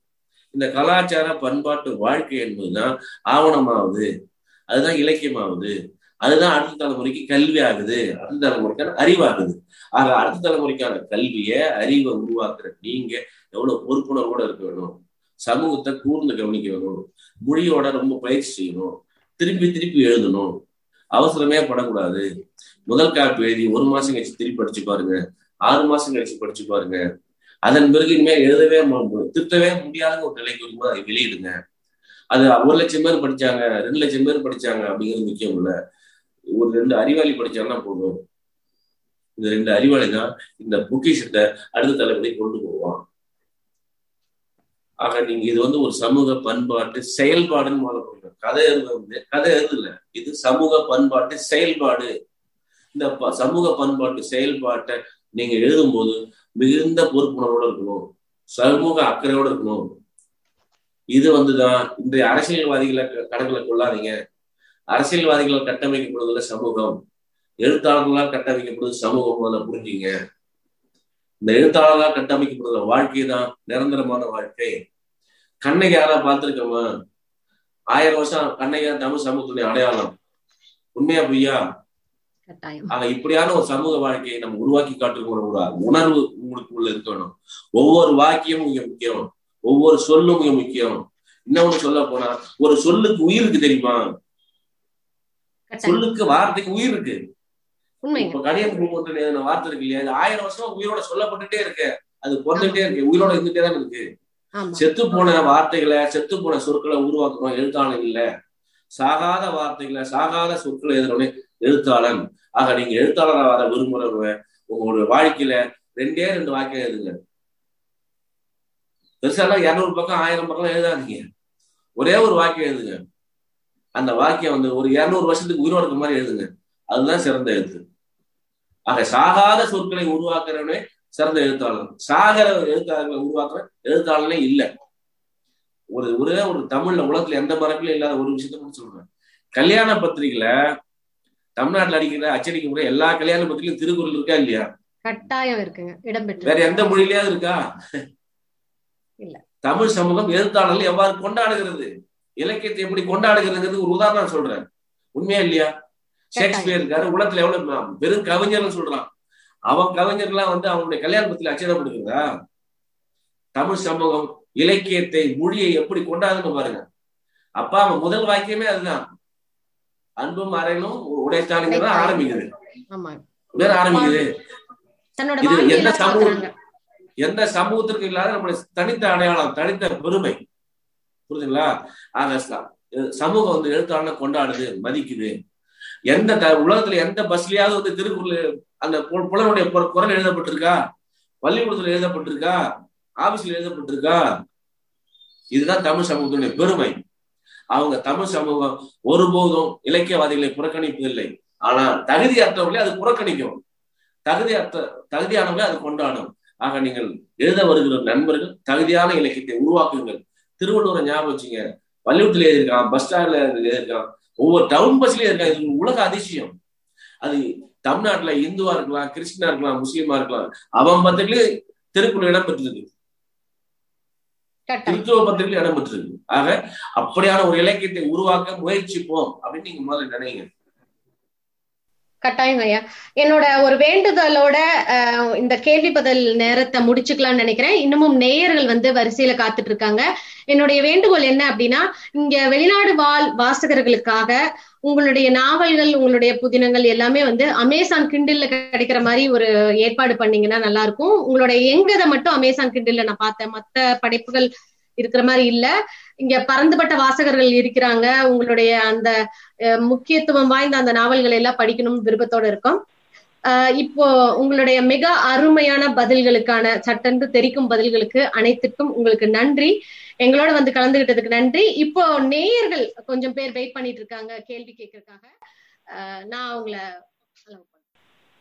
இந்த கலாச்சார பண்பாட்டு வாழ்க்கை என்பதுதான் ஆவணமாகுது அதுதான் இலக்கியமாகுது அதுதான் அடுத்த தலைமுறைக்கு கல்வி ஆகுது அடுத்த தலைமுறைக்கான அறிவாகுது. ஆக அடுத்த தலைமுறைக்கான கல்வியை அறிவை உருவாக்குற நீங்க எவ்வளவு பொறுப்புணர்வோட இருக்க வேணும். சமூகத்தை கூர்ந்து கவனிக்க வேணும். மொழியோட ரொம்ப பயிற்சி செய்யணும். திருப்பி திருப்பி எழுதணும். அவசரமே படக்கூடாது. முதல் காப்பி எழுதி ஒரு மாசம் கழிச்சு திருப்பி படிச்சு பாருங்க. ஆறு மாசம் கழிச்சு படிச்சு பாருங்க. அதன் பிறகு இனிமேல் எழுதவே திருத்தவே முடியாத ஒரு நிலைக்கு வரும்போது அதை வெளியிடுங்க. அது ஒரு லட்சம் பேர் படிச்சாங்க ரெண்டு லட்சம் பேர் படிச்சாங்க அப்படிங்கிறது முக்கியம் இல்லை. ஒரு ரெண்டு அறிவாளி படிச்சாங்கன்னா போதும். இந்த ரெண்டு அறிவாளி தான் இந்த பொக்கிஷத்தை அடுத்த தலைமுறை கொண்டு போவான். ஆக நீங்க இது வந்து ஒரு சமூக பண்பாட்டு செயல்பாடுன்னு முதல்ல சொல்றேன் கதை எழுத வந்து கதை எழுதல இது சமூக பண்பாட்டு செயல்பாடு. இந்த சமூக பண்பாட்டு செயல்பாட்டை நீங்க எழுதும்போது மிகுந்த பொறுப்புணர்வோட இருக்கணும். சமூக அக்கறையோட இருக்கணும். இது வந்துதான் இன்றைய அரசியல்வாதிகளை கணக்குல கொள்ளாதீங்க. அரசியல்வாதிகளால் கட்டமைக்கப்படுவதில் சமூகம். எழுத்தாளர்களால் கட்டமைக்கப்படுவது சமூகம் முதல்ல புரிஞ்சுங்க. இந்த எழுத்தாளர்களால் கட்டமைக்கப்படுற வாழ்க்கை தான் நிரந்தரமான வாழ்க்கை. கண்ணகி யாரா பார்த்திருக்கோமா? ஆயிரம் வருஷம் கண்ணகி தமிழ் சமூகத்துடைய அடையாளம். உண்மையா பொய்யா? ஆக இப்படியான ஒரு சமூக வாழ்க்கையை நம்ம உருவாக்கி காட்டுகிற ஒரு உணர்வு உங்களுக்கு உள்ள இருக்கணும். ஒவ்வொரு வாக்கியமும் மிக முக்கியம். ஒவ்வொரு சொல்லும் மிக முக்கியம். இன்னொன்னு சொல்ல போனா ஒரு சொல்லுக்கு உயிர் இருக்கு தெரியுமா? சொல்லுக்கு வார்த்தைக்கு உயிர் இருக்கு. இப்ப பூங்கொன்ற வார்த்தை இருக்கு இல்லையா? அது ஆயிரம் வருஷம் உயிரோட சொல்லப்பட்டுட்டே இருக்கு அது பிறந்துட்டே இருக்கு உயிரோட இருந்துட்டே தான் இருக்கு. செத்து போன வார்த்தைகளை செத்து போன சொற்களை உருவாக்கணும் எழுத்தாளன் இல்ல. சாகாத வார்த்தைகளை சாகாத சொற்களை எழுதுறவனே எழுத்தாளன். ஆக நீங்க எழுத்தாளராக வர விரும்புறவங்க உங்களுடைய வாழ்க்கையில ரெண்டே ரெண்டு வாக்கியம் எழுதுங்க. பெருசாலாம் இரநூறு பக்கம் ஆயிரம் பக்கம் எழுதாதீங்க. ஒரே ஒரு வாக்கியம் எழுதுங்க. அந்த வாக்கியம் வந்து ஒரு இருநூறு வருஷத்துக்கு உயிரோடு இருக்க மாதிரி எழுதுங்க. அதுதான் சிறந்த எழுத்து. ஆக சாகாத சொற்களை உருவாக்குறவனே சிறந்த எழுத்தாளர் சாகர எழுத்தாளர்களை உருவாக்குற எழுத்தாளனே இல்லை. ஒரு ஒரே ஒரு தமிழ்ல உலகத்துல எந்த மரபிலும் இல்லாத ஒரு விஷயத்த மட்டும் சொல்றேன். கல்யாண பத்திரிகையில தமிழ்நாட்டுல அடிக்கிற அச்சடிக்க முறை எல்லா கல்யாண பத்திரிகையும் திருக்குறள் இருக்கா இல்லையா? கட்டாயம் இருக்குங்க. இடம்பெற்று வேற எந்த மொழியிலயாவது இருக்கா? இல்ல. தமிழ் சமூகம் எழுத்தாளர்கள் எவ்வாறு கொண்டாடுகிறது? இலக்கியத்தை எப்படி கொண்டாடுகிறதுங்கிறது ஒரு உதாரணம் சொல்றேன். உண்மையா இல்லையா? ஷேக்ஸ்பியர் இருக்காரு. உலகத்துல எவ்வளவு வெறும் கவிஞர்னு சொல்றான். அவன் கவிஞர்லாம் வந்து அவனுடைய கல்யாணத்துல அச்சதப்படுகிறதா தமிழ் சமூகம் இலக்கியத்தை மொழியை எப்படி கொண்டாடுன்னு பாருங்க. அப்பா அவன் முதல் வாக்கியமே அதுதான். அன்பும் அறையனும் உடைத்தாளுங்க ஆரம்பிக்குது. வேற ஆரம்பிக்குது. இது எந்த சமூகம் எந்த சமூகத்திற்கு இல்லாத நம்முடைய தனித்த அடையாளம் தனித்த பெருமை. புரியுதுங்களா ஆக சமூகம் வந்து எழுத்தாளனை கொண்டாடுது மதிக்குது. எந்த உலகத்துல எந்த பஸ்லயாவது வந்து திருக்குறள் அந்த புலனுடைய குரல் எழுதப்பட்டிருக்கா? பள்ளிக்கூடத்துல எழுதப்பட்டிருக்கா? ஆபீஸ்ல எழுதப்பட்டிருக்கா? இதுதான் தமிழ் சமூகத்துடைய பெருமை. அவங்க தமிழ் சமூகம் ஒருபோதும் இலக்கியவாதிகளை புறக்கணிப்பதில்லை. ஆனா தகுதியற்றவர்களே அது புறக்கணிக்கும். தகுதியற்ற தகுதியானவர்கள் அது கொண்டாடும் ஆக நீங்கள் எழுத வருகிற நண்பர்கள் தகுதியான இலக்கியத்தை உருவாக்குங்கள். திருவள்ளுவரை ஞாபகம் வச்சுங்க. பள்ளிக்கூடத்துல எழுதியிருக்கான் பஸ் ஸ்டாண்ட்ல எழுதியிருக்கான். ஒவ்வொரு டவுன் பஸ்லயே இருக்கான். இது உலக அதிசயம். அது தமிழ்நாட்டுல இந்துவா இருக்கலாம் கிறிஸ்டினா இருக்கலாம் முஸ்லீமா இருக்கலாம். அவன் பத்திரிகை திருக்குறள் இடம் பெற்றிருக்கு. கிறிஸ்துவ பத்திரிகை இடம் பெற்றிருக்கு. ஆக அப்படியான ஒரு இலக்கியத்தை உருவாக்க முயற்சிப்போம் அப்படின்னு நீங்க முதல்ல நினைங்க. கட்டாயம் ஐயா. என்னோட ஒரு வேண்டுதலோட இந்த கேள்வி பதில் நேரத்தை முடிச்சுக்கலாம்னு நினைக்கிறேன். இன்னமும் நேயர்கள் வந்து வரிசையில காத்துட்டு இருக்காங்க என்னுடைய வேண்டுகோள் என்ன அப்படின்னா இங்க வெளிநாடு வாழ் வாசகர்களுக்காக உங்களுடைய நாவல்கள் உங்களுடைய புதினங்கள் எல்லாமே வந்து அமேசான் கிண்டில்ல கிடைக்கிற மாதிரி ஒரு ஏற்பாடு பண்ணீங்கன்னா நல்லா இருக்கும் உங்களுடைய எங்கதை மட்டும் அமேசான் கிண்டில்ல நான் பார்த்தேன். மத்த படைப்புகள் இருக்கிற மாதிரி இல்ல. இங்க பறந்துபட்ட வாசகர்கள் இருக்கிறாங்க. உங்களுடைய அந்த முக்கியத்துவம் வாய்ந்த அந்த நாவல்களை எல்லாம் படிக்கணும் விருப்பத்தோட இருக்கும். இப்போ உங்களுடைய மிக அருமையான பதில்களுக்கான சட்டென்று தெரிக்கும் பதில்களுக்கு அனைத்துக்கும் உங்களுக்கு நன்றி. எங்களோட வந்து கலந்துகிட்டதுக்கு நன்றி. இப்போ நேயர்கள் கொஞ்சம் பேர் வெயிட் பண்ணிட்டு இருக்காங்க கேள்வி கேட்கறதுக்காக. நான் உங்களை